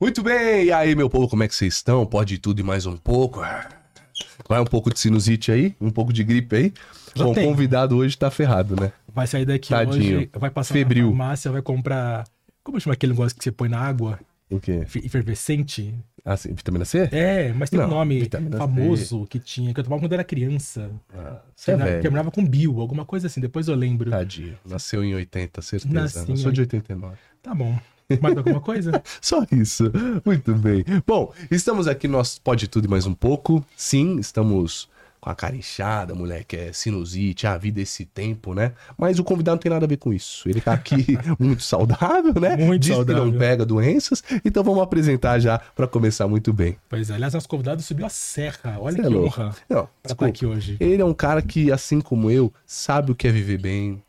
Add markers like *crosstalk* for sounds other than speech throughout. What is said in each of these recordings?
Muito bem, e aí, meu povo, como é que vocês estão? Pode tudo e mais um pouco. Vai um pouco de sinusite aí, um pouco de gripe aí. Já Bom, o tem. convidado hoje tá ferrado, né? Vai sair daqui Tadinho. hoje, vai passar Febril. na farmácia, vai comprar... Como chama aquele negócio que você põe na água? O quê? Efe- Efervescente? Ah, sim, vitamina C? É, mas tem Não, um nome vitamina C. famoso que tinha, que eu tomava quando era criança. Ah, Que você é velho. terminava com bio, alguma coisa assim, depois eu lembro. Tadinho. Nasceu em 80, certeza. Nasci Eu sou em- de 89. Tá bom. Mais alguma coisa? *laughs* Só isso. Muito bem. Bom, estamos aqui no nosso Pode Tudo e Mais Um Pouco. Sim, estamos com a cara inchada, moleque, é sinusite, a vida é esse tempo, né? Mas o convidado não tem nada a ver com isso. Ele tá aqui *laughs* muito saudável, né? Muito Diz que não saudável. pega doenças. Então vamos apresentar já para começar muito bem. Pois é, aliás, nosso convidado subiu a serra. Olha Cê que é honra Não, pra estar desculpa. aqui hoje. Ele é um cara que, assim como eu, sabe o que é viver bem,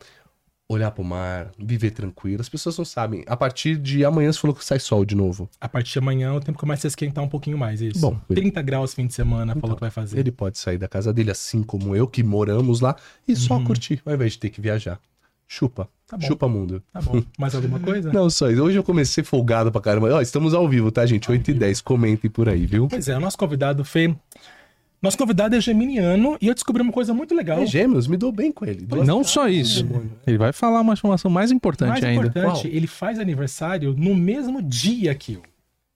olhar pro mar, viver tranquilo. As pessoas não sabem. A partir de amanhã você falou que sai sol de novo. A partir de amanhã o tempo começa a esquentar um pouquinho mais, isso. Bom, ele- 30 graus fim de semana, falou que vai fazer. Ele pode sair da casa dele, assim como eu, que moramos lá, e só Uhum. curtir, ao invés de ter que viajar. Chupa. Tá bom. Chupa mundo. Tá bom. Mais alguma coisa? *laughs* Não, só isso. Hoje eu comecei folgado pra caramba. Ó, estamos ao vivo, tá, gente? 8 e 10. Comentem por aí, viu? Pois é, o nosso convidado Fê. Nosso convidado é geminiano e eu descobri uma coisa muito legal. É gêmeos, me dou bem com ele. Duas Não caras, só isso. demônio. Ele vai falar uma informação mais importante Mais ainda. importante, Qual? ele faz aniversário no mesmo dia que eu.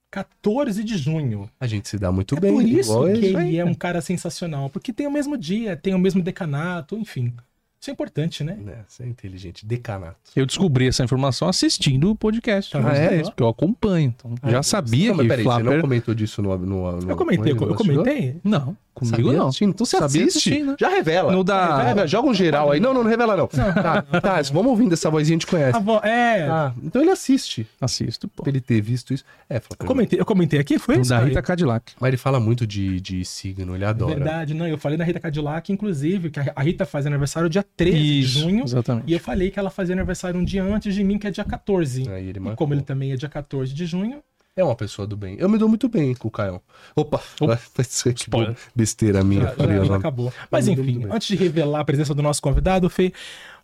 14 de junho. A gente se dá muito é bem. por isso que isso aí, ele é um cara sensacional. Porque tem o mesmo dia, tem o mesmo decanato, enfim. Isso é importante, né? Né, Você é inteligente. Decanato. Eu descobri essa informação assistindo o podcast. Tá vendo? vocês, Porque eu acompanho. Então, já sabia Não, mas que peraí, você não Flapper... comentou disso no... no, no Eu comentei, no eu comentei. Não, comigo Sabia não. assistindo? Então você Sabia assiste. assistindo. Já revela. No da- Revela, joga um geral aí. Não, não, não revela não. Tá, tá, vamos ouvindo essa vozinha, a gente conhece. A vo- É, Ah, então ele assiste. Assisto, pô. Pra ele ter visto isso. É, Flávio, eu, comentei, eu comentei aqui, foi No isso? da? Rita Cadillac. Mas ele fala muito de, de signo, ele adora. Verdade, não, eu falei da Rita Cadillac, inclusive, que a Rita faz aniversário dia 13 de Isso, junho. exatamente. E eu falei que ela fazia aniversário um dia antes de mim, que é dia 14. Aí ele e como ele também é dia 14 de junho, É uma pessoa do bem. Eu me dou muito bem com o Caio. Opa, vai ser que besteira minha. já, já- já acabou. Mas enfim, antes de revelar a presença do nosso convidado, Fê,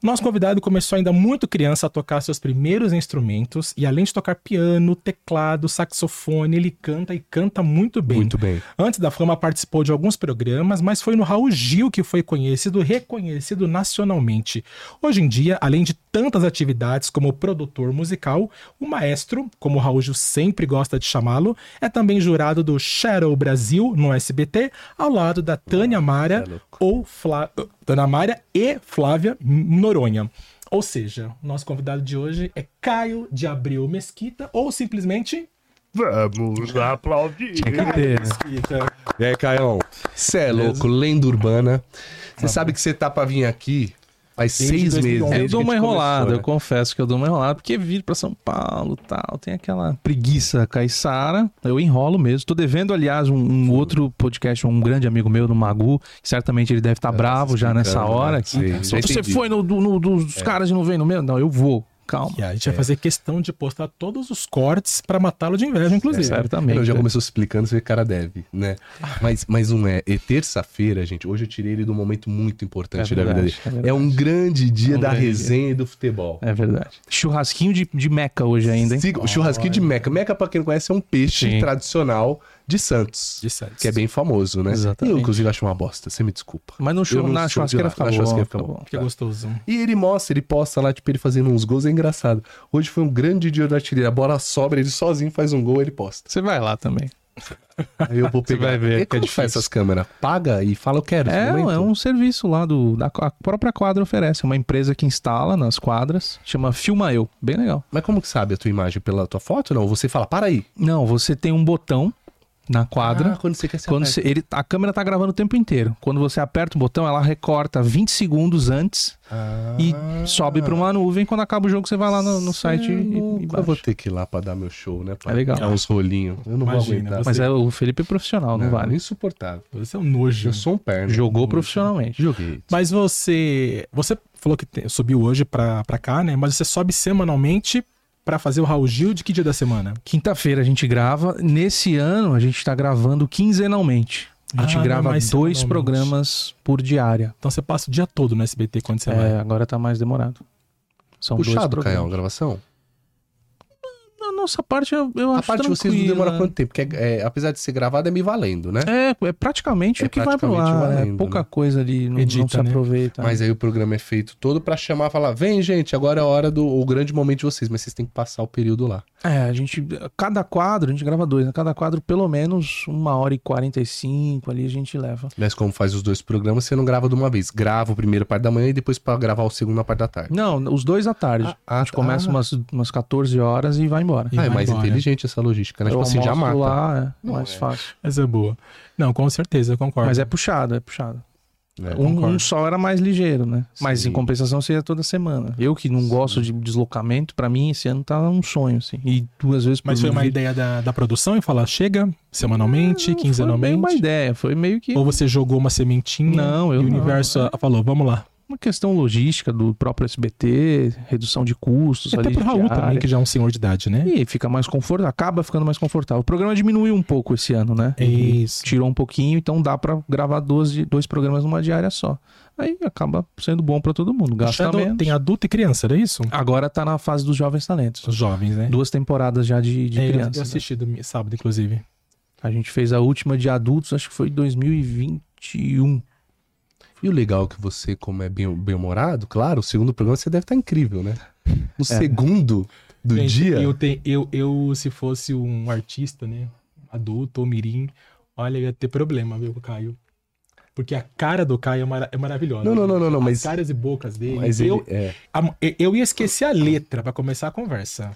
nosso convidado começou ainda muito criança a tocar seus primeiros instrumentos e além de tocar piano, teclado, saxofone, ele canta e canta muito bem. Muito bem. Antes da fama participou de alguns programas, mas foi no Raul Gil que foi conhecido, reconhecido nacionalmente. Hoje em dia, além de tantas atividades como produtor musical, o maestro, como o Raul Gil sempre gosta de chamá-lo, é também jurado do Shadow Brasil no SBT, ao lado da Tânia Mara é ou Flá... Tânia Mara e Flávia Noronha. Ou seja, o nosso convidado de hoje é Caio de Abreu Mesquita, ou simplesmente Vamos aplaudir. Tem que ter, né? Mesquita. E aí, Caião? Você é louco, lenda urbana. Você sabe que você tá pra vir aqui faz Desde seis 2011. meses. Eu desde dou uma enrolada, começou, eu né? confesso que eu dou uma enrolada, porque vir pra São Paulo e tal, tem aquela preguiça caiçara, eu enrolo mesmo. Tô devendo, aliás, um, um outro podcast, um grande amigo meu, no Magu, que certamente ele deve estar bravo já nessa hora. né? Sei, já você entendi. foi no, no- no- dos caras e não veio no meu? Não, eu vou, calma. E a gente vai fazer questão de postar todos os cortes pra matá-lo de inveja, inclusive. Certamente. Não, já começou explicando, que o cara deve, né? Mas, mas não é. E terça-feira, gente, hoje eu tirei ele de um momento muito importante É da vida verdade, dele. é verdade. É um grande dia É um da grande resenha e do futebol. É verdade. Churrasquinho de, de meca hoje ainda, hein? Siga- o churrasquinho de Meca. Meca, pra quem não conhece, é um peixe Sim. tradicional de Santos. De Santos. Que é bem famoso, né? Exatamente. Eu, inclusive, acho uma bosta. Você me desculpa. Mas no não na churrasqueira fica Na bom. churrasqueira fica fica bom. Que gostoso. E ele mostra, ele posta lá, tipo, ele fazendo uns gols, é engraçado. Hoje foi um grande dia da artilharia. A bola sobra, ele sozinho faz um gol, ele posta. Você vai lá também. Aí eu vou Você pegar. vai ver E que é como difícil. faz essas câmeras? Paga e fala, eu quero. É, é um serviço lá do da a própria quadra oferece, é uma empresa que instala nas quadras, chama Filma Eu, bem legal. Mas como que sabe a tua imagem pela tua foto? Não, você fala, para aí. Não, você tem um botão na quadra. Ah, quando você quer se Quando você, ele, a câmera tá gravando o tempo inteiro. Quando você aperta o botão, ela recorta 20 segundos antes Ah, e sobe pra uma nuvem. Quando acaba o jogo, você vai lá no, no site é e, e Eu baixa. vou ter que ir lá pra dar meu show, né? Pra É legal. Dar uns rolinhos. Eu não vou Imagina, aguentar. Mas é, o Felipe é profissional, não, Não, vale. Insuportável. Você é um nojo. Eu sou um perna. Jogou profissionalmente. Joguei. Mas você. Você falou que te- subiu hoje pra, pra cá, né? Mas você sobe semanalmente pra fazer o Raul Gil de que dia da semana? Quinta-feira a gente grava. Nesse ano a gente tá gravando quinzenalmente. A gente Ah, grava mais dois programas por diária. Então você passa o dia todo no SBT quando você É, agora tá mais demorado. São dois Puxado, programas. Caio, a gravação? Não, nossa parte eu, eu A acho parte de vocês não demora quanto tempo? Porque, é, é, apesar de ser gravado, é me valendo, né? É, é praticamente É o que vai pro praticamente ar. é pouca né? coisa ali, não, não Edita, se né? aproveita. Mas aí o programa é feito todo pra chamar e falar: vem, gente, agora é a hora do o grande momento de vocês, mas vocês têm que passar o período lá. É, a gente. Cada quadro, a gente grava dois, né? Cada quadro, pelo menos uma hora e quarenta e cinco ali a gente leva. Mas como faz os dois programas, você não grava de uma vez. Grava o primeiro parte da manhã e depois pra gravar o segundo na parte da tarde. Não, os dois à tarde. Ah, a gente ah, começa ah. umas, umas 14 horas e vai embora. E ah, é mais embora. inteligente essa logística, né? Eu Tipo assim, já mata. lá, é Não, mais é. fácil. Essa é boa. Não, com certeza, eu concordo. Mas é puxado, é puxado. É. Um, um só era mais ligeiro, né? Mas Sim. em compensação seria toda semana. Eu que não gosto de deslocamento, pra mim esse ano tá um sonho, assim. E duas vezes por Mas foi uma vídeo. ideia da, da produção e falar, chega semanalmente, Foi meio quinzenalmente? uma ideia, foi meio que Ou você jogou uma sementinha Não, eu e o não, universo é. falou, vamos lá. Uma questão logística do próprio SBT, redução de custos Até ali. pro Raul também, que já é um senhor de idade, né? E fica mais confortável, acaba ficando mais confortável. O programa diminuiu um pouco esse ano, né? Isso. Tirou um pouquinho, então dá pra gravar duas, di- dois programas numa diária só. Aí acaba sendo bom pra todo mundo, gasta Shadow menos. tem adulto e criança, era isso? Agora tá na fase dos jovens talentos. Os jovens, né? Duas temporadas já de, de É, eu- crianças. Eu né? assisti do sábado, inclusive. A gente fez a última de adultos, acho que foi em 2021. E o legal é que você, como é bem- bem-humorado, claro, o segundo programa você deve estar incrível, né? No *laughs* segundo do Gente, dia. Eu, te- eu, eu, se fosse um artista, né? Adulto ou mirim, olha, ia ter problema, viu, Caio. Porque a cara do Caio é, mara- é maravilhosa. Não, não, não, não, não, As mas- caras e bocas dele. Mas ele. eu, É. a- eu ia esquecer a letra pra começar a conversa.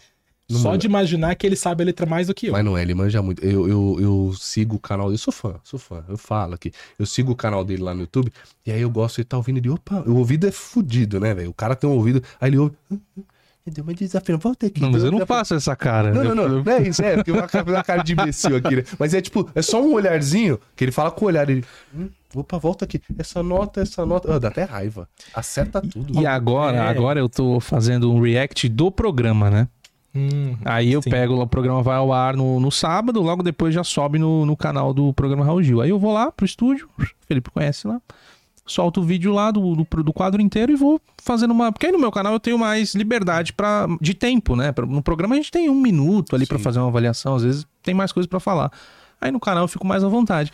Não Só manda. de imaginar que ele sabe a letra mais do que eu. Mas não é, ele manja muito. Eu, eu, eu sigo o canal dele, eu sou fã, sou fã, eu falo aqui. Eu sigo o canal dele lá no YouTube, e aí eu gosto, ele tá ouvindo, ele, opa, o ouvido é fudido, né, velho? O cara tem um ouvido, aí ele ouve, "Ah, ah, deu uma desafio, volta aqui. Não, mas eu não uma desafio." faço essa cara. Não, Eu- não, não, não é isso, é, porque uma cara, uma cara de imbecil aqui, né? Mas é tipo, é só um olharzinho, que ele fala com o olhar, ele, hum, opa, volta aqui, essa nota, essa nota, ah, dá até raiva, acerta tudo. E agora, É. agora eu tô fazendo um react do programa, né? Hum, Aí eu sim. pego, o programa vai ao ar no, no sábado, logo depois já sobe no, no canal do programa Raul Gil. Aí eu vou lá pro estúdio, o Felipe conhece lá, solto o vídeo lá do, do, do quadro inteiro e vou fazendo uma. Porque aí no meu canal eu tenho mais liberdade pra, de tempo, né? Pra- No programa a gente tem um minuto ali pra Sim. fazer uma avaliação, às vezes tem mais coisa pra falar. Aí no canal eu fico mais à vontade.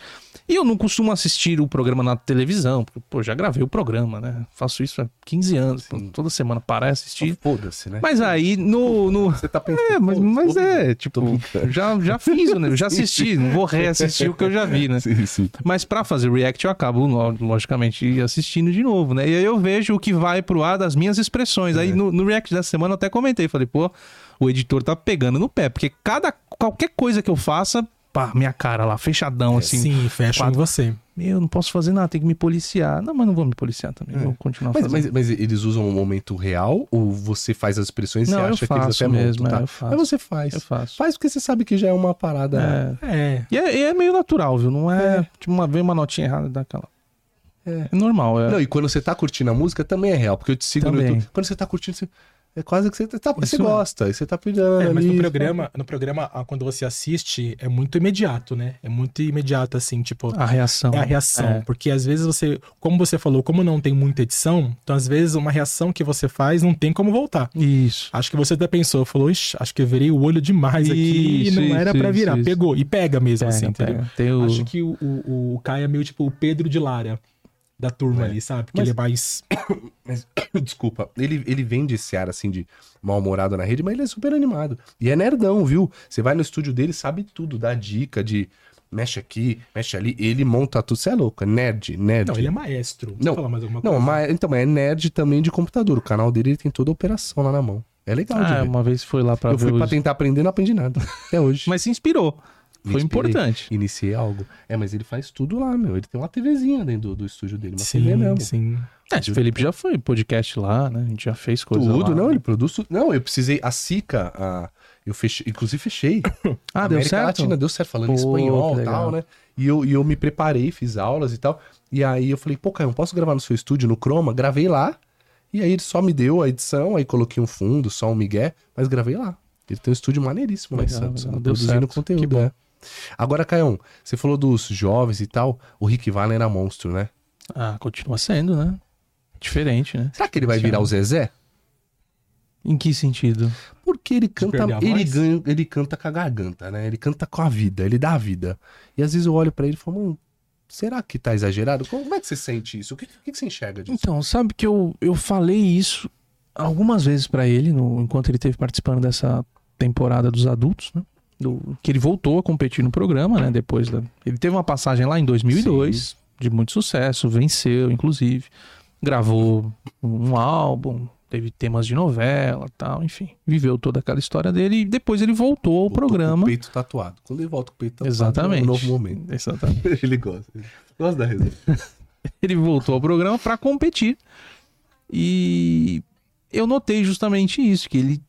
E eu não costumo assistir o programa na televisão, porque, pô, já gravei o programa, né? Faço isso há 15 anos, pô, toda semana parar e assistir. Foda-se, né? Mas aí no. no... Você tá pensando. É, mas, mas é, tipo, já, já fiz, né? Eu já assisti, não vou reassistir o que eu já vi, né? Sim, sim. Mas pra fazer react eu acabo, lo- logicamente, assistindo de novo, né? E aí eu vejo o que vai pro ar das minhas expressões. Aí É. no, no react dessa semana eu até comentei, falei, pô, o editor tá pegando no pé, porque cada, qualquer coisa que eu faça, pá, minha cara lá, fechadão, assim. Sim, fecha em você. Meu, não posso fazer nada, tem que me policiar. Não, mas não vou me policiar também, É. vou continuar Mas, fazendo. mas, mas eles usam um momento real ou você faz as expressões e eu acha que eles até mesmo, montam, é, tá? eu faço. Mas você faz. Eu faço. Faz porque você sabe que já é uma parada. É. É. E é, e é meio natural, viu? Não é, tipo, uma vez uma notinha errada daquela. É. É normal, é. Não, e quando você tá curtindo a música também é real, porque eu te sigo no Também. YouTube. Quando você tá curtindo, você- é quase que você, tá, você Isso é. gosta, e você tá pedindo É, mas ali. no programa, no programa, ah, quando você assiste, é muito imediato, né? É muito imediato, assim, tipo, A reação. é a reação. É. Porque às vezes você, como você falou, como não tem muita edição, então às vezes uma reação que você faz não tem como voltar. Isso. Acho que você até pensou, falou, Ixi, acho que eu virei o olho demais aqui Isso, e não era isso, pra isso, virar. isso. Pegou, e pega mesmo, Pega, assim, entendeu? pega. Tem o... Acho que o, o, o Caio é meio tipo o Pedro de Lara da turma É. ali, sabe? Porque Mas- ele é mais. Mas, *coughs* desculpa, ele, ele vende esse ar assim de mal-humorado na rede, mas ele é super animado. E é nerdão, viu? Você vai no estúdio dele, sabe tudo, dá dica de mexe aqui, mexe ali. Ele monta tudo. Você é louco, é nerd, nerd. Não, ele é maestro. Não, falar mais alguma Não, coisa? mas, então, é nerd também de computador. O canal dele ele tem toda a operação lá na mão. É legal de Ah, ver. uma vez foi lá pra Eu ver fui pra os- tentar aprender e não aprendi nada. *laughs* Até hoje. Mas se inspirou. Foi importante. Iniciei algo. É, mas ele faz tudo lá, meu. Ele tem uma TVzinha dentro do, do estúdio dele. Uma TV Sim, mesmo. sim. É, o Felipe já foi podcast lá, né? A gente já fez coisa Tudo, lá. não, ele produz tudo. Não, eu precisei. A Sica, a, eu fechei, inclusive fechei. *coughs* Ah, deu América certo? Latina deu certo, falando Pô, espanhol e tal, né? E eu, e eu me preparei, fiz aulas e tal. E aí eu falei, pô, Caio, eu posso gravar no seu estúdio, no Chroma? Gravei lá. E aí ele só me deu a edição, aí coloquei um fundo, só um migué, mas gravei lá. Ele tem um estúdio maneiríssimo lá em Santos, né? Produzindo conteúdo, Que bom. né? Agora, Caião, você falou dos jovens e tal, o Rick Valen era monstro, né? Ah, continua sendo, né? Diferente, né? Será que ele vai virar o Zezé? Em que sentido? Porque ele canta, ele, ganha, ele canta com a garganta, né? Ele canta com a vida, ele dá a vida. E às vezes eu olho pra ele e falo, "Mano, será que tá exagerado? Como é que você sente isso? O que, que que você enxerga disso? Então, sabe que eu, eu falei isso algumas vezes pra ele, no, enquanto ele esteve participando dessa temporada dos adultos, né? Do, que ele voltou a competir no programa, né? Depois da. Ele teve uma passagem lá em 2002, de muito sucesso, venceu, inclusive. Gravou um álbum, teve temas de novela tal, enfim. Viveu toda aquela história dele e depois ele voltou ao Voltou com programa. o peito tatuado. Quando ele volta com o peito tatuado, Exatamente. é um novo momento. Exatamente. *laughs* ele gosta. Ele gosta da resenha. *laughs* ele voltou ao programa para competir. E eu notei justamente isso, que ele,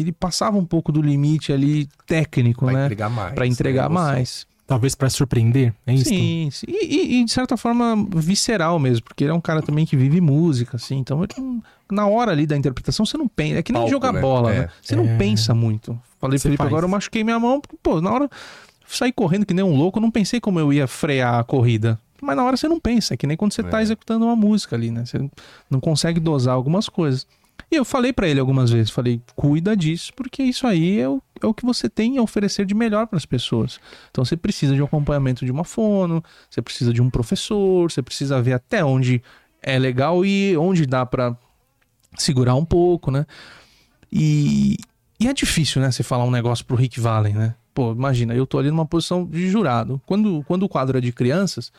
ele passava um pouco do limite ali técnico, Pra né? entregar mais. Para entregar né? Mais. Talvez pra surpreender, é isso? Sim, sim. E, e- e, de certa forma visceral mesmo, porque ele é um cara também que vive música, assim. Então, ele na hora ali da interpretação, você não pensa. É que nem Palco, jogar né? bola, É. né? Você É. não pensa muito. Falei, Felipe, faz. agora eu machuquei minha mão. Pô, na hora saí correndo que nem um louco, eu não pensei como eu ia frear a corrida. Mas na hora você não pensa, é que nem quando você tá É. executando uma música ali, né? Você não consegue dosar algumas coisas. E eu falei pra ele algumas vezes, falei, cuida disso, porque isso aí é o, é o que você tem a oferecer de melhor para as pessoas. Então você precisa de um acompanhamento de uma fono, você precisa de um professor, você precisa ver até onde é legal e onde dá pra segurar um pouco, né? E, e é difícil, né, você falar um negócio pro Rick Valen, né? Pô, imagina, eu tô ali numa posição de jurado. Quando, quando o quadro é de crianças,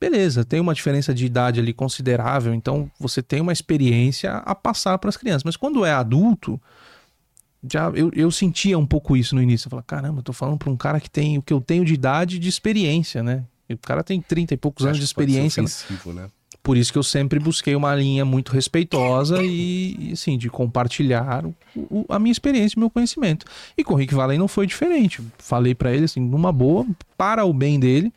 beleza, tem uma diferença de idade ali considerável, então você tem uma experiência a passar para as crianças. Mas quando é adulto, já eu, eu sentia um pouco isso no início. Eu falava, caramba, eu tô falando para um cara que tem o que eu tenho de idade e de experiência, né? E o cara tem 30 e poucos anos de experiência. ofensivo, né? Por isso que eu sempre busquei uma linha muito respeitosa e, assim, de compartilhar o- o- a minha experiência e meu conhecimento. E com o Rick Valen não foi diferente. Falei pra ele, assim, numa boa, para o bem dele.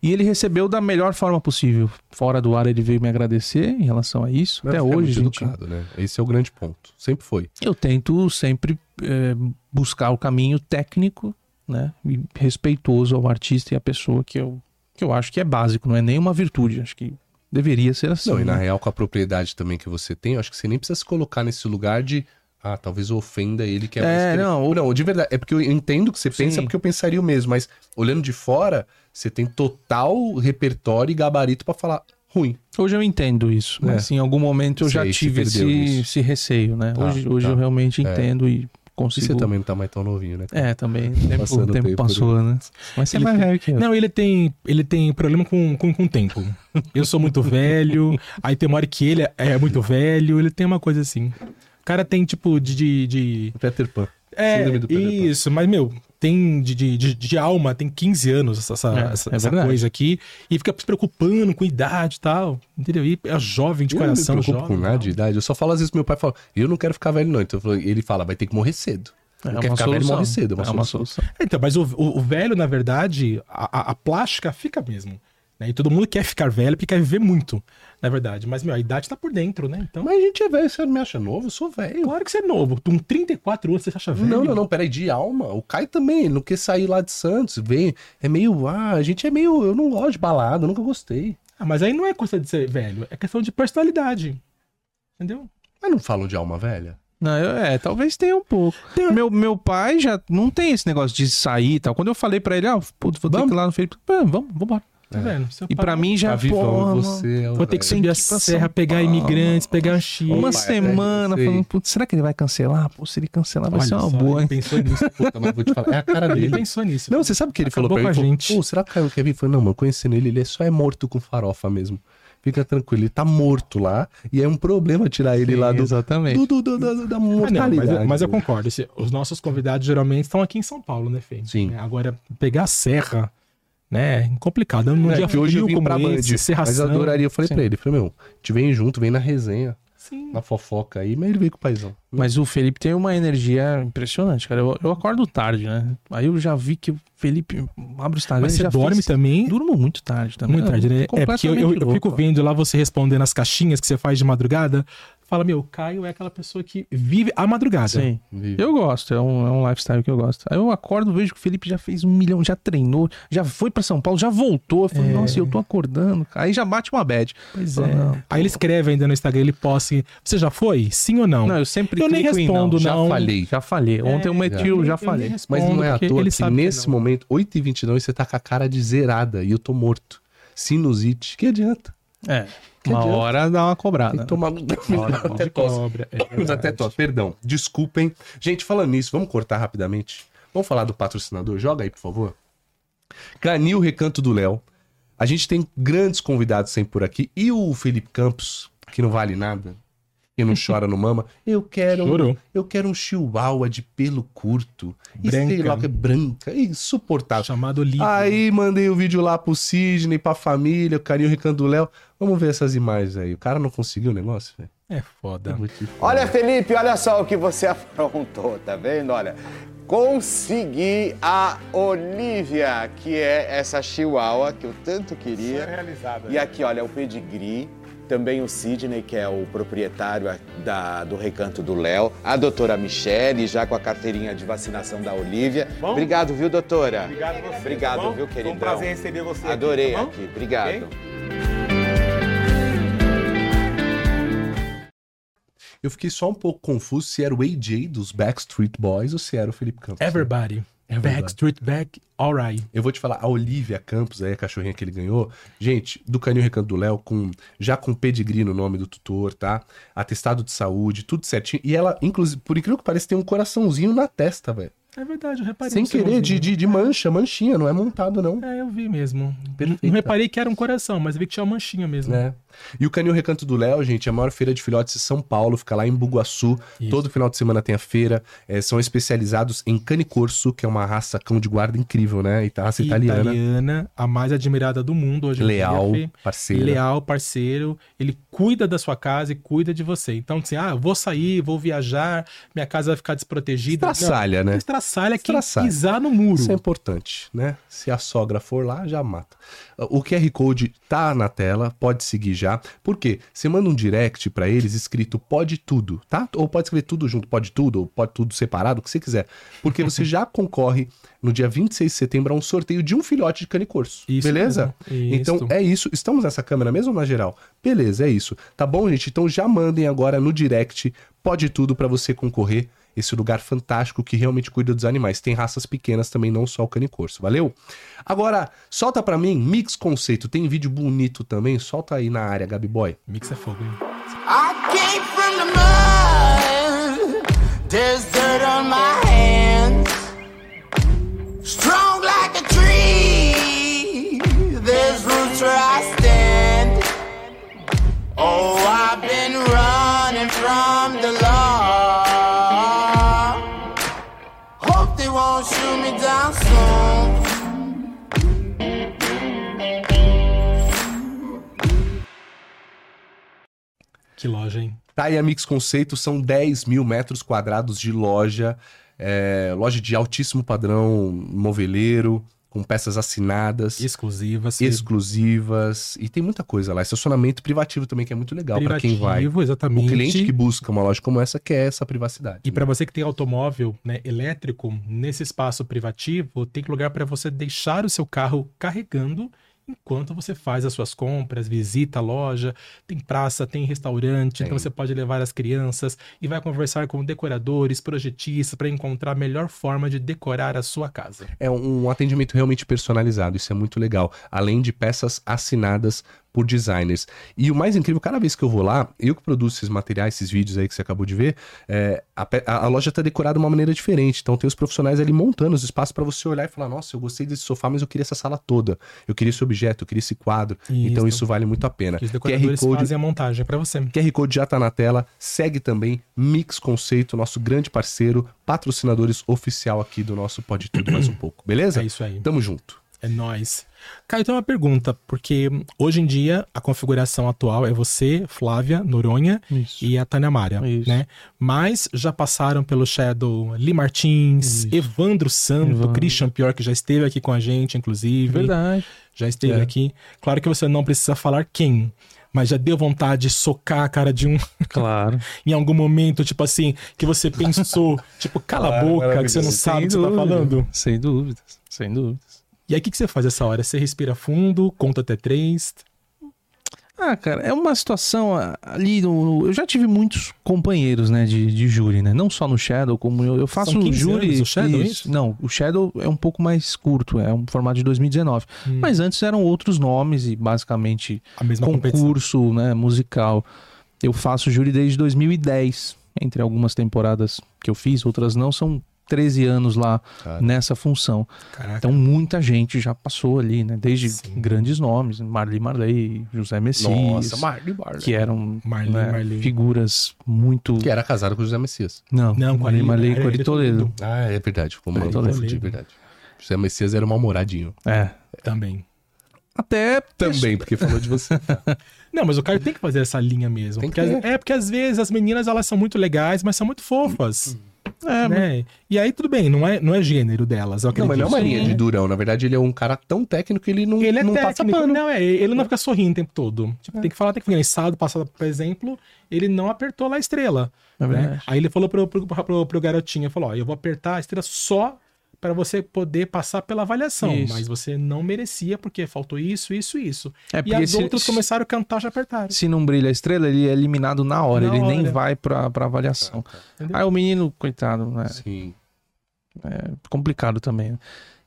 E ele recebeu da melhor forma possível. Fora do ar, ele veio me agradecer em relação a isso. Mas Até é hoje, muito gente. educado, né? Esse é o grande ponto. Sempre foi. Eu tento sempre eh, buscar o caminho técnico, né? E respeitoso ao artista e à pessoa que eu, que eu acho que é básico, não é nenhuma virtude. Acho que deveria ser assim. Não, e na né? real, com a propriedade também que você tem, eu acho que você nem precisa se colocar nesse lugar de. Ah, talvez ofenda ele que é, É, ele- não, Não, de verdade. É porque eu entendo que você pensa, Sim. porque eu pensaria o mesmo, mas olhando de fora, você tem total repertório e gabarito pra falar ruim. Hoje eu entendo isso, É. mas em algum momento eu Você já tive esse, esse receio, né? Tá, hoje hoje tá. eu realmente É. entendo e E consigo. você também não tá mais tão novinho, né? É, também. O tempo, o tempo tempo, passou, né? Mas você é mais tem- velho que eu. Não, ele tem, ele tem problema com, com, com o tempo. Eu sou muito velho, *laughs* aí tem uma hora que ele é- é muito velho, ele tem uma coisa assim. O cara tem tipo de. de, de- Peter Pan. é, isso, mas meu, tem de, de, de, alma, tem 15 anos essa, essa, É, essa- é essa coisa aqui, e fica se preocupando com idade e tal. Entendeu? E é jovem de eu não me coração, preocupo jovem. com nada de idade. Eu só falo às vezes pro meu pai fala, eu não quero ficar velho, não. Então ele fala, vai ter que morrer cedo. É não quer ficar velho, morre cedo. É uma, solução. É, Então, mas o, o- o velho, na verdade, a, a- a plástica fica mesmo. Né? E todo mundo quer ficar velho porque quer viver muito, na verdade. Mas, meu, a idade tá por dentro, né? Então, Mas a gente é velho, você me acha novo? Eu sou velho. claro que você é novo. Com 34 anos, você se acha velho. Não, não, não, peraí, de alma. O Caio também, ele não quer sair lá de Santos, vem. É meio, ah, a gente é meio. Eu não gosto de balada, eu nunca gostei. Ah, mas aí não é coisa de ser velho, é questão de personalidade. Entendeu? Mas não falam de alma velha. Não, eu- é, talvez tenha um pouco. Meu, meu pai já não tem esse negócio de sair e tal. Quando eu falei pra ele, ah, putz, vou ter Vamos? que ir lá no Felipe. "Ah, Vamos, vambora. Tá vendo? Seu E pai- pra mim já, Tá vivão, porra, você é Vou ter que subir a pra serra, pegar Paulo. imigrantes, pegar X. Uma semana é, falando, putz, será que ele vai cancelar? Pô, se ele cancelar vai Olha ser uma só, boa, ele pensou nisso. Puta, mas vou te falar, é a cara Ele dele. pensou nisso. Não, você sabe o que ele falou pra mim? a Ele gente. falou, Pô, será que o Caio? Eu falei, não, mano, conhecendo ele, ele é só é morto com farofa mesmo. Fica tranquilo, ele tá morto lá e é um problema tirar ele Sim, lá do, Exatamente. do, do, do- da, da Ah, não, mortalidade. mas, eu- mas eu concordo. esse- os nossos convidados geralmente estão aqui em São Paulo, né, Fê? Sim. É, Agora, pegar a serra, né? Complicado. Num É, dia que hoje eu vim pra Band, esse, Serra mas eu adoraria. Eu falei Sim. pra ele, falei, meu, te vem junto, vem na resenha, Sim. na fofoca aí, mas ele veio com o paizão. Mas o Felipe tem uma energia impressionante, cara. Eu, eu acordo tarde, né? Aí eu já vi que o Felipe abre o Instagram Mas você já dorme também? Durmo muito tarde também. Muito tarde, né? É porque eu, eu- eu fico vendo lá você respondendo as caixinhas que você faz de madrugada. Fala, meu, o Caio é aquela pessoa que vive a madrugada. Sim. Vive. Eu gosto, é um, é um lifestyle que eu gosto. Aí eu acordo, vejo que o Felipe já fez um milhão, já treinou, já foi pra São Paulo, já voltou. Eu falei, nossa, eu tô acordando. Aí já bate uma bad. Pois Fala, é. não, Aí ele escreve ainda no Instagram, ele posta assim, você já foi? Sim ou não? Não, eu sempre Eu nem respondo, Já não. falei, já falei. Ontem eu meti o já Eu falei. Mas não é à toa ele que sabe que nesse não. momento, 8h29, você tá com a cara de zerada e eu tô morto. Sinusite. Que adianta? É, Que uma adianta? hora dá uma Tem cobrada. que tomar. Até De tosse. cobra, é até tosse. Perdão. Desculpem. Gente, falando nisso, vamos cortar rapidamente. Vamos falar do patrocinador? Joga aí, por favor. Canil Recanto do Léo. A gente tem grandes convidados sempre por aqui. E o Felipe Campos, que não vale nada, que não chora no mama. Eu quero, um, eu quero um chihuahua de pelo curto. E sei Branca. lá o que é branca. Insuportável. Chamado Livro. Aí mandei o vídeo lá pro Sidney, pra família, o carinho Recanto do Léo. Vamos ver essas imagens aí. O cara não conseguiu o negócio, velho. É foda. Falar. Olha, Felipe, olha só o que você *laughs* aprontou, tá vendo? Olha, consegui a Olivia, que é essa chihuahua que eu tanto queria. E aqui, olha, o pedigree. Também o Sidney, que é o proprietário da- do Recanto do Léo. A doutora Michele, já com a carteirinha de vacinação da Olivia. Bom? Obrigado, viu, doutora? Obrigado você. Obrigado, Bom, viu, Foi queridão? um prazer receber você aqui, Adorei tá bom? aqui, obrigado. Ok? Eu fiquei só um pouco confuso se era o AJ dos Backstreet Boys ou se era o Felipe Campos. Everybody. Backstreet Back, alright. Eu vou te falar, a Olivia Campos, aí, a cachorrinha que ele ganhou, gente, do Canil Recanto do Léo, com, já com pedigree no nome do tutor, tá? Atestado de saúde, tudo certinho. E ela, inclusive, por incrível que pareça, tem um coraçãozinho na testa, velho. É verdade, eu reparei. Sem querer, de, de, de mancha, manchinha, não é montado, não. É, eu vi mesmo. Perfeita. Não reparei que era um coração, mas vi que tinha uma manchinha mesmo. né? E o Canil Recanto do Léo, gente, é a maior feira de filhotes de São Paulo, fica lá em Bugaçu. Isso. Todo final de semana tem a feira. É, são especializados em cane corso, que é uma raça cão de guarda incrível, né? E raça italiana. Italiana, a mais admirada do mundo hoje em Leal, dia. Fê. parceira. Leal, parceiro. Ele cuida da sua casa e cuida de você. Então, assim, ah, vou sair, vou viajar, minha casa vai ficar desprotegida. Estraçalha, Não, né? Estraçalha que Estraçalha. pisar no muro. Isso é importante, né? Se a sogra for lá, já mata. O QR Code tá na tela, pode seguir já. Por quê? Você manda um direct pra eles escrito pode tudo, tá? Ou pode escrever tudo junto, pode tudo, ou pode tudo separado, o que você quiser. Porque você *laughs* já concorre no dia 26 de setembro a um sorteio de um filhote de cane corso. Isso Beleza? Então isso. é isso. Estamos nessa câmera mesmo na geral? Beleza, é isso. Tá bom, gente? Então já mandem agora no direct pode tudo pra você concorrer esse lugar fantástico que realmente cuida dos animais. Tem raças pequenas também, não só o cane corso, valeu? Agora, solta pra mim, Mix Conceito, tem vídeo bonito também, solta aí na área, Gabi Boy. Mix é fogo, hein? I came from the mud. There's dirt on my Que loja, hein? Tá aí a Mix Conceito, são 10 mil metros quadrados de loja, é, loja de altíssimo padrão, moveleiro, com peças assinadas. Exclusivas. exclusivas e tem muita coisa lá. Estacionamento privativo também que é muito legal para quem vai. Privativo, O exatamente. cliente que busca uma loja como essa quer essa privacidade. E né? para você que tem automóvel né, elétrico, nesse espaço privativo, tem lugar para você deixar o seu carro carregando enquanto você faz as suas compras, visita a loja, tem praça, tem restaurante, Tem. então você pode levar as crianças e vai conversar com decoradores, projetistas para encontrar a melhor forma de decorar a sua casa. É um atendimento realmente personalizado, isso é muito legal. Além de peças assinadas por designers. E o mais incrível, cada vez que eu vou lá, eu que produzo esses materiais, esses vídeos aí que você acabou de ver, é, a, a- loja tá decorada de uma maneira diferente. Então tem os profissionais ali montando os espaços para você olhar e falar: nossa, eu gostei desse sofá, mas eu queria essa sala toda. Eu queria esse objeto, eu queria esse quadro. Então Isso. isso vale muito a pena. Os QR decoradores Code fazem a montagem para você. QR Code já tá na tela. Segue também Mix Conceito, nosso grande parceiro, patrocinadores oficial aqui do nosso Pode Tudo Mais Um Pouco. Beleza? É isso aí. Tamo junto. É nóis. Caio, tem uma pergunta, porque hoje em dia a configuração atual é você, Flávia, Noronha Isso. e a Tânia Mária, Isso. né? Mas já passaram pelo Shadow Li Martins, Isso. Evandro Santo, Evandro. Christian Pior, que já esteve aqui com a gente, inclusive. Verdade. Já esteve É. aqui. Claro que você não precisa falar quem, Mas já deu vontade de socar a cara de um Claro. *laughs* em algum momento, tipo assim, que você pensou, tipo, cala a boca, que você não sabe o que você tá falando. Sem dúvidas, sem dúvidas. E aí, o que, que você faz essa hora? Você respira fundo, conta até três. Ah, cara, é uma situação ah, ali. No, eu já tive muitos companheiros, né, de, de júri, né? Não só no Shadow, como eu, eu faço São 15 júri. anos o Shadow, é isso? Não, o Shadow é um pouco mais curto, é um formato de 2019. Hum. Mas antes eram outros nomes e basicamente A mesma competição. concurso, né, musical. Eu faço júri desde 2010. Entre algumas temporadas que eu fiz, outras não, são 13 anos lá Cara. nessa função. Caraca. Então muita gente já passou ali, né? Desde Sim. grandes nomes, Marli Marley, José Messias, Nossa, Marley Marley. que eram Marli, né, Marley. figuras muito... Que era casado com o José Messias. Não, Não, com Marli Marley e Cori ele Toledo. Toledo. Ah, é verdade. Eu Toledo. confundi, verdade. José Messias era um mal-humoradinho. É. Também. Até Também, porque falou de você. *laughs* Não, mas o cara tem que fazer essa linha mesmo. Tem Porque que as- é porque às vezes as meninas elas são muito legais, mas são muito fofas. É, né? E aí tudo bem, não é, não é gênero delas. Eu Não, mas não é uma linha de durão. Na verdade, ele é um cara tão técnico que ele não, Ele é não passa técnico, pano. não, é, ele não fica sorrindo o tempo todo. Tipo, tem que falar, tem que ficar engraçado, passado, por exemplo, ele não apertou lá a estrela. É né? Aí ele falou pro, pro, pro, pro garotinho, falou, ó, eu vou apertar a estrela só para você poder passar pela avaliação, Isso. mas você não merecia porque faltou isso, isso, isso. É e porque as outras começaram a cantar, já apertaram. Se não brilha a estrela, ele é eliminado na hora, Na ele nem hora. vai pra, pra avaliação. Entendeu? Aí o menino, coitado, né? Sim. É complicado também.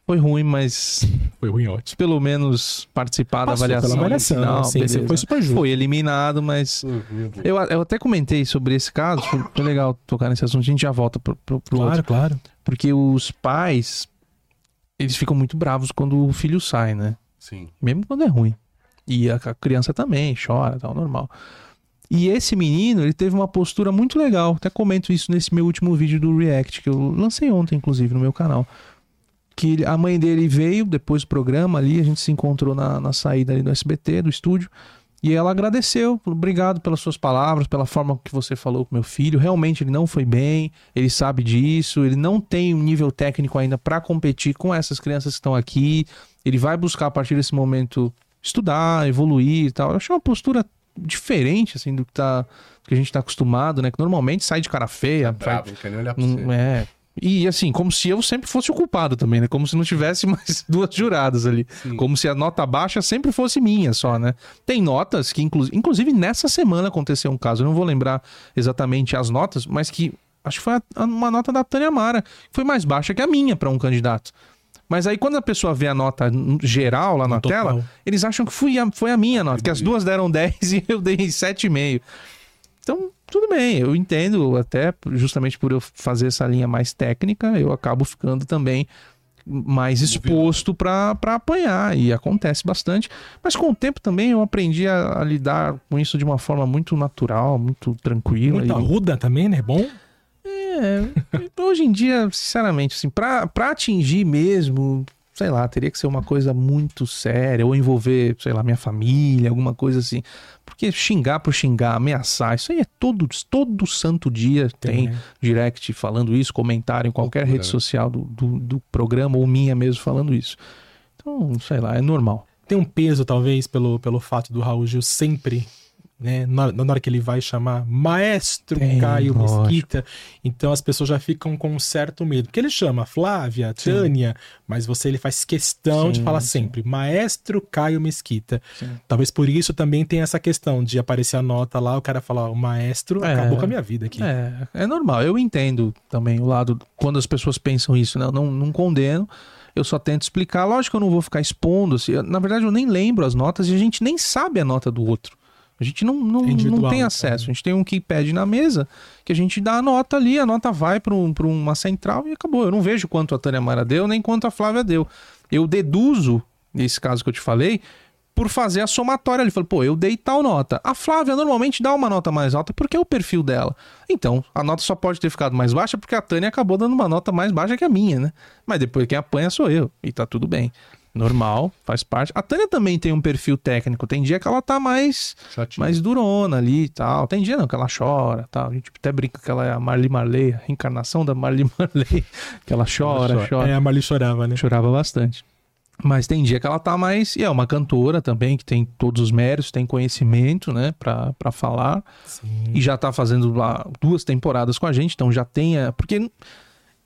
Foi ruim, mas *laughs* Foi ruim, ótimo. pelo menos participar Passou da avaliação. pela avaliação, final, sim, você beleza. foi super justo. Foi eliminado, mas Eu, eu até comentei sobre esse caso, foi, legal tocar nesse assunto, a gente já volta pro, pro, pro outro. claro. Porque os pais, eles ficam muito bravos quando o filho sai, né? Sim. Mesmo quando é ruim. E a, a criança também chora, tal, normal. E esse menino, ele teve uma postura muito legal. Até comento isso nesse meu último vídeo do React, que eu lancei ontem, inclusive, no meu canal. Que a mãe dele veio depois do programa ali, a gente se encontrou na, na saída ali do SBT, do estúdio. E ela agradeceu, obrigado pelas suas palavras, pela forma que você falou com meu filho. Realmente ele não foi bem, ele sabe disso, ele não tem um nível técnico ainda para competir com essas crianças que estão aqui. Ele vai buscar a partir desse momento estudar, evoluir e tal. Eu achei uma postura diferente assim do que, tá, do que a gente tá acostumado, né? Que normalmente sai de cara feia, faz- Bravo, não quer nem olhar pra você. É. E assim, como se eu sempre fosse o culpado também, né? Como se não tivesse *laughs* mais duas juradas ali. Sim. Como se a nota baixa sempre fosse minha só, né? Tem notas que, inclu... inclusive, nessa semana aconteceu um caso, eu não vou lembrar exatamente as notas, mas que acho que foi uma nota da Tânia Mara, que foi mais baixa que a minha para um candidato. Mas aí, quando a pessoa vê a nota geral lá na total. tela, eles acham que fui a- foi a minha nota, que as duas deram 10 *laughs* e eu dei 7,5. Então, tudo bem, eu entendo, até justamente por eu fazer essa linha mais técnica, eu acabo ficando também mais exposto para apanhar, e acontece bastante. Mas com o tempo também eu aprendi a, a lidar com isso de uma forma muito natural, muito tranquila. Muito e- arruda também, né? Bom. é, hoje em dia, sinceramente, assim, pra, pra atingir mesmo, sei lá, teria que ser uma coisa muito séria, ou envolver, sei lá, minha família, alguma coisa assim. Porque xingar por xingar, ameaçar, isso aí é todo, todo santo dia tem, né? direct falando isso, comentário em qualquer Loucura, rede social do, do, do programa, ou minha mesmo falando isso. Então, sei lá, é normal. Tem um peso, talvez, pelo, pelo fato do Raul Gil sempre, né? Na, na hora que ele vai chamar Maestro Tem, Caio lógico. Mesquita. Então as pessoas já ficam com um certo medo. Porque ele chama Flávia, Sim. Tânia, mas você ele faz questão de Sim, falar sim. sempre Maestro Caio Mesquita. Talvez por isso também tem essa questão de aparecer a nota lá, o cara falar, o maestro É. acabou com a minha vida aqui. É, é normal. Eu entendo também o lado quando as pessoas pensam isso, né? Eu não, não condeno. Eu só tento explicar. Lógico que eu não vou ficar expondo. assim, Na verdade, eu nem lembro as notas e a gente nem sabe a nota do outro. A gente não, não, É não tem então, acesso. né? A gente tem um keypad na mesa que a gente dá a nota ali, a nota vai para um, pra uma central e acabou. Eu não vejo quanto a Tânia Mara deu, nem quanto a Flávia deu. Eu deduzo, nesse caso que eu te falei, por fazer a somatória. Ele falou, pô, eu dei tal nota. A Flávia normalmente dá uma nota mais alta porque é o perfil dela. Então, a nota só pode ter ficado mais baixa porque a Tânia acabou dando uma nota mais baixa que a minha, né? Mas depois quem apanha sou eu. E tá tudo bem. Normal, faz parte. A Tânia também tem um perfil técnico. Tem dia que ela tá mais, Chatinho. mais durona ali e tal. Tem dia não, que ela chora tal. A gente até brinca que ela é a Marli Marley, a reencarnação da Marli *laughs* Marley. Que ela chora, chora. É, a Marli chorava, né? Chorava bastante. Mas tem dia que ela tá mais. E é uma cantora também, que tem todos os méritos, tem conhecimento, né, pra, pra falar. Sim. E já tá fazendo lá duas temporadas com a gente, então já tem. a- Porque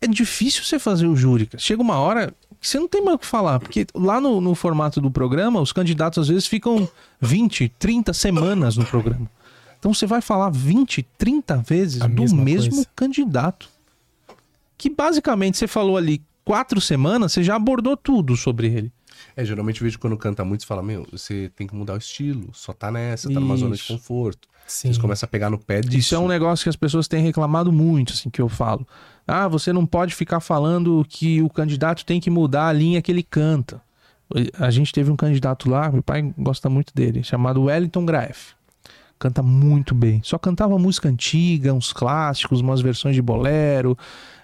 é difícil você fazer o júri. Chega uma hora que você não tem mais o que falar. Porque lá no, no formato do programa, os candidatos às vezes ficam 20, 30 semanas no programa. Então você vai falar 20, 30 vezes A do mesmo coisa. candidato. Que basicamente você falou ali quatro semanas, você já abordou tudo sobre ele. É, geralmente eu vejo quando canta muito, você fala, meu, você tem que mudar o estilo, só tá nessa, tá numa zona de conforto. Sim. Eles começam a pegar no pé disso. Isso é um negócio que as pessoas têm reclamado muito, assim, que eu falo. Ah, você não pode ficar falando que o candidato tem que mudar a linha que ele canta. A gente teve um candidato lá, meu pai gosta muito dele, chamado Wellington Graef. Canta muito bem. Só cantava música antiga, uns clássicos, umas versões de bolero.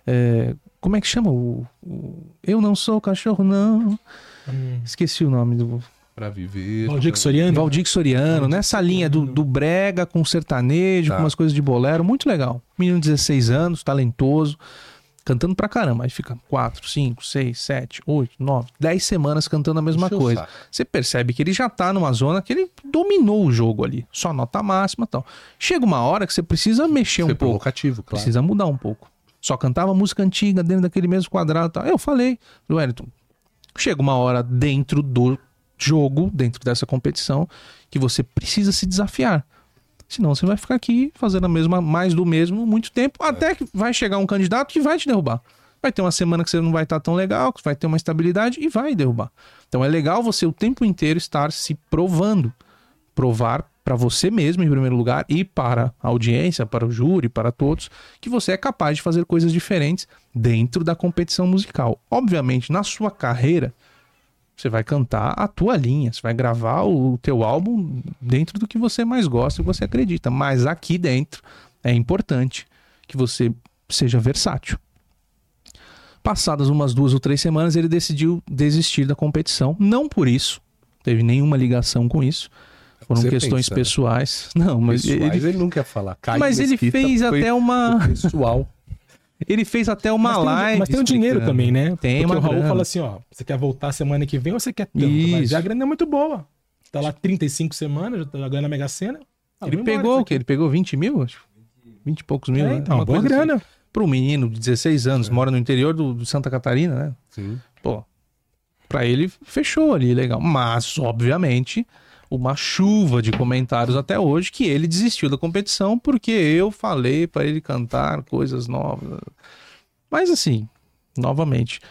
é, como é que chama o, o- Eu não sou cachorro, não. Hum. Esqueci o nome do. Pra viver. Valdir Soriano. Valdir Soriano, nessa linha do, do brega com sertanejo, Tá. com umas coisas de bolero, muito legal. Menino de 16 anos, talentoso, cantando pra caramba. Aí fica 4, 5, 6, 7, 8, 9, 10 semanas cantando a mesma o coisa. Você percebe que ele já tá numa zona que ele dominou o jogo ali, só nota máxima e tal. Chega uma hora que você precisa mexer Foi um pouco. provocativo, claro. Precisa mudar um pouco. Só cantava música antiga dentro daquele mesmo quadrado e tal. Eu falei, Wellington, chega uma hora dentro do jogo, dentro dessa competição, que você precisa se desafiar. Senão você vai ficar aqui fazendo a mesma, mais do mesmo muito tempo, até que vai chegar um candidato que vai te derrubar. Vai ter uma semana que você não vai estar tão legal, que vai ter uma estabilidade e vai derrubar. Então é legal você o tempo inteiro estar se provando. Provar para você mesmo, em primeiro lugar, e para a audiência, para o júri, para todos, que você é capaz de fazer coisas diferentes dentro da competição musical. Obviamente, na sua carreira, você vai cantar a tua linha, você vai gravar o teu álbum dentro do que você mais gosta e você acredita. Mas aqui dentro é importante que você seja versátil. Passadas umas duas ou três semanas, ele decidiu desistir da competição. Não por isso, teve nenhuma ligação com isso. Foram Você questões pensa, né? pessoais. *laughs* Não, mas Pessoais, ele, ele, não quer falar. Caio mas ele Mesquita fez foi até uma, Pessoal. ele fez até uma Mas tem, um- live. mas tem um dinheiro também, né? Tem Porque uma o Raul grana. fala assim, ó, você quer voltar semana que vem ou você quer tanto? Mas Isso. a grana é muito boa. Tá lá 35 semanas, já tá ganhando a Mega Sena. Ah, Ele pegou o quê? Ele pegou 20 mil? Acho. 20 e poucos mil, É, né? então, Uma boa coisa assim. grana. Para um menino de 16 anos, mora no interior do, do Santa Catarina, né? Sim. Pô, pra ele fechou ali, legal. Mas, obviamente, uma chuva de comentários até hoje que ele desistiu da competição porque eu falei pra ele cantar coisas novas. Mas assim, novamente,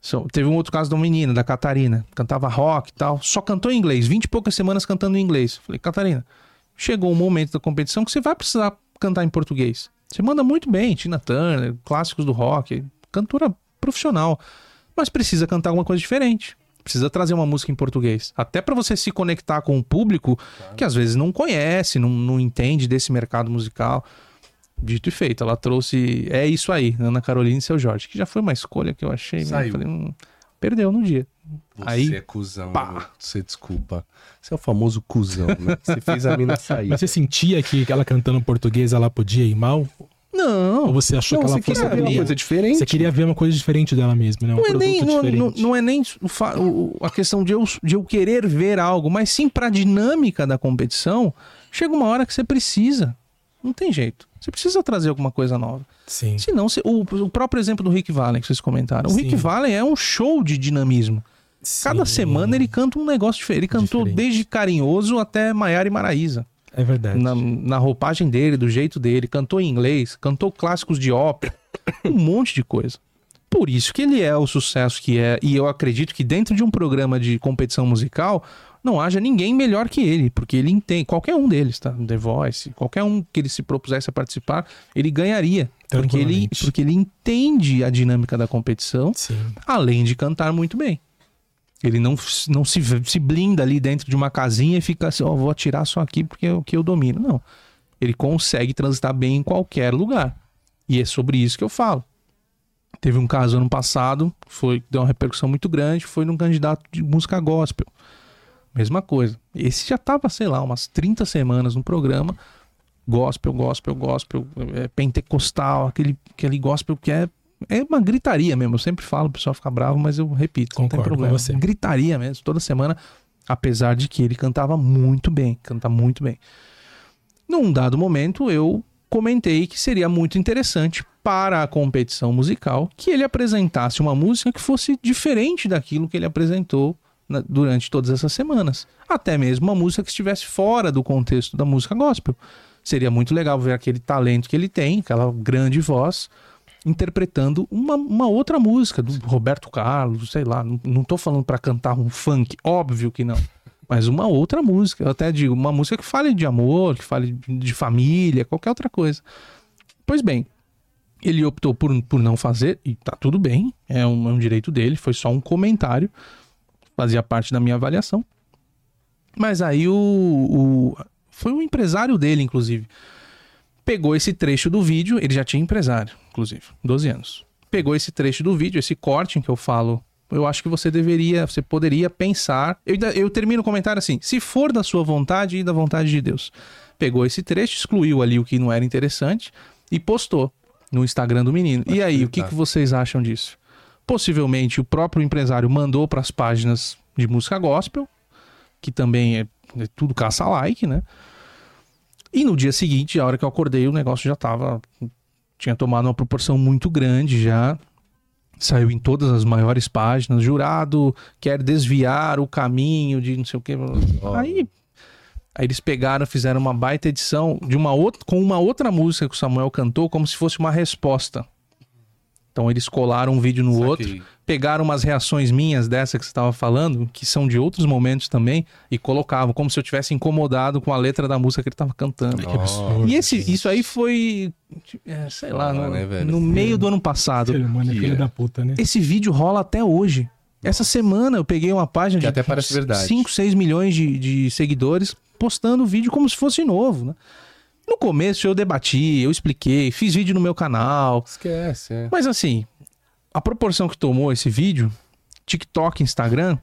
só- teve um outro caso de uma menina, da Catarina, cantava rock e tal, só cantou em inglês, 20 e poucas semanas cantando em inglês. Falei, Catarina, chegou um momento da competição que você vai precisar cantar em português. Você manda muito bem, Tina Turner, clássicos do rock, cantora profissional, mas precisa cantar alguma coisa diferente. Precisa trazer uma música em português. Até pra você se conectar com o público que às vezes não conhece, não, não entende desse mercado musical. Dito e feito, ela trouxe. É isso aí, Ana Carolina e seu Jorge, que já foi uma escolha que eu achei. né? Saiu. Falei, hum, perdeu no dia. Você Aí, é cuzão. pá. Você desculpa. Você é o famoso cuzão, né? Você fez a mina *laughs* sair. Mas você sentia que ela cantando português ela podia ir mal? Não, Ou você achou Não, que ela você queria fosse ver uma coisa diferente. Você queria ver uma coisa diferente dela mesma, né? Um não é nem, não, não- não é nem o o- a questão de eu, de eu querer ver algo, mas sim pra dinâmica da competição. Chega uma hora que você precisa. Não tem jeito. Você precisa trazer alguma coisa nova. Sim. Senão, você- o, o próprio exemplo do Rick Valen que vocês comentaram. O Sim. Rick Valen é um show de dinamismo. Cada Sim. semana ele canta um negócio diferente. Ele cantou Diferente. desde Carinhoso até Maiara e Maraíza. É verdade. Na, na roupagem dele, do jeito dele. Cantou em inglês, cantou clássicos de ópera. *coughs* um monte de coisa. Por isso que ele é o sucesso que é. E eu acredito que dentro de um programa de competição musical não haja ninguém melhor que ele. Porque ele entende. Qualquer um deles, tá? The Voice, qualquer um que ele se propusesse a participar, ele ganharia. Porque ele, porque ele entende a dinâmica da competição Sim. além de cantar muito bem. Ele não, não se, se blinda ali dentro de uma casinha e fica assim, ó, vou atirar só aqui porque é o que eu domino. Não. Ele consegue transitar bem em qualquer lugar. E é sobre isso que eu falo. Teve um caso ano passado, foi deu uma repercussão muito grande, foi num candidato de música gospel. Mesma coisa. Esse já tava, sei lá, umas 30 semanas no programa. Gospel, gospel, gospel, é, pentecostal, aquele, aquele gospel que é É uma gritaria mesmo. Eu sempre falo, o pessoal fica bravo, mas eu repito, não tem Concordo com problema. você. Gritaria mesmo, toda semana. Apesar de que ele cantava muito bem, canta muito bem. Num dado momento, eu comentei que seria muito interessante para a competição musical que ele apresentasse uma música que fosse diferente daquilo que ele apresentou na- durante todas essas semanas. Até mesmo uma música que estivesse fora do contexto da música gospel. Seria muito legal ver aquele talento que ele tem, aquela grande voz, interpretando uma, uma outra música do Roberto Carlos, sei lá. Não, não tô falando para cantar um funk, óbvio que não. Mas uma outra música, eu até digo, uma música que fale de amor, que fale de- família, qualquer outra coisa. Pois bem, ele optou por, por não fazer, e tá tudo bem, é um, é um direito dele, foi só um comentário, fazia parte da minha avaliação. Mas aí o, o- Foi o empresário dele, inclusive. Pegou esse trecho do vídeo, ele já tinha empresário, inclusive, 12 anos. Pegou esse trecho do vídeo, esse corte em que eu falo. Eu acho que você deveria, você poderia pensar. Eu, eu termino o comentário assim: se for da sua vontade e da vontade de Deus. Pegou esse trecho, excluiu ali o que não era interessante e postou no Instagram do menino. E aí, o que, que vocês acham disso? Possivelmente o próprio empresário mandou para as páginas de música gospel, que também é, é tudo caça-like, né? E no dia seguinte, a hora que eu acordei, o negócio já tava. Tinha tomado uma proporção muito grande já. Saiu em todas as maiores páginas. Jurado quer desviar o caminho de não sei o que. Aí, aí eles pegaram, fizeram uma baita edição de uma outra, com uma outra música que o Samuel cantou, como se fosse uma resposta. Então eles colaram um vídeo no Saquei. outro, pegaram umas reações minhas dessa que você estava falando, que são de outros momentos também, e colocavam como se eu tivesse incomodado com a letra da música que ele estava cantando. Que absurdo. E esse, isso aí foi, é, sei lá, Ah, no, né, velho? no meio do ano passado. Humano é filho é. da puta, né? Esse vídeo rola até hoje. Essa semana eu peguei uma página Que de até parece verdade. 5, 6 milhões de, de seguidores postando o vídeo como se fosse novo, né? No começo eu debati, eu expliquei, fiz vídeo no meu canal. Esquece, é. Mas assim, a proporção que tomou esse vídeo, TikTok, Instagram,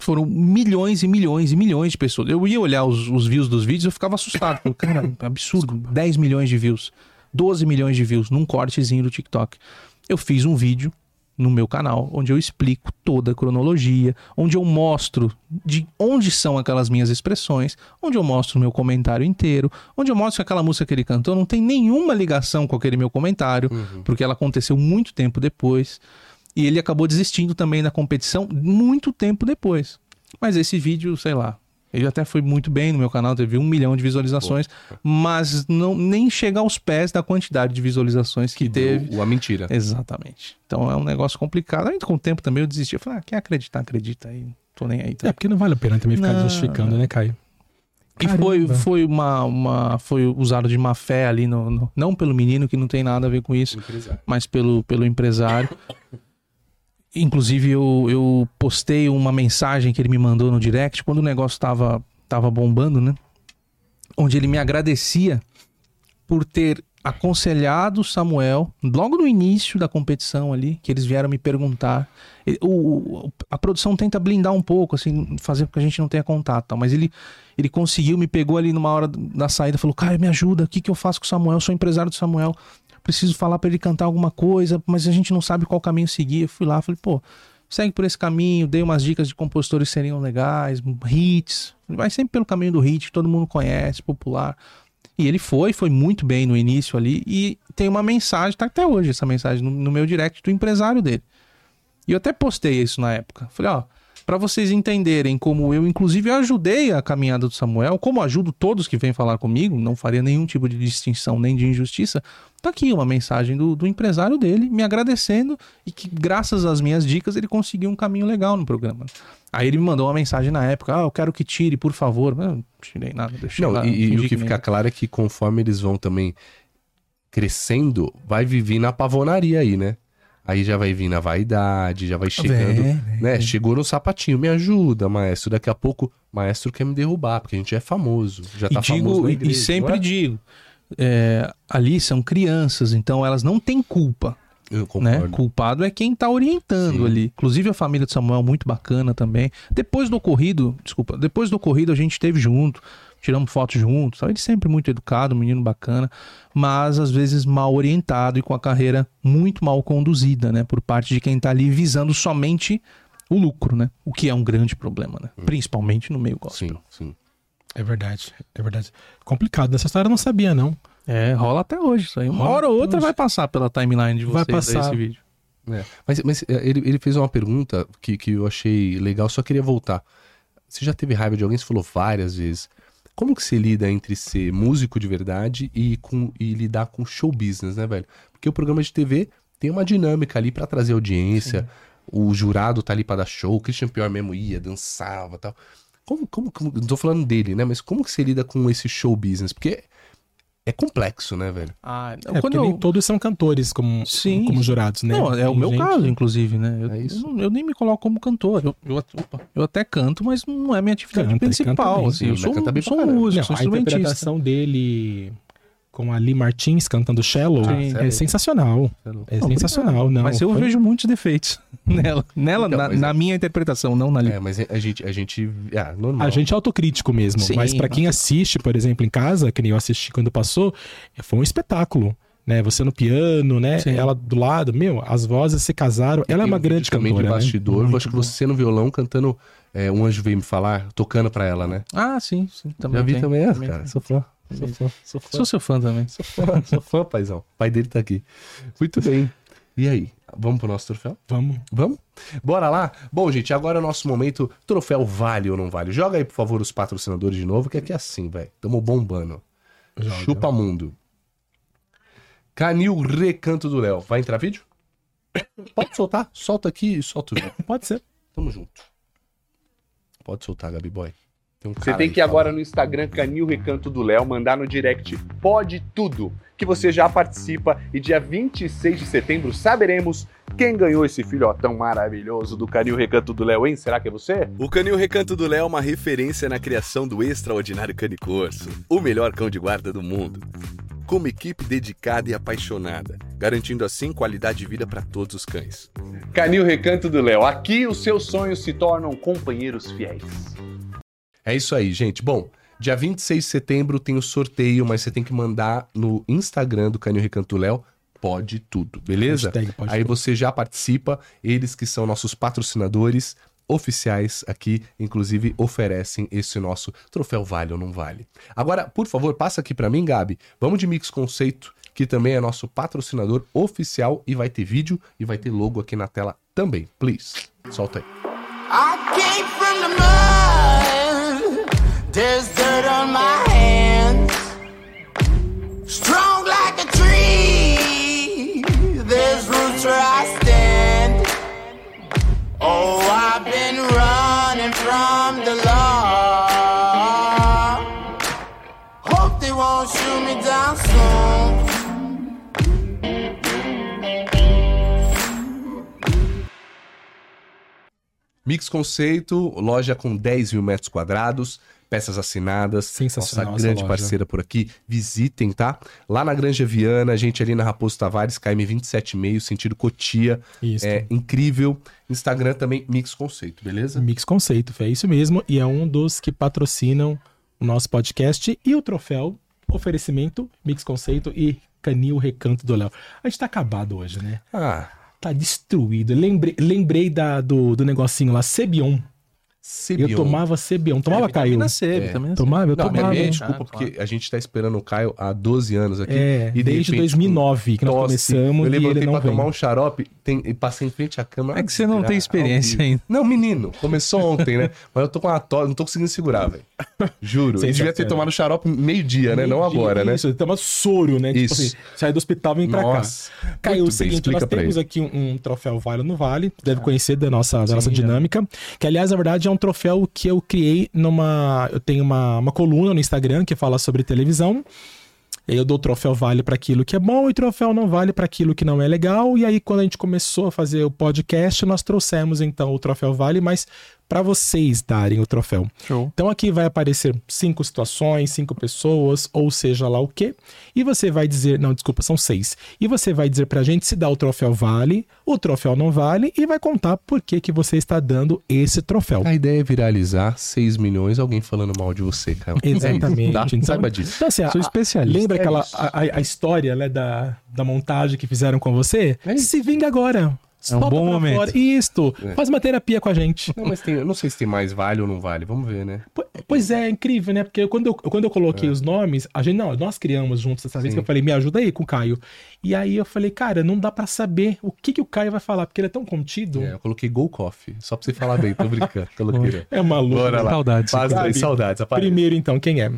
foram milhões e milhões e milhões de pessoas. Eu ia olhar os, os views dos vídeos, eu ficava assustado. Falei, Cara, absurdo. 10 milhões de views, 12 milhões de views num cortezinho do TikTok. Eu fiz um vídeo no meu canal, onde eu explico toda a cronologia, onde eu mostro de onde são aquelas minhas expressões, onde eu mostro o meu comentário inteiro, onde eu mostro que aquela música que ele cantou não tem nenhuma ligação com aquele meu comentário, porque ela aconteceu muito tempo depois. E ele acabou desistindo também da competição muito tempo depois. Mas esse vídeo, sei lá, ele até foi muito bem no meu canal, teve um milhão de visualizações, mas não nem chega aos pés da quantidade de visualizações que, teve. O, a mentira. Exatamente. Então é um negócio complicado. Aí com o tempo também eu desisti. Eu falei, ah, quer acreditar, acredita aí. Não tô nem aí. É, Tá? porque não vale a pena também ficar Não. justificando, né, Caio? E foi, foi uma, uma. Foi usado de má fé ali, no, no- não pelo menino, que não tem nada a ver com isso, mas pelo, pelo empresário. *laughs* Inclusive, eu, eu postei uma mensagem que ele me mandou no direct quando o negócio tava, tava bombando, né? Onde ele me agradecia por ter aconselhado Samuel logo no início da competição ali, que eles vieram me perguntar. O- a produção tenta blindar um pouco, assim, fazer com que a gente não tenha contato, tal, mas ele, ele conseguiu, me pegou ali numa hora da saída, falou: Caio, me ajuda, o que, que eu faço com o Samuel? Eu sou empresário do Samuel, preciso falar pra ele cantar alguma coisa, mas a gente não sabe qual caminho seguir. Eu fui lá, falei: pô, segue por esse caminho, dei umas dicas de compositores que seriam legais, hits, vai sempre pelo caminho do hit, que todo mundo conhece, popular. E ele foi, foi muito bem no início ali. E tem uma mensagem, tá até hoje essa mensagem no, no meu direct do empresário dele. E eu até postei isso na época. Falei, ó, pra vocês entenderem como eu, inclusive, ajudei a caminhada do Samuel, como ajudo todos que vêm falar comigo, não faria nenhum tipo de distinção nem de injustiça. Tá aqui uma mensagem do, do empresário dele me agradecendo e que, graças às minhas dicas, ele conseguiu um caminho legal no programa. Aí ele me mandou uma mensagem na época: Ah, eu quero que tire, por favor. Eu não tirei nada, deixei Não, lá. e, e o que fica claro é que conforme eles vão também crescendo, vai viver na pavonaria aí, né? Aí já vai vir na vaidade, já vai chegando, Vem, né? Chegou no sapatinho, me ajuda, maestro. Daqui a pouco, maestro quer me derrubar, porque a gente é famoso, já tá e famoso digo, na e- igreja, e sempre é? digo, é, ali são crianças, então elas não têm culpa, Eu né? concordo. Culpado é quem tá orientando Sim. ali. Inclusive a família de Samuel muito bacana também. Depois do ocorrido, desculpa, depois do ocorrido a gente esteve junto, tiramos fotos juntos. Ele sempre muito educado, um menino bacana, mas às vezes mal orientado e com a carreira muito mal conduzida, né? Por parte de quem tá ali visando somente o lucro, né? O que é um grande problema, né? Principalmente no meio gospel. Sim, sim. É verdade, é verdade. Complicado. Dessa história eu não sabia, não. É, rola até hoje isso aí. Uma Rola hora ou outra hoje. vai passar pela timeline de Vai vocês aí passar. esse vídeo. É. Mas, mas é, ele, ele fez uma pergunta que, que eu achei legal, só queria voltar. Você já teve raiva de alguém? Você falou várias vezes. Como que você lida entre ser músico de verdade e, com, e lidar com show business, né, velho? Porque o programa de TV tem uma dinâmica ali pra trazer audiência. O jurado tá ali pra dar show. O Christian Pior mesmo ia, dançava e tal. Como, como, como, não tô falando dele, né? Mas como que você lida com esse show business? Porque é complexo, né, velho? Ah, É, quando porque eu... nem todos são cantores como, Sim. como jurados, né? Não, é o Tem meu gente- caso, inclusive, né? Eu, É isso. eu não- eu nem me coloco como cantor. Eu, eu, opa, eu até canto, mas não é minha atividade Canta, principal. canta bem, assim, sim, eu sou, canta bem sou caramba. músico, Não, sou a instrumentista. interpretação dele com a Lee Martins cantando cello Sim. é sensacional. É sensacional, não. mas eu foi- vejo muitos defeitos *laughs* nela, nela Então, na, mas é- na minha interpretação, não na li. É, mas a gente, a gente. Ah, normal. A gente é autocrítico mesmo, Sim, mas pra quem mas- assiste, por exemplo, em casa, que nem eu assisti quando passou, foi um espetáculo. Né, você no piano, né? Sim. Ela do lado, meu, as vozes se casaram. Ela é uma um grande também cantora. de né? bastidor. Muito acho que você no violão cantando é, Um Anjo Veio Me Falar, tocando pra ela, né? Ah, sim, sim. Também Já vi tem. também essa, Também cara. tem. Sou fã. Sou fã. Sou fã. Sou seu fã também. Sou fã, sou fã, paizão. O pai dele tá aqui. Muito bem. E aí? Vamos pro nosso troféu? Vamos. Vamos? Bora lá? Bom, gente, agora é o nosso momento. Troféu vale ou não vale? Joga aí, por favor, os patrocinadores de novo, que aqui é assim, velho. Tamo bombando. Joga. Chupa mundo. Canil Recanto do Léo. Vai entrar vídeo? Pode soltar. Solta aqui e solta o vídeo. Pode ser. Tamo junto. Pode soltar, Gabi Boy. Tem um Você tem que ir agora no Instagram Canil Recanto do Léo, mandar no direct Pode Tudo, que você já participa e dia 26 de setembro saberemos quem ganhou esse filhotão maravilhoso do Canil Recanto do Léo, hein? Será que é você? O Canil Recanto do Léo é uma referência na criação do extraordinário canicorso, o melhor cão de guarda do mundo. Com uma equipe dedicada e apaixonada, garantindo assim qualidade de vida para todos os cães. Canil Recanto do Léo, aqui os seus sonhos se tornam companheiros fiéis. É isso aí, gente. Bom, dia 26 de setembro tem o sorteio, mas você tem que mandar no Instagram do Canil Recanto Léo. Pode tudo, beleza? Hashtag pode aí tudo. você já participa, eles que são nossos patrocinadores oficiais aqui, inclusive oferecem esse nosso troféu vale ou não vale. Agora, por favor, passa aqui pra mim, Gabi. Vamos de Mix Conceito, que também é nosso patrocinador oficial e vai ter vídeo e vai ter logo aqui na tela também. Please, solta aí. I came from the. There's dirt on my Mix Conceito, loja com 10 mil metros quadrados, peças assinadas. Sensacional Nossa essa grande parceira por aqui. Visitem, tá? Lá na Granja Viana, a gente ali na Raposo Tavares, KM 27,5, sentido Cotia. Isso. É incrível. Instagram também, Mix Conceito, beleza? Mix Conceito, é isso mesmo. E é um dos que patrocinam o nosso podcast e o troféu oferecimento Mix Conceito e Canil Recanto do Léo. A gente tá acabado hoje, né? Ah, Tá destruído. Lembrei, lembrei da, do, do negocinho lá, Cebion. Cebion. Eu tomava Cebion. Tomava, Caio? Vitamina C, É. vitamina C. Tomava, eu Não, tomava. me desculpa, Ah, porque a gente tá esperando o Caio há 12 anos aqui. É, e de desde repente, 2009 que nós tosse, começamos Eu e levantei ele não pra vem. tomar um xarope tem, e passei em frente à câmera. É que você não tem experiência ainda. Não, menino, começou ontem, né? *laughs* Mas eu tô com uma tosse, não tô conseguindo segurar, velho. Juro. Você devia ter tomado xarope meio-dia, né? Não Meio-dia, agora, né? Isso, toma soro, né? Isso. Tipo assim, sai do hospital e vem pra Nossa. cá. Caio, Muito o seguinte, explica nós temos aqui um, troféu Vale não Vale, deve conhecer da nossa, da nossa dinâmica, que aliás, na verdade, é um troféu que eu criei numa... Eu tenho uma, uma coluna no Instagram que fala sobre televisão, eu dou troféu vale para aquilo que é bom e troféu não vale para aquilo que não é legal. E aí, quando a gente começou a fazer o podcast, nós trouxemos então o troféu vale, mas para vocês darem o troféu. Show. Então aqui vai aparecer cinco situações, cinco pessoas, ou seja lá o quê. E você vai dizer, não, desculpa, são seis. E você vai dizer pra gente se dá o troféu vale, o troféu não vale e vai contar por que que você está dando esse troféu. A ideia é viralizar 6 milhões alguém falando mal de você, cara. Exatamente. Tá? Então, Saiba disso. Então, assim, Sou a- especialista. Lembra É aquela isso. a, a- história né, da, da montagem que fizeram com você? É isso. Se vinga agora. É um bom momento. fora. Isto. É. Faz uma terapia com a gente. Não, mas tem, eu não sei se tem mais vale ou não vale. Vamos ver, né? Po- Pois é, é incrível, né? Porque quando eu, quando eu coloquei os nomes, a gente, não, nós criamos juntos essa vez É. Sim. que eu falei, me ajuda aí com o Caio. E aí eu falei, cara, não dá pra saber o que, que o Caio vai falar, porque ele é tão contido. É, eu coloquei Go Coffee. Só pra você falar bem, tô brincando. Coloquei. É maluco. Bora lá. Saudades. Sabe? saudades. Primeiro, então, quem é?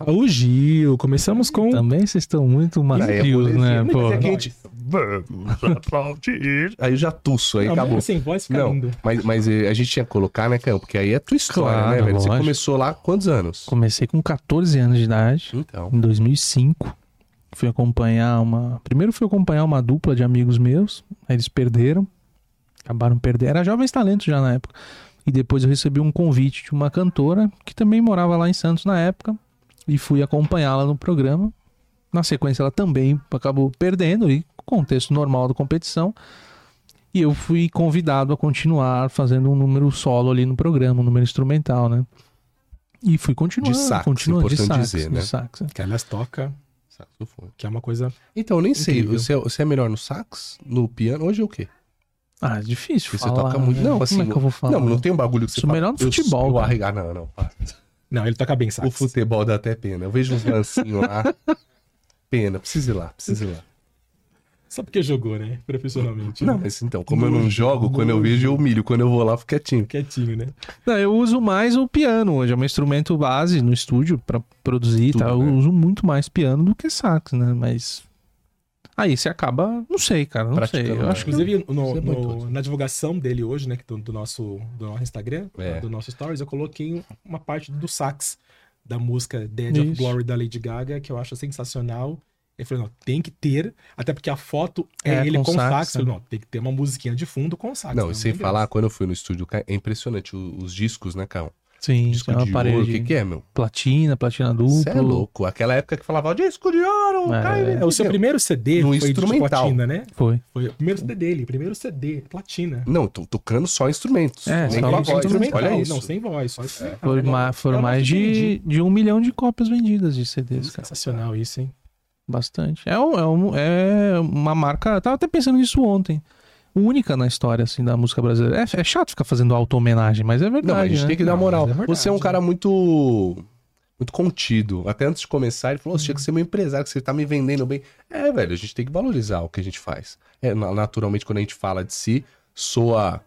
Raul Gil. Começamos com. Também vocês estão muito macios, é né, molezinha, pô? é gente- Vamos aplaudir. Aí eu já tuço, aí Não, acabou. Sem voz fica Não, lindo. mas, mas eh, a gente tinha que colocar, né, Caio? Porque aí é tua história, Claro, né, velho? Você lógico. começou lá quantos anos? Comecei com 14 anos de idade, Então. em 2005. Fui acompanhar uma. Primeiro fui acompanhar uma dupla de amigos meus. Aí eles perderam. Acabaram perdendo. Era jovens talentos já na época. E depois eu recebi um convite de uma cantora que também morava lá em Santos na época. E fui acompanhá-la no programa. Na sequência, ela também acabou perdendo, e contexto normal da competição. E eu fui convidado a continuar fazendo um número solo ali no programa, um número instrumental, né? E fui continuando. De sax, continuando, de importante sax, dizer, de né? sax, é. Que aliás toca, Saxofone. que é uma coisa. Então, eu nem sei. Incrível. Você é, você é melhor no sax, no piano? Hoje é o quê? Ah, é Não, para. Ele toca bem sax. O futebol dá até pena. Eu vejo uns lancinhos lá. Pena, precisa ir lá, precisa ir lá. Só porque jogou, né? Profissionalmente. Não, né? mas então, como eu não jogo, quando eu vejo eu humilho. Quando eu vou lá, eu fico quietinho. Quietinho, né? Não, eu uso mais o piano hoje. É um instrumento base no estúdio pra produzir, Tudo, tá? Eu né? uso muito mais piano do que sax, né? Mas aí você acaba, não sei, cara, não sei. Eu mais. acho que Inclusive, no- Isso é no- na divulgação dele hoje, né? que Do, do nosso, do nosso Instagram, É. do nosso Stories, eu coloquei uma parte do sax da música Dead of. Glory da Lady Gaga, que eu acho sensacional. Ele falou, não, tem que ter, até porque a foto é, É, ele com com, sax, sax. Né? falei, não, tem que ter uma musiquinha de fundo com sax. Não, e sem falar, quando eu fui no estúdio, é impressionante o- os discos, né, Carl? Sim, Disco é uma de parede ouro, o que, que é, meu? platina, platina duplo. Você é louco. Aquela época que falava, disco de ouro, É. cai, É, o seu primeiro CD No foi de instrumental. platina, né? Foi. Foi o primeiro CD dele, primeiro CD, platina. Não, tô tocando só instrumentos. É, nem só com a voz. instrumental. Olha isso. Não, sem voz, só instrumental. Foi Não, ma- foram eu mais de, de um milhão de cópias vendidas de CDs, cara. Sensacional isso, hein? Bastante. É, um- é, um- é uma marca. eu Tava até pensando nisso ontem. Única na história, assim, da música brasileira. É, é chato ficar fazendo auto-homenagem, mas é verdade. Não, a gente né? tem que dar moral. é verdade, você é um cara muito. Muito contido. Até antes de começar, ele falou: você tinha que ser meu empresário, que você tá me vendendo bem. É, velho, a gente tem que valorizar o que a gente faz. É, na- naturalmente, quando a gente fala de si, soa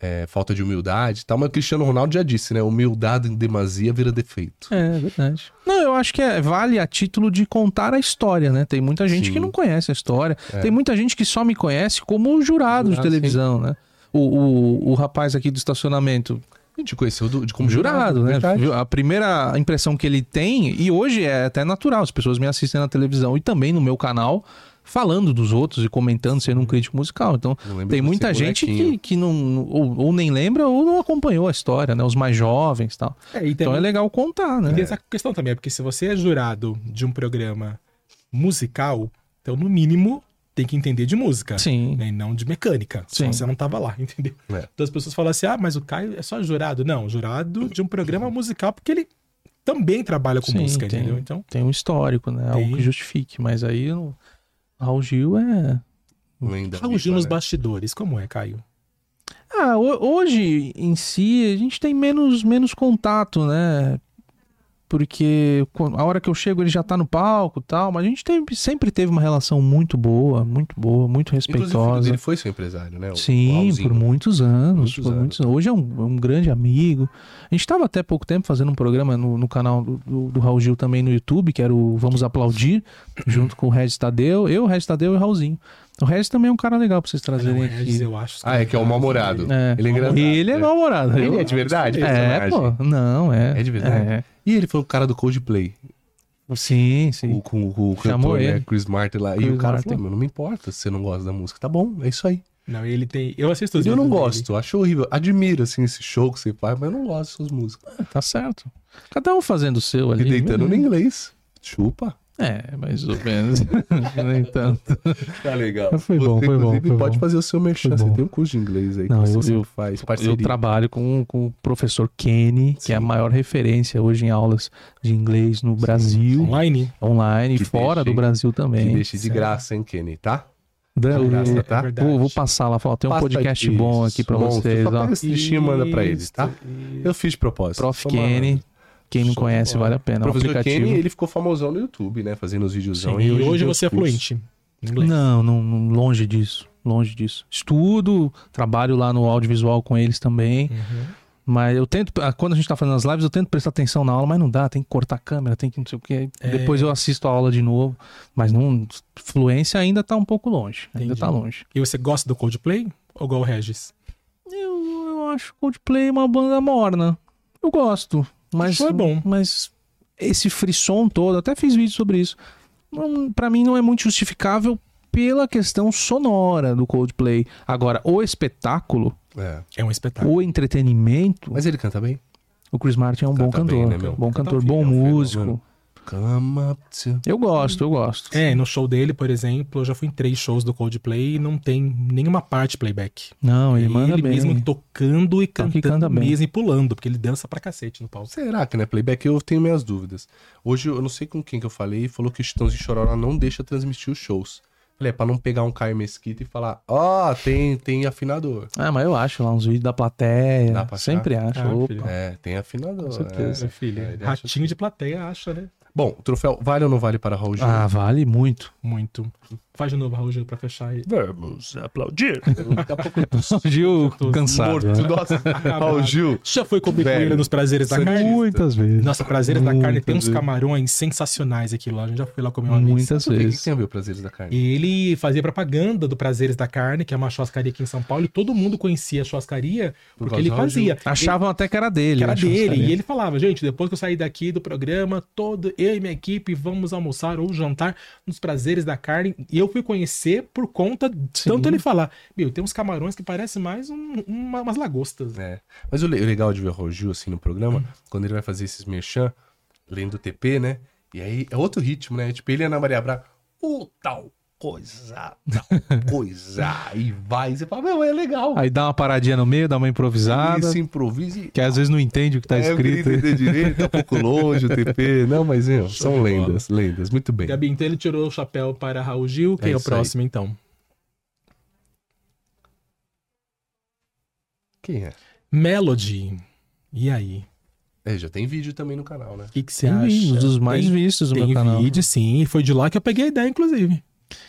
é, falta de humildade e tal, mas o Cristiano Ronaldo já disse, né? Humildade em demasia vira defeito. É, verdade. Não, eu acho que é, vale a título de contar a história, né? Tem muita gente Sim. que não conhece a história. É. Tem muita gente que só me conhece como jurado, de Jurado, televisão, né? O, o, o rapaz aqui do estacionamento, A gente conheceu do, de como como jurado, né? verdade. A primeira impressão que ele tem, e hoje é até natural, as pessoas me assistem na televisão e também no meu canal, falando dos outros e comentando, sendo um crítico musical. Então, tem muita gente que, que não, ou, ou nem lembra ou não acompanhou a história, né? Os mais jovens e tal. É, e Então é legal contar, né? e tem essa questão também, é porque se você é jurado de um programa musical, então no mínimo tem que entender de música. Sim. né, E não de mecânica. Sim. Só você não tava lá, *laughs* entendeu? É. Então as pessoas falam assim: ah, mas o Caio é só jurado. Não, jurado de um programa musical, porque ele também trabalha com Sim, música, tem. entendeu? Então, Tem um histórico, né? Algo Tem. que justifique. Mas aí o Raul Gil é. Lenda Raul Gil nos né? bastidores, como é, Caio? Ah, ho- hoje em si a gente tem menos, menos contato, né? Porque a hora que eu chego ele já tá no palco tal, mas a gente teve- sempre teve uma relação muito boa, muito boa, muito o respeitosa. dele foi seu empresário, né? O Sim, Raulzinho. por muitos anos. Muitos por anos. muitos anos. Hoje é um, é um grande amigo. A gente estava até pouco tempo fazendo um programa no, no canal do, do, do Raul Gil também no YouTube, que era o Vamos Aplaudir, junto com o Regis Tadeu, eu, o Regis Tadeu e o Raulzinho. O Regis também é um cara legal pra vocês trazerem Não, Regis, aqui. eu acho. Ah, é que é o mal-humorado. É. Ele é engraçado. Ele é né? mal-humorado. Ele é de verdade? É, personagem? pô. Não, é. É de verdade? É. E ele foi o cara do Coldplay. Sim, sim. O, com, com o Chamou cantor, né? ele. Chris Martin lá. e Chris o cara Martin. falou, meu, não me importa se você não gosta da música. Tá bom, é isso aí. Não, ele tem. Eu assisto os eu não vídeos dele. gosto, acho horrível. Admiro, assim, esse show que você faz, mas eu não gosto dessas músicas. Tá certo. Cada um fazendo o seu ali. E deitando no beleza. inglês. Chupa. É, mais ou menos. *laughs* Nem tanto. Tá legal. Foi bom, Você, foi bom, inclusive, foi pode bom. fazer o seu merchan. Foi Você bom. tem um curso de inglês aí que Não, você eu- sempre eu- faz parceria. Eu trabalho com, com o professor Kenny, que é a maior referência hoje em aulas de inglês no Brasil, Online? online e Que fora deixe, do Brasil Que também. deixe de graça, hein, Kenny, tá? Dan- de graça, eu- tá? É vou, vou passar lá, falar, tem um Passa podcast isso, bom aqui pra monstro. vocês, Só ó. pega esse e manda pra eles, tá? Isso. Eu fiz de propósito. Prof. Kenny, quem não Show conhece, vale a pena. O É professor aplicativo. Kenny, ele ficou famosão no YouTube, né? Fazendo os videozão. Sim, e hoje, tem os você é fluente inglês. Não, não, longe disso, longe disso. Estudo, trabalho lá no audiovisual com eles também, Uhum. mas eu tento, ah, quando a gente tá fazendo as lives, eu tento prestar atenção na aula, mas não dá, tem que cortar a câmera, tem que não sei o que. É. Depois eu assisto a aula de novo, mas não, fluência ainda tá um pouco longe, ainda Entendi. tá longe. E você gosta do Coldplay ou igual o Regis? Eu, eu acho Coldplay uma banda morna. Eu gosto, mas é bom. Mas esse frisson todo, até fiz vídeo sobre isso. Para mim não é muito justificável pela questão sonora do Coldplay. Agora, o espetáculo, É. É um espetáculo. o entretenimento, Mas ele canta bem. o Chris Martin é um bom Canta cantor, bem, né, meu? bom Canta cantor, bem, bom é um músico. fenômeno. Come up to... Eu gosto, eu gosto. É, no show dele, por exemplo, eu já fui em três shows do Coldplay e não tem nenhuma parte playback. Não, ele manda bem. mesmo tocando e Toca e cantando bem. mesmo e pulando, porque ele dança pra cacete no palco. Será que não é playback? Eu tenho minhas dúvidas. Hoje eu não sei com quem que eu falei, falou que o Chitãozinho Chororó não deixa transmitir os shows. Falei, é pra não pegar um Caio Mesquita e falar, ó, tem, tem afinador. Ah, mas eu acho lá uns vídeos da plateia. Dá pra achar? Sempre acho. Ah. É, tem afinador. Com certeza. é. Meu filho, É, ele acha ratinho de plateia acha, né? Bom, o troféu vale ou não vale para Raul Gil? Ah, vale muito. Muito. Faz de novo, Raul Gil, pra fechar aí. Vamos aplaudir. *laughs* Daqui a pouco eu tô *laughs* Gil cansado. morto. né? Nossa, *laughs* Raul Gil. Já foi comer com Velho, ele nos prazeres da carne? Muitas vezes. Nossa, prazeres da carne tem uns Muitas camarões sensacionais aqui lá. A gente já foi lá comer uma vez. Muitas O que, que vezes. tem a ver o Prazeres da Carne? E ele fazia propaganda do Prazeres da Carne, que é uma churrascaria aqui em São Paulo, e todo mundo conhecia a churrascaria Por porque ele Raul fazia. Achavam até que era dele. que era churrascaria. dele. E ele falava, gente, depois que eu sair daqui do programa, todo eu e minha equipe vamos almoçar ou jantar nos prazeres da carne. E eu fui conhecer por conta de Sim. tanto ele falar. Meu, tem uns camarões que parecem mais um- uma- umas lagostas. É. Mas o le- o legal de ver o Gil, assim, no programa, quando ele vai fazer esses merchan, lendo o TP, né? E aí é outro ritmo, né? Tipo, ele e Ana Maria Braga, o tal coisa, *laughs* coisa, e vai, e você fala, meu, é legal. Aí dá uma paradinha no meio, dá uma improvisada. Ele se improvisa e... Que às vezes não entende o que tá É, eu escrito. entender direito, tá um pouco longe o *laughs* TP. Não, mas meu, são de bola. lendas, lendas. Muito bem. Gabi, então ele tirou o chapéu para Raul Gil. Quem É é, o isso aí. próximo, então? Quem é? Melody. E aí? É, já tem vídeo também no canal, né? O que, que você Tem acha? vídeo, um dos mais tem, vistos do tem meu canal. vídeo, sim. Foi de lá que eu peguei a ideia, inclusive.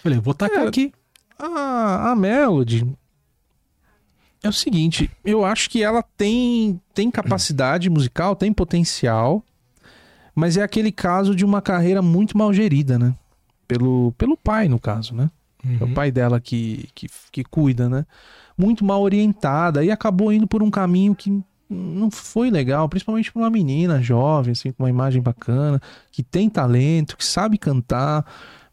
Falei, vou tacar Cara, aqui. A, a Melody é o seguinte, eu acho que ela tem, tem capacidade musical, tem potencial, mas é aquele caso de uma carreira muito mal gerida, né? Pelo, pelo pai, no caso, né? É o Uhum. pai dela que, que, que cuida, né? Muito mal orientada e acabou indo por um caminho que não foi legal, principalmente para uma menina jovem, assim, com uma imagem bacana, que tem talento, que sabe cantar,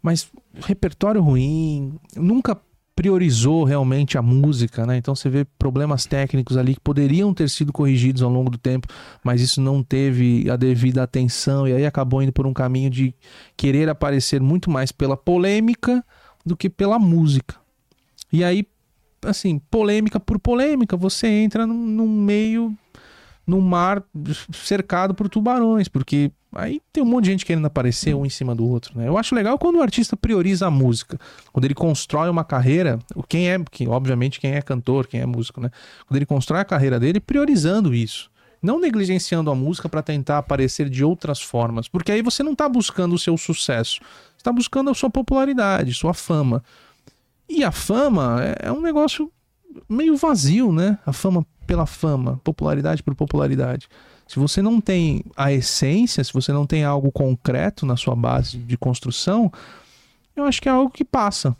mas repertório ruim, nunca priorizou realmente a música, né? Então você vê problemas técnicos ali que poderiam ter sido corrigidos ao longo do tempo, mas isso não teve a devida atenção e aí acabou indo por um caminho de querer aparecer muito mais pela polêmica do que pela música. E aí, assim, polêmica por polêmica, você entra num, num meio, num mar cercado por tubarões, porque aí tem um monte de gente querendo aparecer um em cima do outro, né? Eu acho legal quando o artista prioriza a música, quando ele constrói uma carreira, quem é, que, obviamente quem é cantor, quem é músico, né? Quando ele constrói a carreira dele priorizando isso. Não negligenciando a música para tentar aparecer de outras formas, porque aí você não tá buscando o seu sucesso, você tá buscando a sua popularidade, sua fama. E a fama é, é um negócio meio vazio, né? A fama pela fama, popularidade por popularidade. Se você não tem a essência, se você não tem algo concreto na sua base de construção, eu acho que é algo que passa.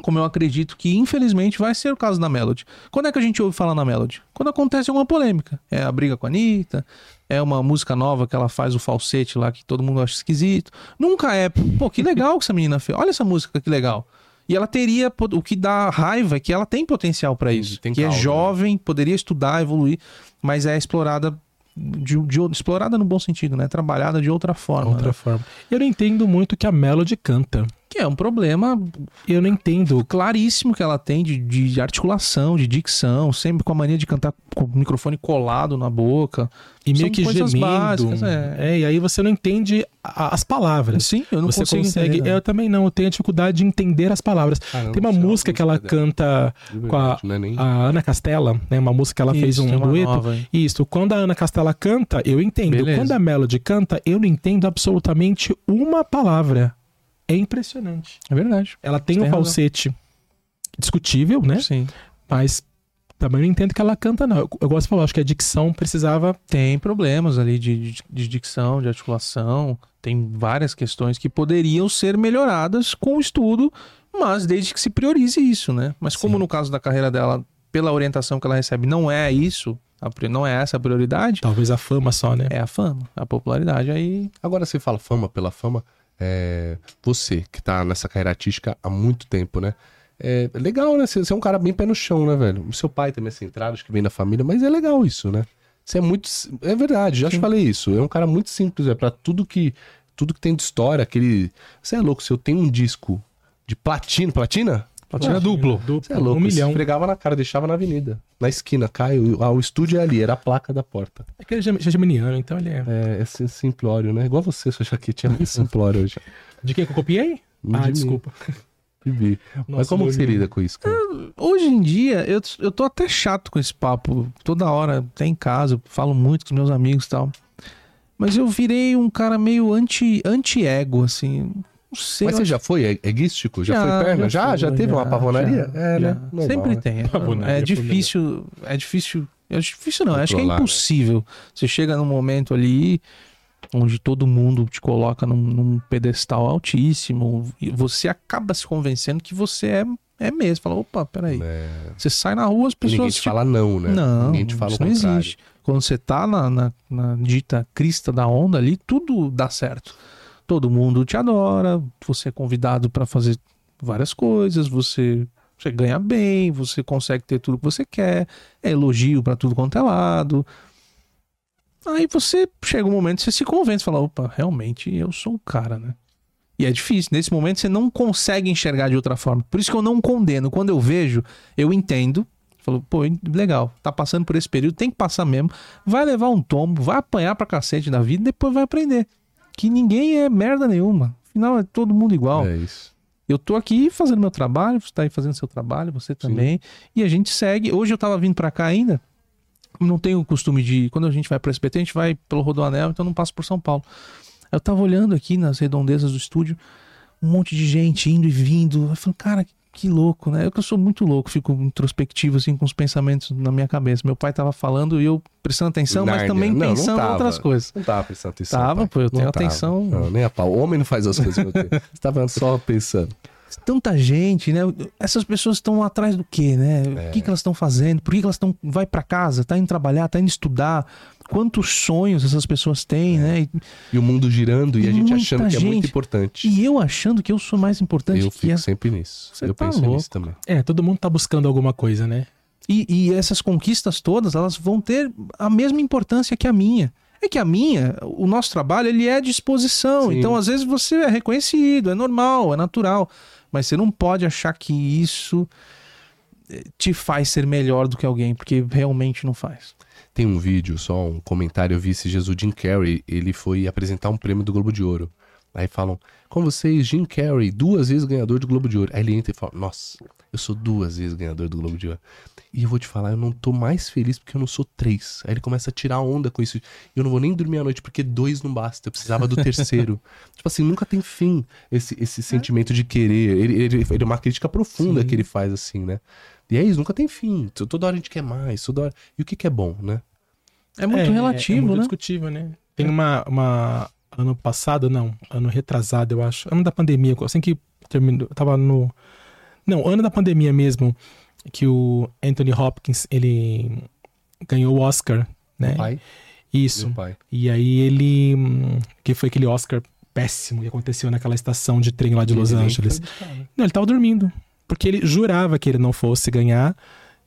como eu acredito que infelizmente vai ser o caso da Melody. Quando é que a gente ouve falar na Melody? Quando acontece alguma polêmica. É a briga com a Anitta, é uma música nova que ela faz o falsete lá que todo mundo acha esquisito. Nunca é, pô, que legal que essa menina fez. Olha essa música que legal. E ela teria, o que dá raiva é que ela tem potencial pra isso. tem que é caldo, né? jovem, poderia estudar, evoluir, mas é explorada de, de, explorada no bom sentido, né? Trabalhada de outra forma. Outra né? forma. Eu não entendo muito que a Melody canta. Que é um problema Eu não entendo. claríssimo que ela tem de, de articulação, de dicção, sempre com a mania de cantar com o microfone colado na boca. E meio São que gemendo. básicas, é. é. e aí você não entende a- as palavras. Sim, eu não você consigo consegue. entender, não. eu também não, eu tenho dificuldade de entender as palavras. Caramba, tem uma é uma música que ela canta com a, é nem- a Ana Castela, né? Uma música que ela fez Isso, um tem uma dueto. nova. Isso, quando a Ana Castela canta, eu entendo. Beleza. Quando a Melody canta, eu não entendo absolutamente uma palavra. É impressionante. É verdade. Ela tem Você um tem razão. falsete discutível, né? Sim. Mas também não entendo que ela canta, não. Eu, eu gosto de falar, acho que a dicção precisava. Tem problemas ali de, de, de dicção, de articulação. Tem várias questões que poderiam ser melhoradas com o estudo, mas desde que se priorize isso, né? Mas como Sim. no caso da carreira dela, pela orientação que ela recebe, não é isso, não é essa a prioridade, Talvez a fama só, né? é a fama, a popularidade. Aí Agora você fala fama pela fama. É, você que tá nessa carreira artística há muito tempo, né? É legal, né? Você é um cara bem pé no chão, né, velho? O seu pai também é centrado, acho que vem da família, mas é legal isso, né? Você é muito. É verdade, já te falei isso. É um cara muito simples, é pra tudo que. Tudo que tem de história, aquele. Você é louco, se eu tenho um disco de platina. Platina? duplo. Duplo, Você é louco, um milhão. esfregava na cara, deixava na avenida. Na esquina, Caio. Ah, o estúdio é ali, era a placa da porta. É que ele é gem- geminiano, então ele é. É, é sim- simplório, né? Igual você, sua jaquetinha é muito simplório hoje. *laughs* De quem que eu copiei? De ah, mim. desculpa. Vivi. *laughs* Mas como você lida com isso, cara? Hoje em dia, eu, eu tô até chato com esse papo. Toda hora, até em casa, eu falo muito com os meus amigos e tal. Mas eu virei um cara meio anti- anti-ego, assim. Não sei. Mas você acho- já foi e- eguístico? Já, foi perna? Já? fui, Já, teve uma pavonaria? já, é, já. né? Normal, Sempre né? tem. É, Pavonaria, é difícil. É difícil. É difícil não, acho que é né? impossível. Você chega num momento ali onde todo mundo te coloca num, num pedestal altíssimo e você acaba se convencendo que você é, é mesmo. Fala, opa, peraí. É. Você sai na rua, as E pessoas ninguém te te fala não, né? não, Ninguém te fala isso o não contrário. existe. Quando você tá na, na, na dita crista da onda ali, tudo dá certo. Todo mundo te adora, você é convidado para fazer várias coisas, você, você ganha bem, você consegue ter tudo que você quer, é elogio para tudo quanto é lado. Aí você chega um momento, você se convence, fala, opa, realmente eu sou o cara, né? E é difícil. Nesse momento você não consegue enxergar de outra forma. Por isso que eu não condeno. Quando eu vejo, eu entendo. Falo, pô, legal, tá passando por esse período, tem que passar mesmo. Vai levar um tombo, vai apanhar pra cacete da vida, depois vai aprender. Que ninguém é merda nenhuma. Afinal, é todo mundo igual. É isso. Eu tô aqui fazendo meu trabalho, você tá aí fazendo seu trabalho, você também. E a gente segue. Hoje eu tava vindo pra cá ainda. Não tenho o costume de. Quando a gente vai pro SBT, a gente vai pelo Rodoanel, então não passo por São Paulo. Eu tava olhando aqui nas redondezas do estúdio, um monte de gente indo e vindo. Eu falei, cara, que louco, né? Eu que eu sou muito louco, fico introspectivo, assim, com os pensamentos na minha cabeça. Meu pai tava falando e eu prestando atenção, mas também Não, não pensando em tava. outras coisas. Não tava prestando atenção. Tava, pai. pô, eu Não tenho tava. atenção. Não, nem a pau. O homem não faz as coisas que eu tenho. *laughs* Você tava só pensando. Tanta gente, né? Essas pessoas estão atrás do quê, né? O que, que elas estão fazendo? Por que, que elas estão. Vai pra casa, tá indo trabalhar, tá indo estudar. Quantos sonhos essas pessoas têm, né? E, E o mundo girando e a gente achando que é muito gente. importante. e eu achando que eu sou mais importante Eu que fico essa. sempre nisso. Você eu tá penso louco. nisso também. É, todo mundo tá buscando alguma coisa, né? E, e essas conquistas todas, elas vão ter a mesma importância que a minha. É que a minha, o nosso trabalho, ele é de exposição. Sim. Então, às vezes, você é reconhecido, é normal, é natural. Mas você não pode achar que isso eh, te faz ser melhor do que alguém, porque realmente não faz. Tem um vídeo, só um comentário, eu vi esse Jesus Jim Carrey, ele foi apresentar um prêmio do Globo de Ouro. Aí falam, com vocês, Jim Carrey, duas vezes ganhador do Globo de Ouro. Aí ele entra e fala, nossa, eu sou duas vezes ganhador do Globo de Ouro. E eu vou te falar, eu não tô mais feliz porque eu não sou três. Aí ele começa a tirar onda com isso. Eu não vou nem dormir à noite porque dois não basta, eu precisava do terceiro. *laughs* tipo assim, nunca tem fim esse, esse sentimento de querer. Ele, ele, ele é uma crítica profunda que ele faz assim, né? E é isso, nunca tem fim. Toda hora a gente quer mais, toda hora... E o que que é bom, né? É muito é relativo, muito né? discutível, né? Tem uma, uma. Ano passado, não. Ano retrasado, eu acho. Ano da pandemia. Assim que terminou. Tava no. Não, ano da pandemia mesmo, que o Anthony Hopkins, ele ganhou o Oscar, né? Pai, Isso. pai. E aí ele. Que foi aquele Oscar péssimo que aconteceu naquela estação de trem lá de Los Ele nem Angeles. né? Não, ele tava dormindo. Porque ele jurava que ele não fosse ganhar.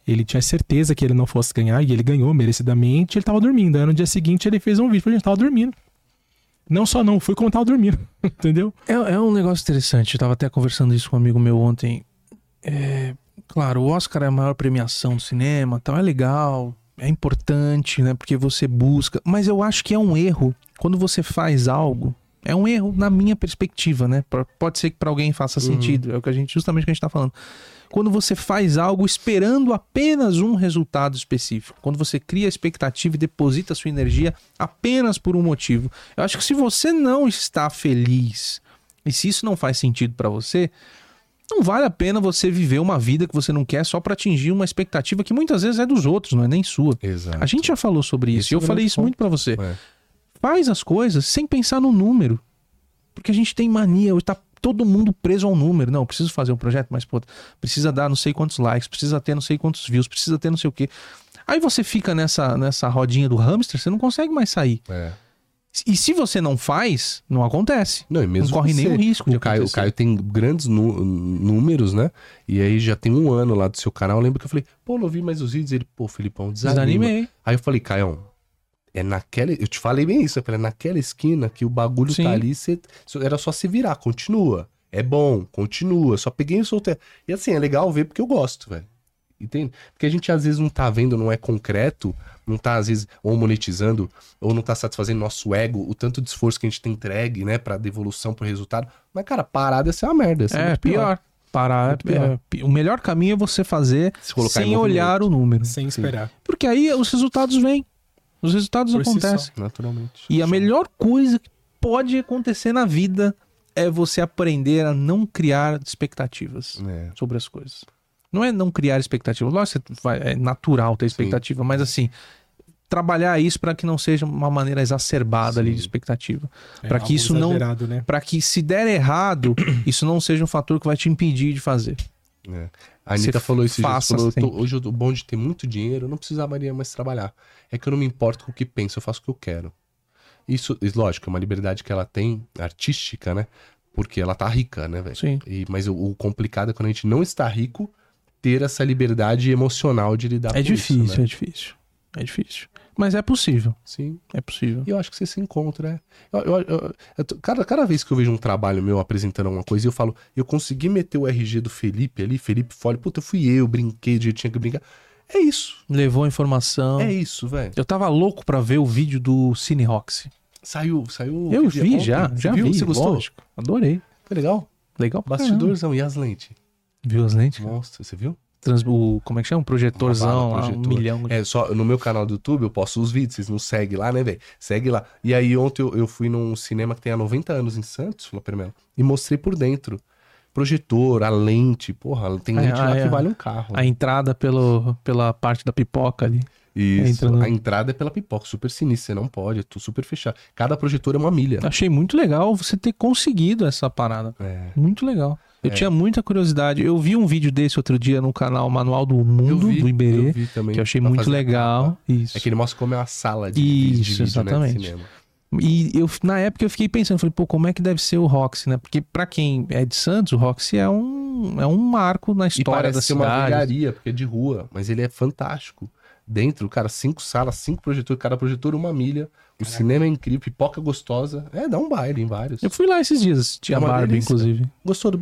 Ele tinha certeza que ele não fosse ganhar. E ele ganhou merecidamente. Ele tava dormindo. Aí no dia seguinte ele fez um vídeo. Gente, tava dormindo. Não só não, fui como tava dormindo. *laughs* Entendeu? É, é um negócio interessante. Eu tava até conversando isso com um amigo meu ontem. É, claro, o Oscar é a maior premiação do cinema, tal, é legal, é importante, né? Porque você busca. Mas eu acho que é um erro quando você faz algo. É um erro na minha perspectiva, né? Pode ser que para alguém faça sentido. É o que a gente justamente o que a gente tá falando. Quando você faz algo esperando apenas um resultado específico, quando você cria a expectativa e deposita sua energia apenas por um motivo. Eu acho que se você não está feliz e se isso não faz sentido pra você, não vale a pena você viver uma vida que você não quer só pra atingir uma expectativa que muitas vezes é dos outros, não é nem sua. Exato. A gente já falou sobre isso. E é eu o falei isso ponto. muito pra você. É. Faz as coisas sem pensar no número. Porque a gente tem mania, hoje tá todo mundo preso ao número. Não, eu preciso fazer um projeto, mas pô, precisa dar não sei quantos likes, precisa ter não sei quantos views, precisa ter não sei o quê. Aí você fica nessa, nessa rodinha do hamster, você não consegue mais sair. É. E se você não faz, não acontece. Não, e mesmo Não corre você. nenhum risco de O Caio, o. Caio tem grandes números, né? E aí já tem um ano lá do seu canal. Eu lembro que eu falei, pô, não vi mais os vídeos. Ele, pô, Filipão, desanima. Desanimei. Aí eu falei, Caião, é naquela. Eu te falei bem isso. Eu falei, é naquela esquina que o bagulho Sim. tá ali, você... era só se virar, continua. É bom, continua. Só peguei e soltei. E assim, é legal ver porque eu gosto, velho. Entende? Porque a gente às vezes não tá vendo, não é concreto, não tá às vezes ou monetizando, ou não tá satisfazendo nosso ego, o tanto de esforço que a gente tem entregue, né, pra devolução, pro resultado. Mas, cara, parada ia ser uma merda. É, muito pior. Parar. Pior. é, pi- o melhor caminho é você fazer Se sem olhar o número. Sem esperar. Porque aí os resultados vêm. Os resultados Por si acontecem. Naturalmente. E a melhor coisa que pode acontecer na vida é você aprender a não criar expectativas É. sobre as coisas. Não é não criar expectativas. Lógico é natural ter expectativa, mas assim, trabalhar isso para que não seja uma maneira exacerbada ali de expectativa. É Para que isso não né? para que se der errado, *clears throat* isso não seja um fator que vai te impedir de fazer. É. A Aniita Você falou isso faça falou, tô- hoje o bom de ter muito dinheiro, eu não precisaria mais trabalhar. É que eu não me importo com o que penso, eu faço o que eu quero. Isso, lógico, é uma liberdade que ela tem, artística, né? Porque ela tá rica, né, velho? Sim. E- Mas o, o complicado é quando a gente não está rico, ter essa liberdade emocional de lidar É com difícil, isso, né? é difícil. É difícil. Mas é possível. Sim. É possível. E eu acho que você se encontra. é. Eu, eu- eu- eu cada, cada vez que eu vejo um trabalho meu apresentando alguma coisa, eu falo, eu consegui meter o RG do Felipe ali, Felipe Folha, puta, fui eu, brinquei que tinha que brincar. É isso. Levou a informação. É isso, velho. Eu tava louco pra ver o vídeo do Cine Roxy. Saiu, saiu. Eu vi já, já viu? vi. Você gostou? lógico. Adorei. Foi legal? Legal. Bastidorzão. E as lentes? Viu as lentes? Monstro, você viu? Trans, o, como é que chama? Um projetorzão, bala, lá, um projetor. milhão. de- É, só no meu canal do YouTube eu posto os vídeos, vocês não seguem lá, né, velho? Segue lá. E aí ontem eu, eu fui num cinema que tem há 90 anos em Santos, Fala Melo, e mostrei por dentro. Projetor, a lente, porra, tem Ah, lente lá é. que vale um carro. A entrada pelo, pela parte da pipoca ali. Isso, no- a entrada é pela pipoca, super sinistra, você não pode, é tudo super fechado. Cada projetor é uma milha. Achei muito legal você ter conseguido essa parada. É. Muito legal. Eu É. tinha muita curiosidade. Eu vi um vídeo desse outro dia no canal Manual do Mundo, do Iberê, eu vi também. que eu achei muito legal. capa. Isso. É que ele mostra como é uma sala de, Isso, de vídeo, exatamente. né. E eu, na época eu fiquei pensando, falei, pô, como é que deve ser o Roxy, né? Porque pra quem é de Santos, o Roxy é um, é um marco na história parece da ser uma cidade. velharia, porque é de rua, mas ele é fantástico. Dentro, cara, cinco salas, cinco projetores, cada projetor uma milha. O cinema é incrível, pipoca gostosa. É, dá um baile em vários. Eu fui lá esses dias assistir É Barbie, delícia. inclusive. Gostou do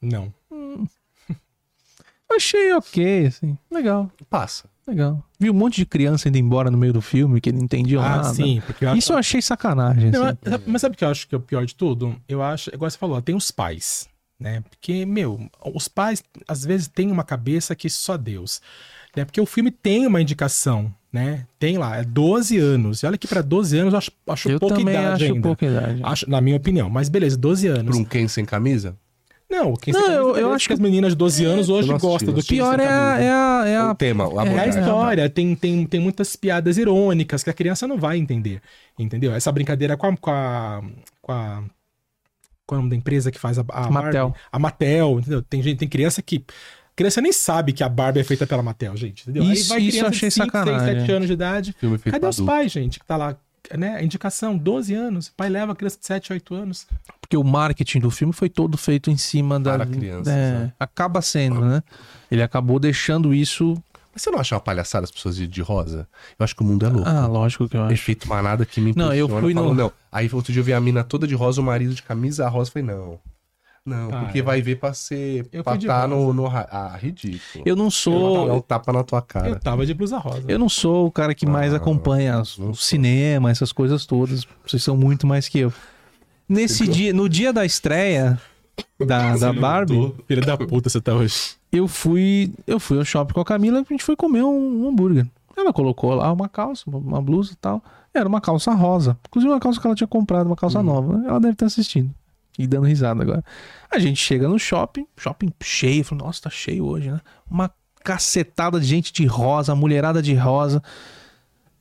Não. *laughs* Achei ok, assim. Legal, Passa. legal. Vi um monte de criança indo embora no meio do filme que não entendiam Ah, nada. sim, porque eu. Isso eu achei sacanagem. Não, assim. é- mas sabe o que eu acho que é o pior de tudo? Eu acho, igual você falou, tem os pais, né? Porque, meu, os pais às vezes têm uma cabeça que só Deus. Né? Porque o filme tem uma indicação, né? Tem lá, é 12 anos. E olha que pra 12 anos eu acho, acho Eu pouca idade acho ainda. pouca idade. Acho, na minha opinião. Mas beleza, 12 anos. Pra um Ken sem camisa? Não, quem Não, sabe, eu- eu acho que as meninas de 12 anos hoje gostam do. Quem Pior é a, é a, é a o tema, a É a história, tem, tem, tem muitas piadas irônicas que a criança não vai entender, entendeu? Essa brincadeira com a, com a, com a, Qual é o nome da empresa que faz a, a Mattel. Barbie? A Mattel, entendeu? Tem gente, tem criança que. Criança nem sabe que a Barbie é feita pela Mattel, gente. Entendeu? Isso- isso eu criança achei de 5, 6, sacanagem. 7 anos de idade. Cadê os pais, gente? Que tá lá, né? A indicação, 12 anos. O pai leva a criança de 7, 8 anos. Porque o marketing do filme foi todo feito em cima da. Para crianças, é, né? Acaba sendo, né? Ele acabou deixando isso. Mas você não acha uma palhaçada as pessoas de, de rosa? Eu acho que o mundo é louco. Ah, lógico que eu acho. Efeito manada que me Não, eu fui no- não. Aí outro dia eu vi a mina toda de rosa, o marido de camisa rosa. Falei, não. Não, Ah, porque é. vai ver pra ser. Eu pra tá no, no. Ah, ridículo. Eu não Dá um sou. tapa na tua cara. Eu tava de blusa rosa. Eu não sou o cara que mais Ah, acompanha os- não o sou. cinema, essas coisas todas. Vocês são muito mais que eu. Nesse dia, no dia da estreia da, da Barbie, Filha da puta, você tá hoje. eu fui, eu fui ao shopping com a Camila, a gente foi comer um, um hambúrguer. Ela colocou lá uma calça, uma- uma blusa e tal. Era uma calça rosa. Inclusive uma calça que ela tinha comprado, uma calça nova. Ela deve estar assistindo. Dando risada agora. A gente chega no shopping, shopping cheio. Falei, nossa, tá cheio hoje, né? Uma cacetada de gente de rosa, mulherada de rosa.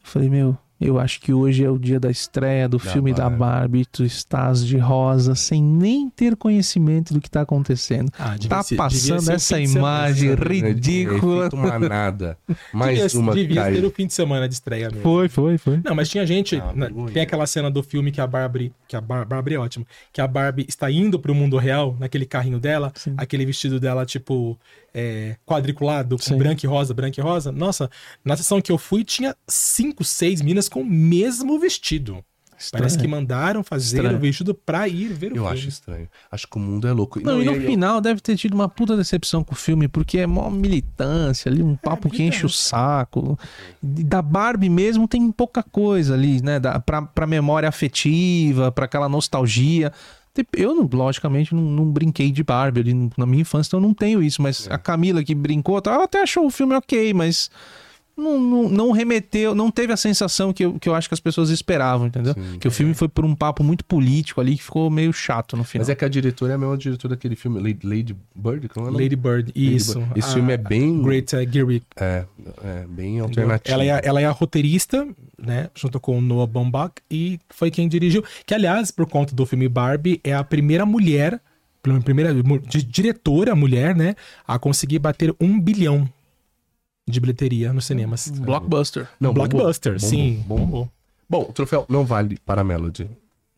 Falei, meu, eu acho que hoje é o dia da estreia do Da filme da Barbie. Barbie. Tu estás de rosa, sem nem ter conhecimento do que tá acontecendo. Ah, Tá ser- passando o essa de semana, imagem né? ridícula. Efeito manada. *laughs* Mais devia, uma devia caiu. ser o fim de semana de estreia mesmo. Foi, foi, foi. Não, mas tinha gente. Ah, na- vergonha. tem aquela cena do filme que a Barbie. Que a Bar- Barbie é ótima. Que a Barbie está indo pro mundo real, naquele carrinho dela, Sim. aquele vestido dela, tipo, é, quadriculado, com Sim. branco e rosa, branco e rosa. Nossa, na sessão que eu fui, tinha cinco, seis minas com o mesmo vestido. Parece que mandaram fazer Estranho. o vestido pra ir ver o Eu filme. acho estranho. Acho que o mundo é louco. Não, e no eu- final deve ter tido uma puta decepção com o filme, porque é mó militância ali, um papo que enche o saco. Da Barbie mesmo tem pouca coisa ali, né? Da, pra, pra memória afetiva, pra aquela nostalgia. Tem- Eu, logicamente, não, não brinquei de Barbie ali na minha infância, então eu não tenho isso. Mas É. a Camila que brincou, tá, ela até achou o filme ok, mas não, não, não remeteu, não teve a sensação que eu, que eu acho que as pessoas esperavam, entendeu? Sim, que o filme foi por um papo muito político ali, que ficou meio chato no final. Mas é que a diretora é a mesma diretora daquele filme, Lady, Bird? Como é? Lady Bird, Lady isso. Bird. Esse A- filme é bem. Great uh, Geary. É, é bem alternativo. Ela é, a- ela é a roteirista, né? Junto com o Noah Baumbach, e foi quem dirigiu. Que, aliás, por conta do filme Barbie, é a primeira mulher, primeira diretora mulher, né? A conseguir bater um bilhão de bilheteria nos cinemas. Blockbuster. Não, Blockbuster, bombou, sim. bombou, bombou. Bom, o troféu não vale para a Melody.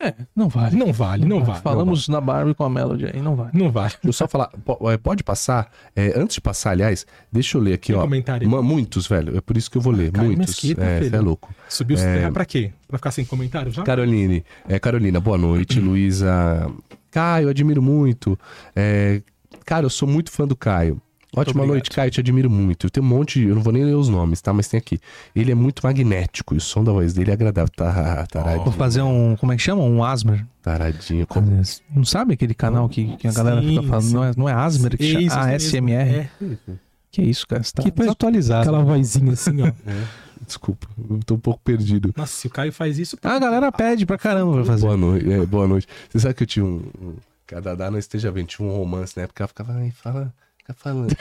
É, não vale. Não vale, não vale. Falamos na Barbie com a Melody aí, não vale. Não vale. Deixa eu só falar, é, pode passar? É, antes de passar, aliás, deixa eu ler aqui, Tem ó. comentário. Muitos, velho. É por isso que eu vou ler. Caio muitos. Mesquita, é, é louco. Subiu é... pra quê? Pra ficar sem comentário já? Caroline, é, Carolina, boa noite. Luísa. Caio, admiro muito. É, cara, eu sou muito fã do Caio. Ótima noite, Caio, te admiro muito. Tem um monte, eu não vou nem ler os nomes, tá? Mas tem aqui. Ele é muito magnético e o som da voz dele é agradável. Tá, taradinho, Vou fazer um. Como é que chama? Um Asmer. taradinho. Como... Não sabe aquele canal que, que a galera Sim, fica falando? sim. Não é, não é Asmer que chama? Isso, Ah. SMR. É. Que isso, cara? Você tá Que desatualizado. Aquela vozinha assim, ó. *laughs* Desculpa, eu tô um pouco perdido. Nossa, se o Caio faz isso. Ah, a galera pede pra caramba pra fazer. Boa noite, é, boa noite. Você sabe que eu tinha um. um que a Dadá não esteja vendo, tinha um romance na época, ela ficava, ai, fala, fica falando.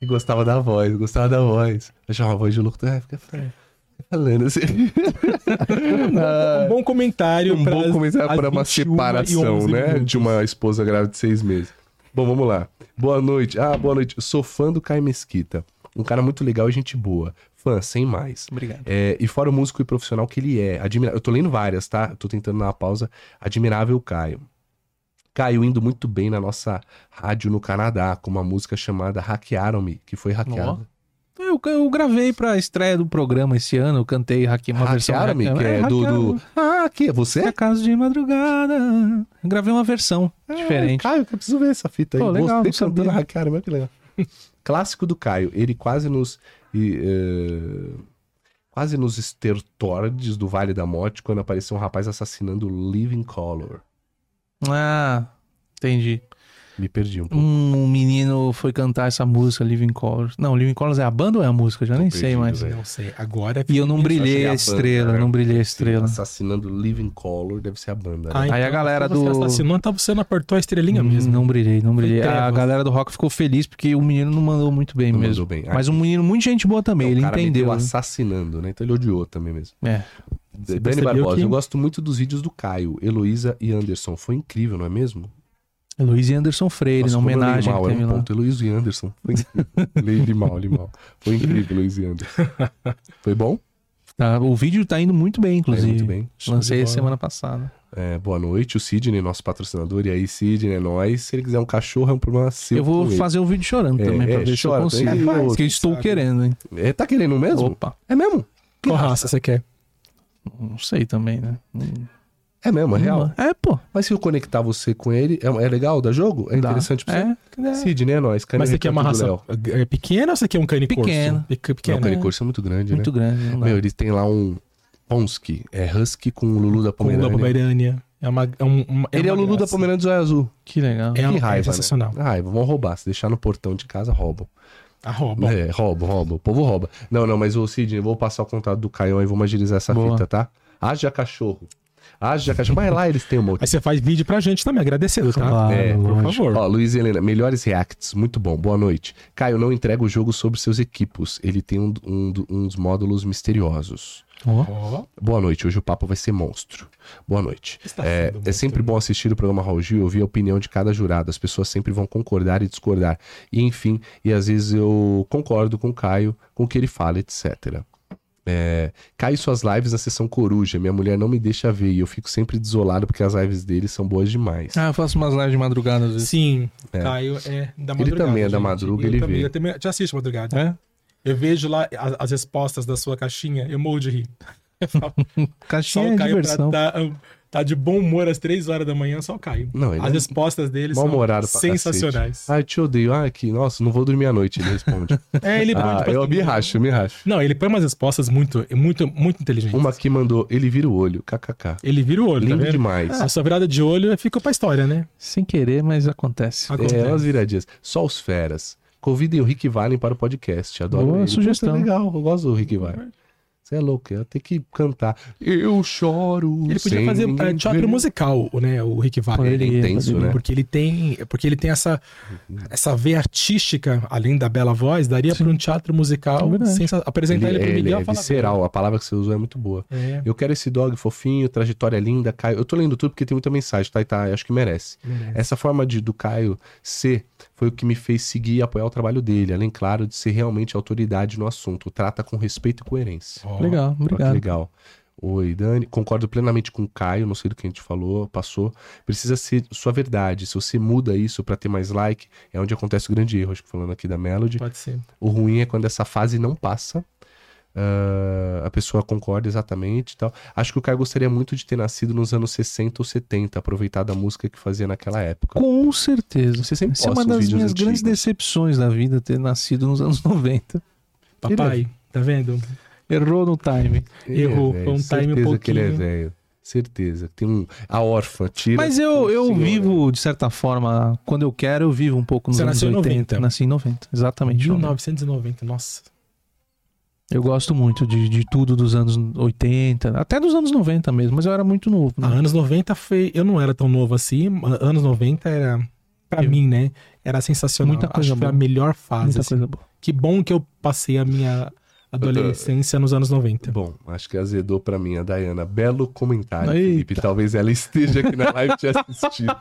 E *laughs* gostava da voz, gostava da voz. Achava a voz de louco, ah, fica falando. fica Falando assim. *laughs* Um bom comentário um bom comentário para uma 21 separação, 11 né? minutos. De uma esposa grávida de seis meses. Bom, vamos lá. Boa noite. Ah, boa noite. Eu sou fã do Caio Mesquita. Um cara muito legal e gente boa. Fã, sem mais. Obrigado. É, e fora o músico e profissional que ele é. Admira... Eu tô lendo várias, tá? Eu tô tentando dar uma pausa. Admirável Caio. Caio indo muito bem na nossa rádio no Canadá, com uma música chamada Hackearam-me, que foi hackeada. Eu, eu gravei pra estreia do programa esse ano, eu cantei hacke- uma versão. Hackearam-me, que é do, do... Ah, que é você? É caso de madrugada. Eu gravei uma versão diferente. Caio, eu preciso ver essa fita aí. Pô, legal, cantando sabia. hackearam, mas que legal. *laughs* Clássico do Caio. Ele quase nos... e, eh, quase nos estertordes do Vale da Morte quando apareceu um rapaz assassinando Living Color. Ah, entendi. Me perdi um pouco. Um menino foi cantar essa música, Living Colors. Não, Living Colors é a banda ou é a música? Já Tô nem sei perdido, mais. velho. Não sei. Agora E eu não brilhei a é estrela, banda, né? não brilhei a estrela. Assassinando Living Color deve ser a banda. né? Aí a galera se você do- assassinou, então você não apertou a estrelinha Hum, mesmo. Não brilhei, não brilhei. A galera do rock ficou feliz porque o menino não mandou muito bem Não mesmo. mandou bem. Mas um menino muito gente boa também, Então, ele o cara entendeu. né? assassinando, né? Então ele odiou também mesmo. É. Dani Barbosa, que- eu gosto muito dos vídeos do Caio, Heloísa e Anderson. Foi incrível, não é mesmo? Luiz e Anderson Freire, Nossa, na homenagem mal, que teve um lá. ponto. Luiz e Anderson. Foi incrível. li, mal, li mal. Foi incrível, Luiz e Anderson. *laughs* Foi bom? Tá, o vídeo tá indo muito bem, inclusive. muito bem. Lancei de semana passada. É, boa noite, o Sidney, nosso patrocinador. E aí, Sidney, é nóis. Se ele quiser um cachorro, é um problema seu. eu vou fazer um vídeo chorando É, também, pra é, ver se chora, eu consigo. É, Ô, que eu estou sabe. querendo, hein? É, tá querendo mesmo? Opa, É mesmo? Qual raça você quer? Não sei também, né? É mesmo, é real. É, pô. Mas se eu conectar você com ele, é, é legal da jogo? É Dá. interessante pra você? É, é. Sidney, é nóis. Mas você quer uma retrato raça é pequena ou você quer um cane corso? Pequeno. Peque- Não, Pequeno. o canicorso é muito grande, muito né? grande. Não dá. Meu, eles têm lá um Ponsky. É Husky com o Lulu da Com o Pomerânia. da Pomerânia. É uma, é um, uma- Ele é o uma Lulu da graça. Pomerânia do Zóio Azul. Que legal. É, que é raiva, sensacional. né? Raiva, vão roubar. Se deixar no portão de casa, roubam. A rouba. É, roubam, roubam. O povo rouba. Não, não, mas o Sidney, vou passar o contato do Caio aí, vamos agilizar essa Boa. fita, tá? Haja cachorro. Haja cachorro. Mas lá eles têm um monte. Aí você faz vídeo pra gente também, agradecendo, tá? Claro, É, por favor. Ó, Luiz e Helena, melhores reacts, muito bom, boa noite. Caio, não entrega o jogo sobre seus equipos, ele tem um, um, uns módulos misteriosos. Ó, Boa noite, hoje o papo vai ser monstro. Boa noite. É, é sempre bom assistir o programa Raul Gil e ouvir a opinião de cada jurado. As pessoas sempre vão concordar e discordar. E enfim, e às vezes eu concordo com o Caio, com o que ele fala, etc. É, Caio e suas lives na sessão coruja. Minha mulher não me deixa ver e eu fico sempre desolado porque as lives dele são boas demais. Ah, eu faço umas lives de madrugada às vezes. Sim, É. Caio é da Ele madrugada. também é da gente. madruga, Eu ele também, vê. Eu também já assisto madrugada. É? Eu vejo lá as, as respostas da sua caixinha, eu morro de rir. *laughs* Falo, *laughs* só Caixinha o é diversão. pra tá, tá de bom humor às três horas da manhã, só o Caio. Não, As é respostas dele são sensacionais. Ai, te odeio. Ai, que, nossa, não vou dormir à noite, ele responde. *laughs* É, ele põe, ah, tipo eu assim, me racho, eu me racho. Não, ele põe umas respostas muito, muito, muito inteligentes. Uma que mandou, ele vira o olho, kkk. Ele vira o olho, tá Lindo vendo? demais. A sua virada de olho ficou pra história, né? Sem querer, mas acontece. Acontece. É, umas viradinhas. Só os feras. Convidem o Rick Valen para o podcast. Adoro Boa ele. sugestão. Puta, legal, eu gosto do Rick Valen. Você é louco, eu tenho que cantar. Eu choro. Ele podia sem fazer é, teatro musical, né? O Rick Wagner. Ele é intenso, né? Porque ele tem, porque ele tem essa, essa veia artística, além da bela voz, daria para um teatro musical É sensa- apresentar ele, Ele, ele Miguel é Falabella. visceral, a palavra que você usou é muito boa. É, Eu quero esse dog fofinho, trajetória linda, Caio. Eu tô lendo tudo porque tem muita mensagem, tá? E tá acho que merece. merece. Essa forma de, do Caio ser foi o que me fez seguir e apoiar o trabalho dele, além, claro, de ser realmente autoridade no assunto. Trata com respeito e coerência. Legal, obrigado. legal. Oi, Dani. Concordo plenamente com o Caio, não sei do que a gente falou, passou. Precisa ser sua verdade. Se você muda isso pra ter mais like, é onde acontece o grande erro, acho que falando aqui da Melody. Pode ser. O ruim é quando essa fase não passa. ah, a pessoa concorda exatamente e tal. Acho que o Caio gostaria muito de ter nascido nos anos 60 ou 70, aproveitado a música que fazia naquela época. Com certeza. Você sempre Essa é uma das minhas grandes antigos. decepções da vida, ter nascido nos anos 90. Papai, tá vendo? Errou no time. Ele Errou, velho, foi um time um Certeza que ele é pouquinho- velho. Certeza. Tem um. A órfã, tira. Mas eu, eu Senhora. vivo, de certa forma, quando eu quero, eu vivo um pouco nos Você anos nasceu em 80. 90. Nasci em 90, exatamente. 1990, nossa. Eu gosto muito de, de tudo dos anos 80, até dos anos 90 mesmo, mas eu era muito novo. né? Ah, anos 90 foi. Eu não era tão novo assim. Anos 90 era. Pra Eu- mim, né? Era sensacional. Muita coisa Acho que foi a boa. melhor fase. Muita assim. coisa boa. Que bom que eu passei a minha adolescência nos anos 90. Bom, acho que azedou pra mim a Dayana. Belo comentário, Eita. Felipe. Talvez ela esteja aqui na live te assistindo.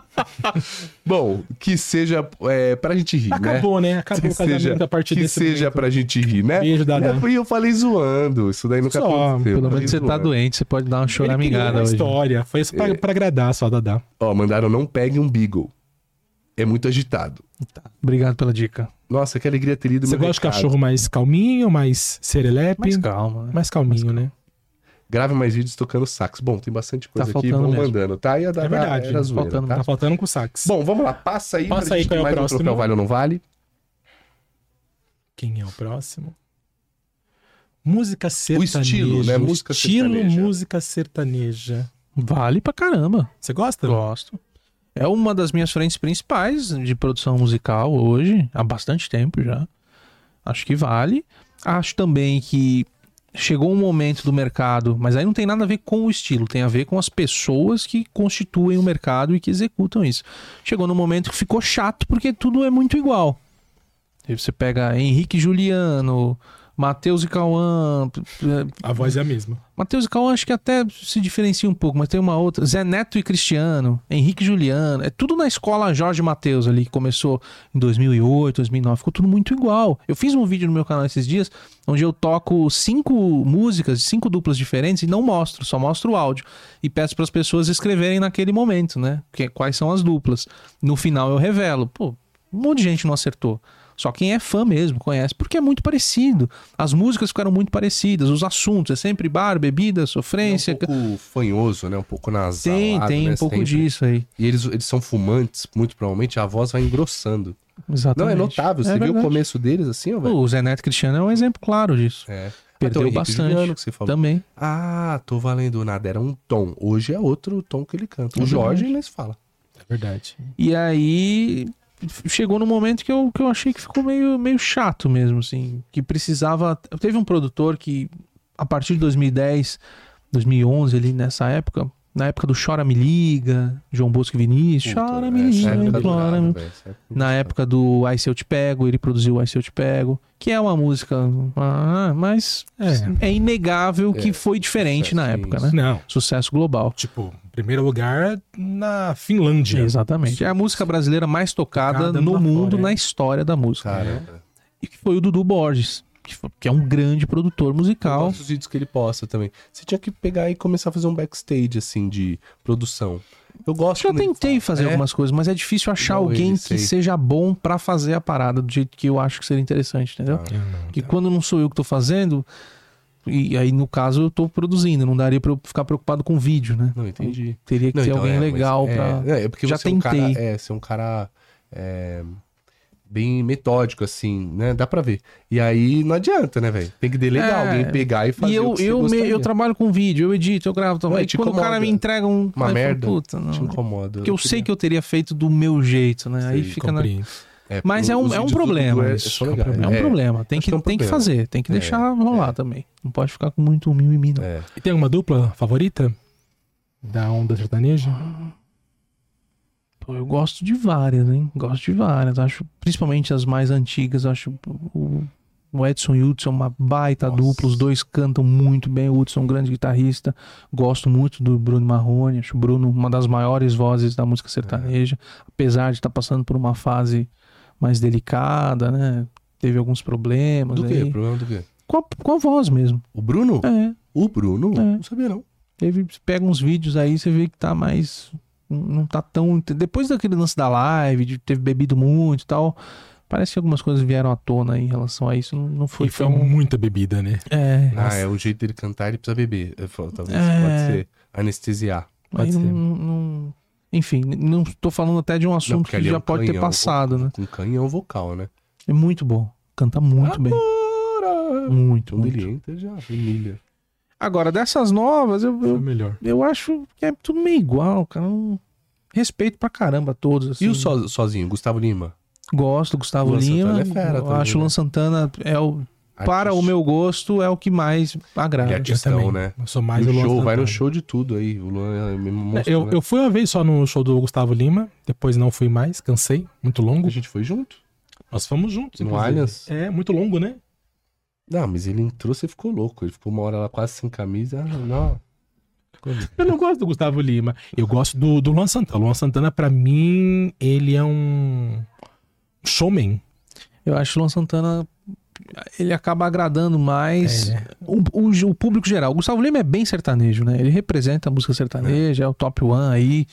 *laughs* Bom, que seja é, pra gente rir, né? Acabou, né? Acabou Que o casamento seja, a partir que desse seja momento. pra gente rir, né? Beijo, Dada. É, E eu falei zoando. Isso daí nunca Só, aconteceu. Pelo menos você tá zoando. doente, você pode dar uma choramingada hoje. história. Foi isso pra, pra agradar só, Dadá. Ó, mandaram não pegue um Beagle. É muito agitado. Obrigado pela dica. Nossa, que alegria ter lido Você meu gosta de recado. cachorro mais calminho, mais serelepe? Mais, calma. né? calminho, né? Grave mais vídeos tocando sax. Bom, tem bastante coisa Tá aqui. mesmo. mandando, tá? E a É Dada verdade. era zoeira, faltando, tá? Tá faltando com sax. Bom, vamos lá. Passa aí Passa pra aí qual é o mais um próximo. troféu vale ou não vale. Quem é o próximo? Música sertaneja. estilo, né? Música estilo sertaneja. música sertaneja. Vale pra caramba. Você gosta? Gosto. É uma das minhas frentes principais de produção musical hoje, há bastante tempo já. Acho que vale. Acho também que chegou um momento do mercado, mas aí não tem nada a ver com o estilo, tem a ver com as pessoas que constituem o mercado e que executam isso. Chegou no momento que ficou chato porque tudo é muito igual. Você pega Henrique Juliano, Matheus e Cauã. é, A voz é a mesma. Matheus e Cauã acho que até se diferencia um pouco, mas tem uma outra. Zé Neto e Cristiano, Henrique e Juliano. É tudo na escola Jorge Matheus ali, que começou em 2008, 2009. Ficou tudo muito igual. Eu fiz um vídeo no meu canal esses dias, onde eu toco cinco músicas, cinco duplas diferentes e não mostro, só mostro o áudio. E peço para as pessoas escreverem naquele momento, né? Que, quais são as duplas. No final eu revelo. Pô, um monte de gente não acertou. Só quem é fã mesmo conhece, porque é muito parecido. As músicas ficaram muito parecidas, os assuntos, é sempre bar, bebida, É sofrência. um pouco fanhoso, né? Um pouco nasal. Tem, tem um pouco disso aí. E eles, eles são fumantes, muito provavelmente a voz vai engrossando. Exatamente. Não, é notável. Você É viu o verdade. começo deles assim, ó? O Zé Neto Cristiano é um exemplo claro disso. É. Perdeu Então, Henrique bastante. Que você falou. Também. Ah, tô valendo nada. Era um tom. Hoje é outro tom que ele canta. O É Jorge se fala. É verdade. E aí chegou no momento que eu, que eu achei que ficou meio, meio chato mesmo, assim. Que precisava. Teve um produtor que, a partir de 2010, 2011, ali nessa época, na época do Chora Me Liga, João Bosco e Vinícius, Puta, Chora Me essa Liga, época Chora durava, Me época Na época do Ai Se Eu Te Pego, ele produziu Ai Se Eu Te Pego, que é uma música, ah, mas É. é inegável que É, foi diferente na sucesso, época, isso. né? Não. Sucesso global. Tipo, primeiro lugar na Finlândia. Exatamente. É a música brasileira mais tocada Tocada no mundo, fora, é. na história da música. Caramba. E que foi o Dudu Borges, que, que é um grande produtor Eu musical. gosto dos vídeos que ele posta também. Você tinha que pegar e começar a fazer um backstage, assim, de produção. Eu gosto Já tentei fazer É? algumas coisas, mas é difícil achar Igual alguém que sei. seja bom pra fazer a parada do jeito que eu acho que seria interessante, entendeu? Ah, Eu não, Porque tá. quando não sou eu que tô fazendo, e aí no caso eu tô produzindo, não daria pra eu ficar preocupado com o vídeo, né? Não, entendi. Teria que Não, ter então, alguém é, legal é, pra. É, é porque Já você é um cara, tentei. é, você é um cara é, bem metódico, assim, né? Dá pra ver. E aí não adianta, né, velho? Tem que delegar, É. alguém pegar e fazer E eu, o que você eu, me- eu trabalho com vídeo, eu edito, eu gravo também. Não, Aí te quando o cara me entrega um. Uma aí eu falo, merda. Puta, Te não. incomoda. Porque eu sei que eu teria feito do meu jeito, né? Aí Sei, fica na. É, Mas é um, os é um vídeos do problema. É- isso. É um problema. É um problema. Tem que, é um tem que fazer, tem que É, deixar rolar é. também. Não pode ficar com muito mimimi, não. É. E tem alguma dupla favorita da onda sertaneja? Pô, eu gosto de várias, hein? Gosto de várias. Acho, principalmente as mais antigas. Acho o, o Edson e o Hudson uma baita Nossa. dupla. Os dois cantam muito bem. O Hudson é um grande guitarrista. Gosto muito do Bruno Marrone. Acho o Bruno uma das maiores vozes da música sertaneja. Apesar de estar passando por uma fase mais delicada, né? Teve alguns problemas. Do quê? aí. Problema do quê? Com, a, com a voz mesmo. O Bruno? É. O Bruno? É. Não sabia, não. Pega uns vídeos aí, você vê que tá mais. Não tá tão. Depois daquele lance da live, de ter bebido muito e tal, parece que algumas coisas vieram à tona aí em relação a isso. Não, não foi e foi tão. muita bebida, né? É. Ah, é o jeito dele cantar, ele precisa beber. Falo, Talvez É. pode ser anestesiar. Pode não, ser. não- Enfim, não tô falando até de um Não, assunto que é já um pode ter passado, vocal, né? Com canhão vocal, né? É muito bom. Canta muito bem. Agora! Muito, Quando muito. ele entra, já humilha. Agora, dessas novas, eu, eu, melhor. eu acho que é tudo meio igual, cara. Não- Respeito pra caramba todos. Assim. E o so- sozinho, Gustavo Lima? Gosto Gustavo Luan Lima. Santana é fera eu também, acho o né? Luan Santana é o para o meu gosto é o que mais agrada. É Eu também. né? Eu sou mais o Luan show, vai no show de tudo aí. O Luan é mesmo monstro, Eu, né? eu fui uma vez só no show do Gustavo Lima, depois não fui mais, cansei, muito longo. A gente foi junto. Nós fomos juntos. No inclusive. Allianz? É, muito longo, né? Não, mas ele entrou, você ficou louco. Ele ficou uma hora lá quase sem camisa. Ah, não. Eu não gosto do Gustavo Lima. Eu gosto do, do Luan Santana. O Luan Santana, pra mim, ele é um showman. Eu acho que o Luan Santana ele acaba agradando mais É. o, o, o público geral. O Gustavo Lima é bem sertanejo, né? Ele representa a música sertaneja, é, o top one aí.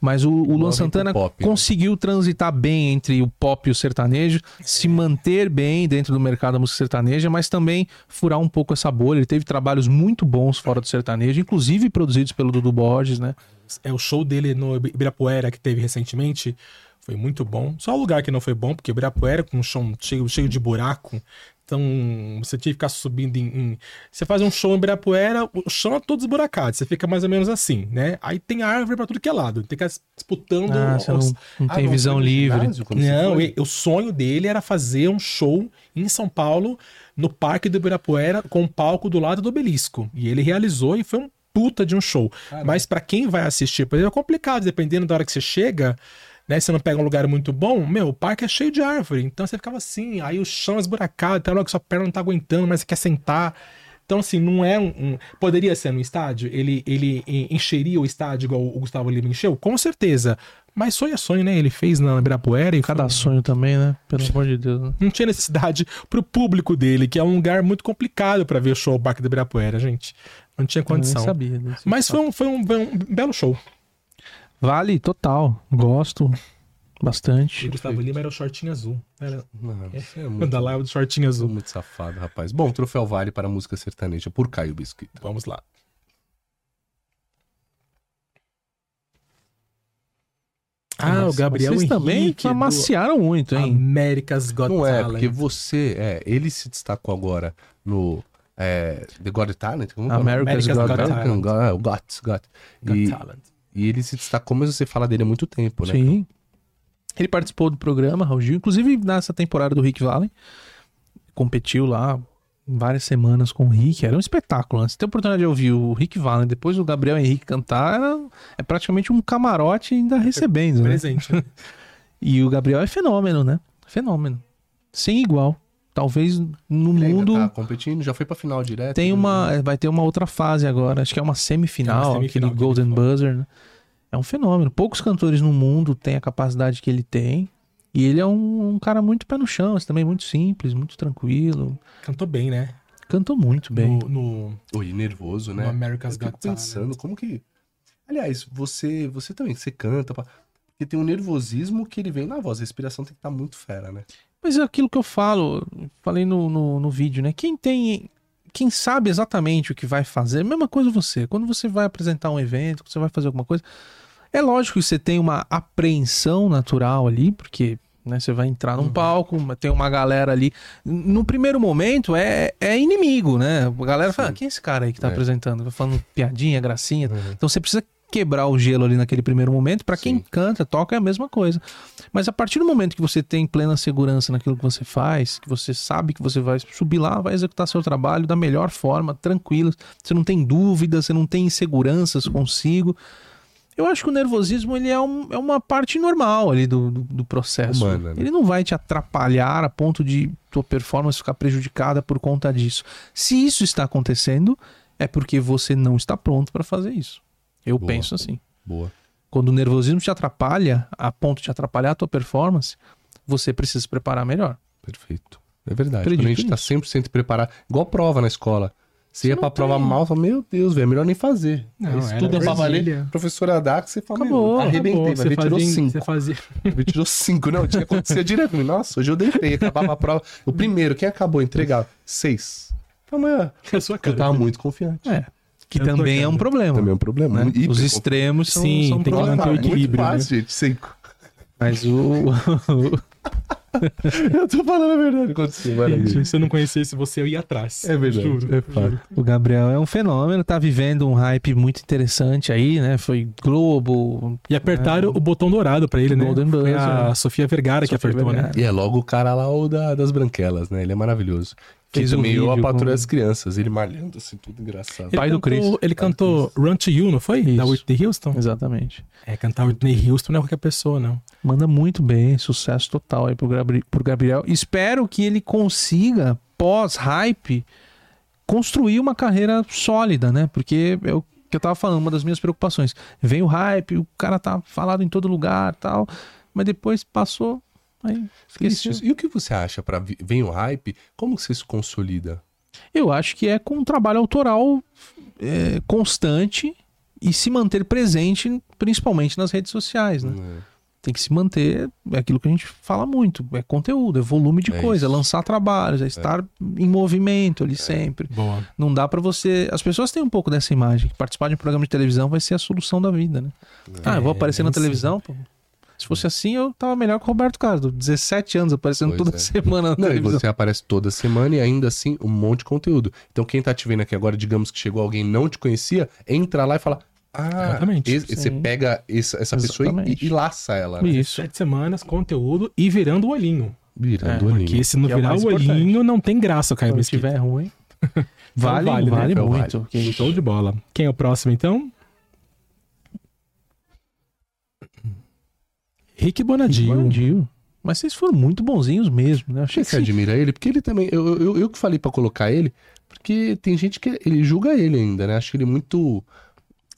Mas o, o Luan Santana pop, né? conseguiu transitar bem entre o pop e o sertanejo, se manter bem dentro do mercado da música sertaneja, mas também furar um pouco essa bolha. Ele teve trabalhos muito bons fora do sertanejo, inclusive produzidos pelo Dudu Borges, né? É o show dele no Ibirapuera que teve recentemente. Foi muito bom. Só o lugar que não foi bom, porque Ibirapuera com um chão cheio, cheio de buraco. Então, você tinha que ficar subindo em, em- Você faz um show em Ibirapuera, o chão é todo esburacado. Você fica mais ou menos assim, né? Aí tem árvore pra tudo que é lado. Tem que ficar disputando. Ah, os- não, não Ah, tem não visão livre. ginásio Não, e- o sonho dele era fazer um show em São Paulo, no Parque do Ibirapuera, com um palco do lado do obelisco. E ele realizou e foi um puta de um show. Mas pra quem vai assistir, por exemplo, é complicado, dependendo da hora que você chega. Né? Você não pega um lugar muito bom, meu, o parque é cheio de árvore. Então você ficava assim, aí o chão é esburacado, tem hora que sua perna não tá aguentando, mas você quer sentar. Então, assim, não é um. um- Poderia ser no estádio? Ele, ele en- encheria o estádio igual o Gustavo Lima encheu? Com certeza. Mas sonho é sonho, né? Ele fez na Ibirapuera e Cada foi- sonho também, né? Pelo *laughs* amor de Deus. né? não tinha necessidade pro público dele, que é um lugar muito complicado pra ver o show o Parque do Ibirapuera, gente. Não tinha Eu nem condição. sabia. desse Mas foi um, foi, um, foi um belo show. Vale, total. Gosto E bastante. o Gustavo Lima era o shortinho azul. Era Não, é o muito, da live do shortinho azul. muito safado, rapaz. Bom, troféu vale para a música sertaneja por Caio Biscuit. Vamos lá. Ah, o Gabriel Vocês também Henrique do amaciaram muito, hein? America's Got Não é, Talent. porque você. É, ele se destacou agora no. É, The God Talent? Como é o? America's America's Got Got American Talent. Got, Got, Got. Got E, Talent. E ele se destacou, mas você fala dele há muito tempo, né? Sim. Ele participou do programa, Raul Gil, inclusive nessa temporada do Rick Valley. Competiu lá várias semanas com o Rick. Era um espetáculo. né? Você tem a oportunidade de ouvir o Rick Valley, depois o Gabriel Henrique cantar, é praticamente um camarote ainda recebendo, né? Presente. né? *laughs* E o Gabriel é fenômeno, né? Fenômeno. Sem igual. Talvez no Ele mundo tá competindo, já foi pra final direto. tem né? uma, vai ter uma outra fase agora. Acho que é uma semifinal, É uma semifinal aquele que ele Golden. Buzzer, né? É um fenômeno. Poucos cantores no mundo têm a capacidade que ele tem. E ele é um, um cara muito pé no chão, assim, também muito simples, muito tranquilo. Cantou bem, né? Cantou muito bem. No, no, Oi, nervoso, no né? America's Eu fico Got Talent. pensando, como que. Aliás, você, você também, você canta. pá, Porque tem um nervosismo que ele vem na voz. A respiração tem que estar muito fera, né? Mas é aquilo que eu falo, falei no, no, no vídeo, né? Quem tem. Quem sabe exatamente o que vai fazer, mesma coisa você. Quando você vai apresentar um evento, você vai fazer alguma coisa, é lógico que você tem uma apreensão natural ali, porque né, você vai entrar num Uhum. palco, tem uma galera ali. No primeiro momento é, é inimigo, né? A galera fala, Sim. quem é esse cara aí que tá É. apresentando? Vai falando piadinha, gracinha. Uhum. Então você precisa quebrar o gelo ali naquele primeiro momento. Pra quem canta, toca é a mesma coisa. Mas a partir do momento que você tem plena segurança naquilo que você faz, que você sabe que você vai subir lá, vai executar seu trabalho da melhor forma, tranquilo, você não tem dúvidas, você não tem inseguranças consigo. Eu acho que o nervosismo ele é, um- é uma parte normal ali do, do, do processo. Humana, né? Ele não vai te atrapalhar a ponto de tua performance ficar prejudicada por conta disso. Se isso está acontecendo, é porque você não está pronto para fazer isso. Eu Boa. penso assim. Boa. Quando o nervosismo te atrapalha, a ponto de atrapalhar a tua performance, você precisa se preparar melhor. Perfeito. É verdade. Acredito Quando a gente tá 100% preparado, igual prova na escola. Você ia pra prova mal, fala, meu Deus, velho, é melhor nem fazer. Não, Aí era estuda pra valer. Professora dá que você fala, Acabou, arrebentei, Acabou, ver, tirou fazia, cinco. você fazia. *laughs* Ele tirou cinco, não, tinha acontecia direto. Nossa, hoje eu deitei, acabava a prova. O primeiro, quem acabou, entregava, seis. Amanhã, A sua eu cara. tava muito confiante. É. Que Eu tô também é um problema. Também é um problema. né? Hiper Os extremos são, Sim, são tem que manter o Muito equilíbrio, né? fácil, gente, cinco. Mas o, *laughs* *laughs* Eu tô falando a verdade, aconteceu. Gente, se eu não conhecesse você, eu ia atrás. É verdade, Juro, é juro. o Gabriel é um fenômeno, tá vivendo um hype muito interessante aí, né? Foi Globo, E apertaram o botão dourado pra ele, né? Golden Foi Buzzer, a né? Sofia Vergara que Sofia apertou, né? Vergara. E é logo o cara lá, o da, das branquelas, né? Ele é maravilhoso. Que Fez um também eu a vídeo patrulha com- das crianças, ele malhando assim, tudo engraçado. Pai do cantou- Chris. Ele cantou Run to You, não foi? Da Isso. Whitney Houston? Exatamente. É, cantar Whitney Houston não é qualquer pessoa, não. Manda muito bem, sucesso total aí pro, Gabri pro Gabriel. Espero que ele consiga, pós-hype, construir uma carreira sólida, né? Porque é o que eu tava falando, uma das minhas preocupações. Vem o hype, o cara tá falado em todo lugar tal, mas depois passou, aí esqueci. Isso. E o que você acha para vem o hype? Como você se consolida? Eu acho que é com um trabalho autoral é, constante e se manter presente, principalmente nas redes sociais, né? É. tem que se manter, é aquilo que a gente fala muito, é conteúdo, é volume de É coisa, é isso. lançar trabalhos, é estar em movimento ali sempre. Boa. Não dá pra você, as pessoas têm um pouco dessa imagem, que participar de um programa de televisão vai ser a solução da vida, né? ah, eu vou aparecer na televisão, pô. Se fosse assim, eu tava melhor que o Roberto Carlos, 17 anos aparecendo Pois toda é. semana na Não, e você aparece toda semana e ainda assim um monte de conteúdo. Então quem tá te vendo aqui agora, digamos que chegou alguém e não te conhecia, entra lá e fala: Ah, Exatamente. esse- você pega essa, essa pessoa e, e laça ela, né? Isso. Sete semanas, conteúdo e virando o olhinho. Virando É, o Porque olhinho. se não Que é o virar o olhinho, importante. não tem graça, Caio Quando Mesquita. tiver ruim, *laughs* vale, vale, vale, né? Então muito. vale. Que Show de bola. Quem é o próximo, então? Rick Bonadio. Bonadio. Mas vocês foram muito bonzinhos mesmo, né? Achei que você admira ele, porque ele também. Eu, eu, eu que falei pra colocar ele, porque tem gente que ele julga ele ainda, né? Acho que ele é muito.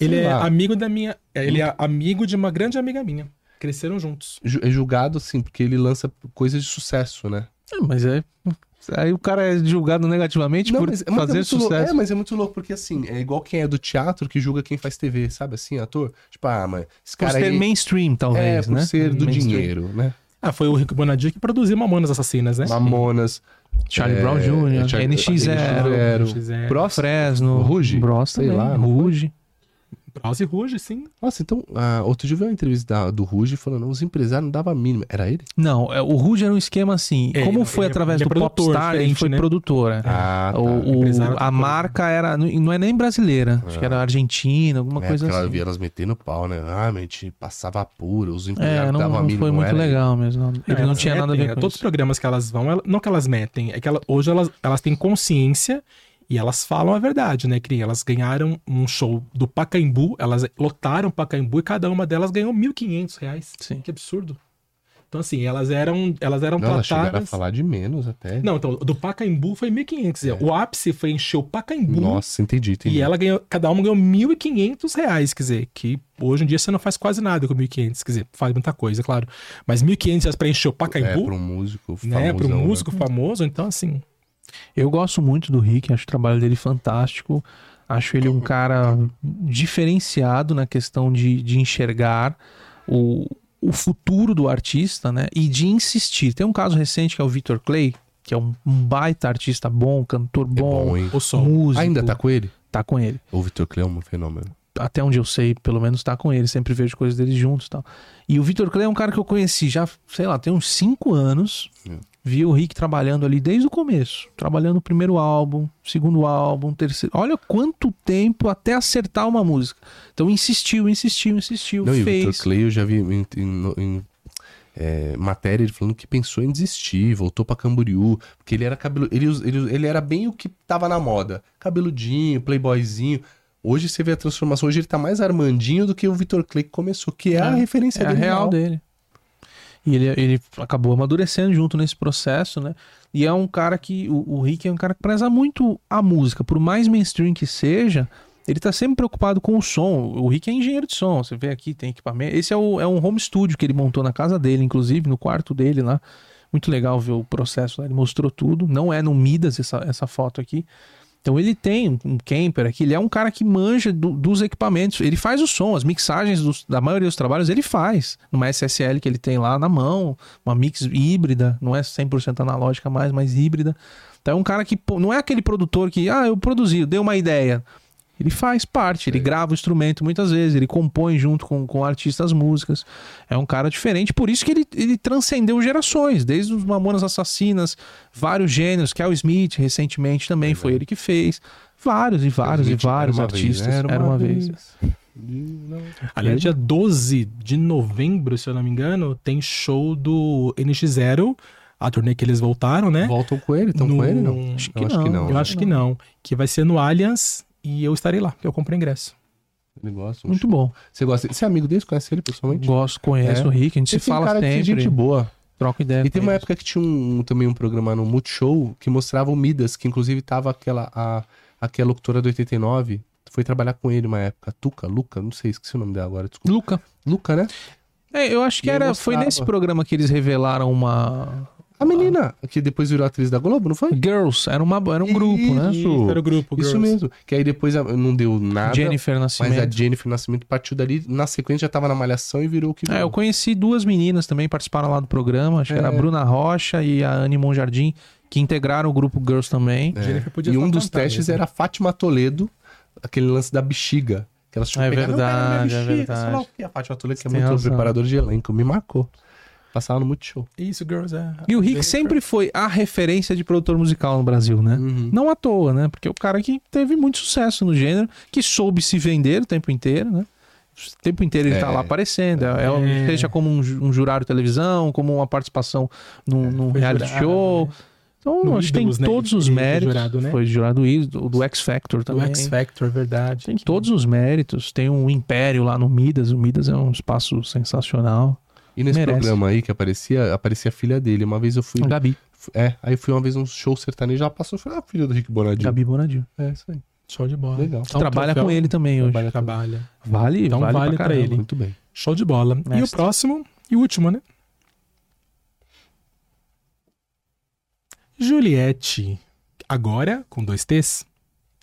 Ele é lá, amigo da minha. é, Ele é amigo de uma grande amiga minha. Cresceram juntos. ju- é julgado, assim, porque ele lança coisas de sucesso, né? É, mas é. Aí o cara é julgado negativamente por mas- mas é fazer muito louco. sucesso. É, mas é muito louco, porque assim, é igual quem é do teatro que julga quem faz TV, sabe assim, ator? Tipo, ah, mas esse por cara ser aí. mainstream, talvez, é, por né? ser do Mainstream. dinheiro, né? Ah, foi o Rick Bonadio que produziu Mamonas Assassinas, né? Mamonas. Charlie é, Brown Jr., é, Charlie- NX0, NX0, NX0. Bros. Fresno, Ruge? Bros Sei também, lá, não Ruge. Brause Ruge, sim. Nossa, então, ah, outro dia eu vi uma entrevista da- do Ruge falando, os empresários não davam a mínima. Era ele? Não, é, o Ruge era um esquema assim. É, como ele- foi ele é- através ele é do produtor, Popstar, ele foi né? produtora. Ah, tá. O- o- Empresário a tá marca era. Não é nem brasileira. Acho que era argentina, alguma É, coisa assim. via elas metendo pau, né? Ah, mas a gente passava puro, os É, empresários não, davam a não mínima. foi muito legal mesmo. Não, ele não tinha nada a metem, ver é, com Todos os programas que elas vão, ela- não que elas metem, é que ela- hoje elas, elas têm consciência e elas falam a verdade, né, Cri? Elas ganharam um show do Pacaembu, elas lotaram o Pacaembu e cada uma delas ganhou 1.500 reais. Sim. Que absurdo. Então, assim, elas eram, elas eram Não, elas chegaram a tratadas... falar de menos até. Não, então, do Pacaembu foi 1.500. É. O ápice foi encher o Pacaembu Nossa, entendi, entendi. e ela ganhou, cada uma ganhou 1.500 reais, quer dizer, que hoje em dia você não faz quase nada com 1.500, quer dizer, faz muita coisa, claro. Mas 1.500 reais pra encher o É, Pacaembu, pra um músico né, para um famosão, músico famoso, então assim, Eu gosto muito do Rick, acho o trabalho dele fantástico. Acho ele um cara diferenciado na questão de, de enxergar o, o futuro do artista, né? E de insistir. Tem um caso recente que é o Victor Clay, que é um, um baita artista bom, cantor É bom, bom, o sol. músico. Ainda tá com ele? Tá com ele. O Vitor Clay é um fenômeno. Até onde eu sei, pelo menos tá com ele. Sempre vejo coisas deles juntos e tal. E o Victor Clay é um cara que eu conheci já, sei lá, tem uns cinco anos. É. Vi o Rick trabalhando ali desde o começo. Trabalhando o primeiro álbum, segundo álbum, terceiro. Olha quanto tempo até acertar uma música. Então insistiu, insistiu, insistiu, Não, e o fez. Vitor Clay eu já vi em, em- em, é, matéria ele falando que pensou em desistir, voltou pra Camboriú, porque ele era cabelo. Ele, ele, ele era bem o que tava na moda. Cabeludinho, playboyzinho. Hoje você vê a transformação, hoje ele tá mais Armandinho do que o Vitor Clay que começou, que é, a referência É a dele. real dele. E ele, ele acabou amadurecendo junto nesse processo, né? E é um cara que. O, o Rick é um cara que preza muito a música. Por mais mainstream que seja, ele tá sempre preocupado com o som. O Rick é engenheiro de som. Você vê aqui, tem equipamento. Esse é, o, é um home studio que ele montou na casa dele, inclusive, no quarto dele lá. Muito legal ver o processo lá. Ele mostrou tudo. Não é no Midas essa, essa foto aqui. Então ele tem um- camper aqui, ele é um cara que manja do- dos equipamentos, ele faz o som, as mixagens dos- da maioria dos trabalhos ele faz, numa SSL que ele tem lá na mão, uma mix híbrida, não é 100% analógica mais, mas híbrida. Então é um cara que não é aquele produtor que, ah, eu produzi, eu dei uma ideia. Ele faz parte, ele grava o instrumento muitas vezes, ele compõe junto com, com artistas músicas. É um cara diferente, por isso que ele, ele transcendeu gerações, desde os Mamonas Assassinas, vários gêneros, Kel Smith recentemente também foi ele que fez. Vários e vários e Smith, era vários uma vez, artistas. né? Era uma, vez. Aliás, dia 12 de novembro, se eu não me engano, tem show do NX0, a turnê que eles voltaram, né? Voltam com ele? Estão com No- ele? Não. Acho que eu acho que não. não. Eu acho que não. Que vai ser no Allianz e eu estarei lá, que eu comprei ingresso. Ele gosta. um Muito show. bom. Você gosta? Você é amigo dele? Conhece ele pessoalmente? Gosto, conheço É. o Rick, a gente Ele se tem fala cara sempre. gente boa. Troca ideia. E teve com uma ele. época que tinha um, também um programa no Multishow que mostrava o Midas, que inclusive tava aquela, a, aquela locutora do 89, foi trabalhar com ele uma época. Tuca, Luca, não sei, esqueci o nome dela agora, desculpa. Luca. Luca, né? É, eu acho que E era, foi nesse programa que eles revelaram uma. A menina, que depois virou atriz da Globo, não foi? Girls, era, uma, era um grupo, né? Isso. Era o grupo, Isso Girls. mesmo. Que aí depois não deu nada. Jennifer Nascimento. Mas a Jennifer Nascimento partiu dali, na sequência já tava na malhação e virou o que É, eu conheci duas meninas também, participaram lá do programa. Acho que era a É. Bruna Rocha e a Anne Monjardim, que integraram o grupo Girls também. É. Jennifer podia E um dos cantar testes mesmo. era a Fátima Toledo, aquele lance da bexiga. Que elas tinham É que pegar, "Não, pega minha verdade, é bexiga", verdade. sei lá o quê. A Fátima Toledo, que é muito razão. preparador de elenco, me marcou. Passava no Multishow. Isso, Girls, é. E o Rick sempre foi a referência de produtor musical no Brasil, né? Uhum. Não à toa, né? Porque é o cara que teve muito sucesso no gênero, que soube se vender o tempo inteiro, né? O tempo inteiro ele É. tá lá aparecendo. É, é- É. Seja como um, um jurado de televisão, como uma participação num, num Foi reality jurado, show. né? Então, No acho que tem né? todos os Ele foi méritos. jurado, né? Foi jurado do, do X Factor Do também. X Factor, verdade. Tem todos os méritos. Tem um império lá no Midas. O Midas é um espaço sensacional. E nesse Merece. programa aí que aparecia, aparecia a filha dele. Uma vez eu fui. Gabi. É, aí fui uma vez num show sertanejo, já passou, foi a filha do Rick Bonadinho. Gabi Bonadinho. É, isso aí. Show de bola. Legal. Então, Trabalha troféu- com ele também hoje. Trabalha- Trabalha. Vale, Então vale, vale pra, pra ele. Muito bem. Show de bola. E o Mestre. próximo e o último, né? Juliette. Agora com dois T's.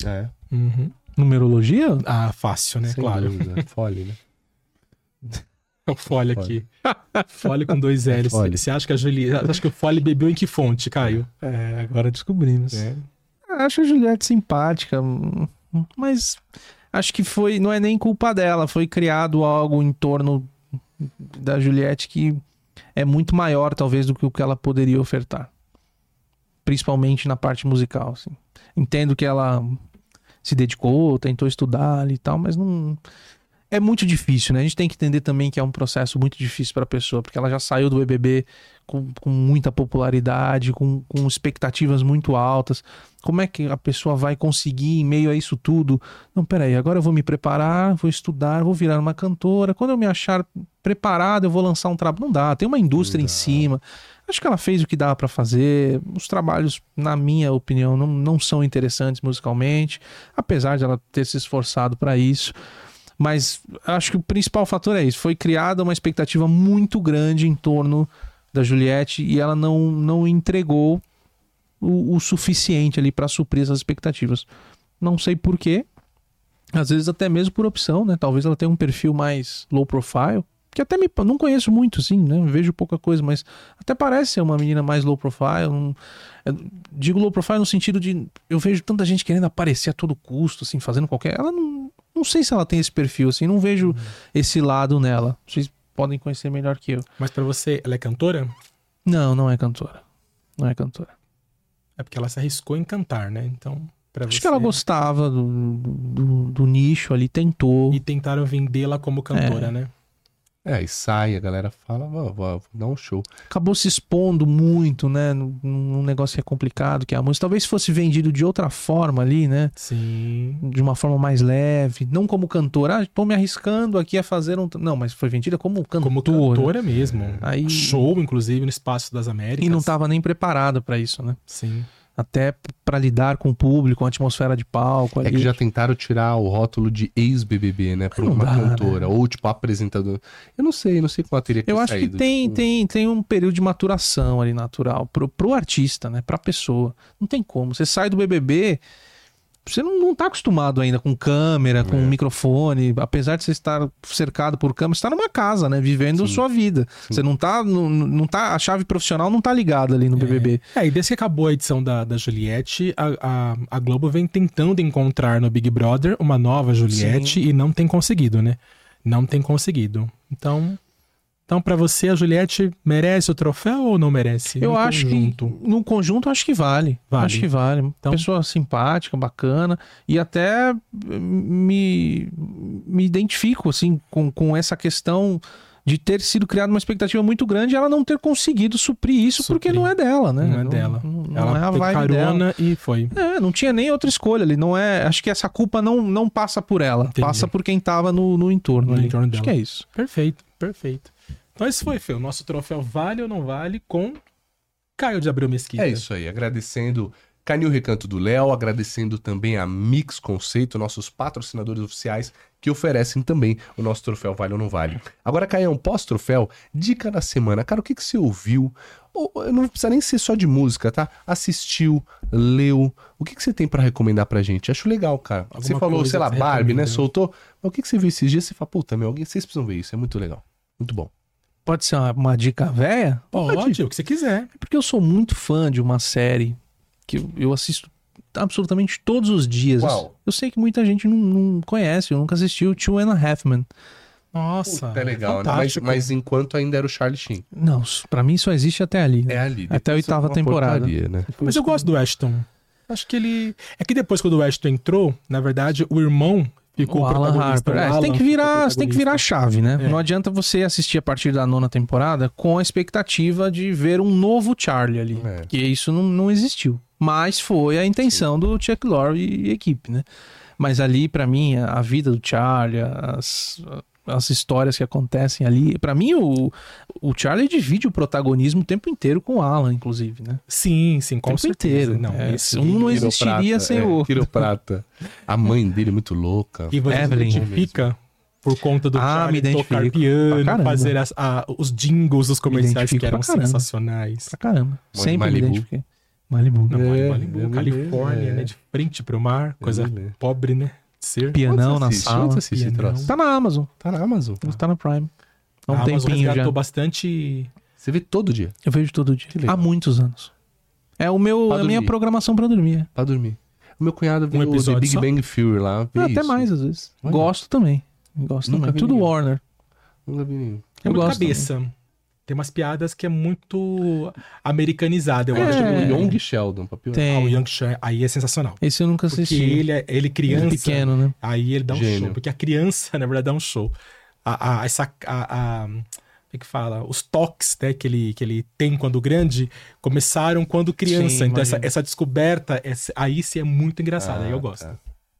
É, Uhum. Numerologia? Ah, fácil, né? sem claro. dúvida. Fole, né? *laughs* É *laughs* o Fole aqui. Fole *laughs* com dois L's. Fole. Você acha que a Juliette. Acho que o Fole bebeu em que fonte, Caio? É, agora descobrimos. É. Acho a Juliette simpática, mas acho que foi, não é nem culpa dela, foi criado algo em torno da Juliette que é muito maior talvez do que o que ela poderia ofertar. Principalmente na parte musical, assim. Entendo que ela se dedicou, tentou estudar ali e tal, mas não é muito difícil, né? A gente tem que entender também que é um processo muito difícil para a pessoa, porque ela já saiu do BBB com, com muita popularidade, com, com expectativas muito altas. Como é que a pessoa vai conseguir, em meio a isso tudo? Não, peraí, agora eu vou me preparar, vou estudar, vou virar uma cantora. Quando eu me achar preparado, eu vou lançar um trabalho. Não dá, tem uma indústria em cima. Acho que ela fez o que dava para fazer. Os trabalhos, na minha opinião, não, não são interessantes musicalmente, apesar de ela ter se esforçado para isso. Mas acho que o principal fator é isso. Foi criada uma expectativa muito grande em torno da Juliette e ela não, não entregou o, o suficiente ali para suprir essas expectativas. Não sei porquê. Às vezes até mesmo por opção, né? Talvez ela tenha um perfil mais low profile. Que até me, não conheço muito, sim, né? Vejo pouca coisa, mas até parece ser uma menina mais low profile. não- é, digo low profile no sentido de eu vejo tanta gente querendo aparecer a todo custo, assim, fazendo qualquer. Ela não, não sei se ela tem esse perfil, assim, não vejo esse lado nela. Vocês podem conhecer melhor que eu. Mas pra você, ela é cantora? Não, não é cantora. Não é cantora. É porque ela se arriscou em cantar, né? Então, pra Acho você. que ela gostava do, do, do nicho ali, tentou. E tentaram vendê-la como cantora, né? É, e sai, a galera fala, vou, vou, dar um show. Acabou se expondo muito, né? Num, num negócio que é complicado, que é a música. Talvez fosse vendido de outra forma ali, né? Sim. De uma forma mais leve. Não como cantora. Ah, tô me arriscando aqui a fazer um. Não, mas foi vendida como cantora. Como cantora mesmo. Aí- Show, inclusive, no Espaço das Américas. E não tava nem preparada pra isso, né? Sim. Até pra lidar com o público, a atmosfera de palco ali. É que já tentaram tirar o rótulo de ex-BBB, né? Pra Não uma dá, cantora. Ou, tipo, apresentador. Eu não sei, não sei ela teria que Eu acho que saído, tem, tipo, tem, tem um período de maturação ali natural pro, pro artista, né? Pra pessoa. Não tem como. Você sai do BBB, você não, não tá acostumado ainda com câmera, com É. microfone. Apesar de você estar cercado por câmera, você tá numa casa, né? Vivendo Sim. sua vida. Você não tá, não, não tá. A chave profissional não tá ligada ali no BBB. É, e desde que acabou a edição da, da Juliette, a, a, a Globo vem tentando encontrar no Big Brother uma nova Juliette e não tem conseguido, né? Não tem conseguido. Então, então para você, a Juliette merece o troféu ou não merece? Eu No acho conjunto. que no conjunto acho que vale. Vale. Acho que vale. Então- Pessoa simpática, bacana e até me, me identifico assim com, com essa questão de ter sido criada uma expectativa muito grande e ela não ter conseguido suprir isso porque Suprir. não é dela, né? Não é dela. Não, não Ela é a vibe dela. carona e foi. É, não tinha nem outra escolha ali. Não é, acho que essa culpa não, não passa por ela, Entendi. passa por quem tava no, no entorno No ali. entorno acho dela. que é isso. Perfeito, perfeito. Então esse foi, Fê. O nosso troféu vale ou não vale com Caio de Abreu Mesquita. É isso aí, agradecendo Canil Recanto do Léo, agradecendo também a Mix Conceito, nossos patrocinadores oficiais, que oferecem também o nosso troféu Vale ou Não Vale. Agora, Caião, pós-troféu, dica da semana. Cara, o que, que você ouviu? Ou, não precisa nem ser só de música, tá? Assistiu, leu. O que, que você tem pra recomendar pra gente? Acho legal, cara. Alguma você falou, sei lá, Barbie, né? Soltou. Mas o que, que você viu esses dias? Você fala, puta, meu, alguém, vocês precisam ver isso. É muito legal. Muito bom. Pode ser uma, uma dica velha? Pode, o que você quiser. É porque eu sou muito fã de uma série que eu, eu assisto absolutamente todos os dias. Qual? Eu sei que muita gente não, não conhece, eu nunca assisti o Two and a Half Men. Nossa, Puta, é legal, né? Mas, mas enquanto ainda era o Charlie Sheen. Não, pra mim só existe até ali. né? É ali. Até a oitava é temporada. porcaria, né? Mas eu gosto do Ashton. Acho que ele. É que depois, quando o Ashton entrou, na verdade, o irmão ficou O Alan. Harper. É, você Alan tem que virar, tem que virar a chave, né? É. Não adianta você assistir a partir da nona temporada com a expectativa de ver um novo Charlie ali. É. Que isso não, não existiu. Mas foi a intenção do Chuck Lorre e equipe, né? Mas ali, pra mim, a vida do Charlie, as, as histórias que acontecem ali, pra mim, o, o Charlie divide o protagonismo o tempo inteiro com o Alan, inclusive, né? Sim, sim, com tempo certeza. inteiro. Não, É, esse- um não existiria sem é, o outro. Quiroprata. A mãe dele é muito louca. E você Evelyn. identifica por conta do Ah, Charlie tocar piano, fazer as- a- os jingles dos comerciais que eram pra sensacionais. Pra caramba. Sempre Malibu. me identifiquei. Malibu. Não, É, Malibu, me Califórnia, é. né? De frente pro mar, coisa lembro. pobre, né? Ser. Pianão na assiste? sala. Onde você assiste esse Pianão. troço? Tá na Amazon. Tá na Amazon. Tá na Prime. Há um a Amazon tempinho já. resgatou bastante. Você vê todo dia Eu vejo todo dia. Que legal. Há muitos anos. É o meu, Pra a minha dormir. programação pra dormir. pra dormir. O meu cunhado vê o The episódio Big só? Bang Theory lá. Vê Ah, Até isso. mais, às vezes. Olha. Gosto também. Gosto Nunca também. vi Tudo ninguém. Warner. Nunca vi nenhum. É Eu muito gosto cabeça. Tem umas piadas que é muito americanizada, eu É. acho. O Young Sheldon, pra piorar. Ah, o Tem. Young Share, aí é sensacional. Esse eu nunca Porque assisti. ele, é- ele criança, pequeno, né? aí ele dá um Gênio. show. Porque a criança, na verdade, dá um show. A, a, essa, a, a- como é que fala? Os toques né, que, ele, que ele tem quando grande começaram quando criança. Sim, então, essa, essa descoberta, essa- aí sim é muito engraçado. aí eu Ah, gosto. tá.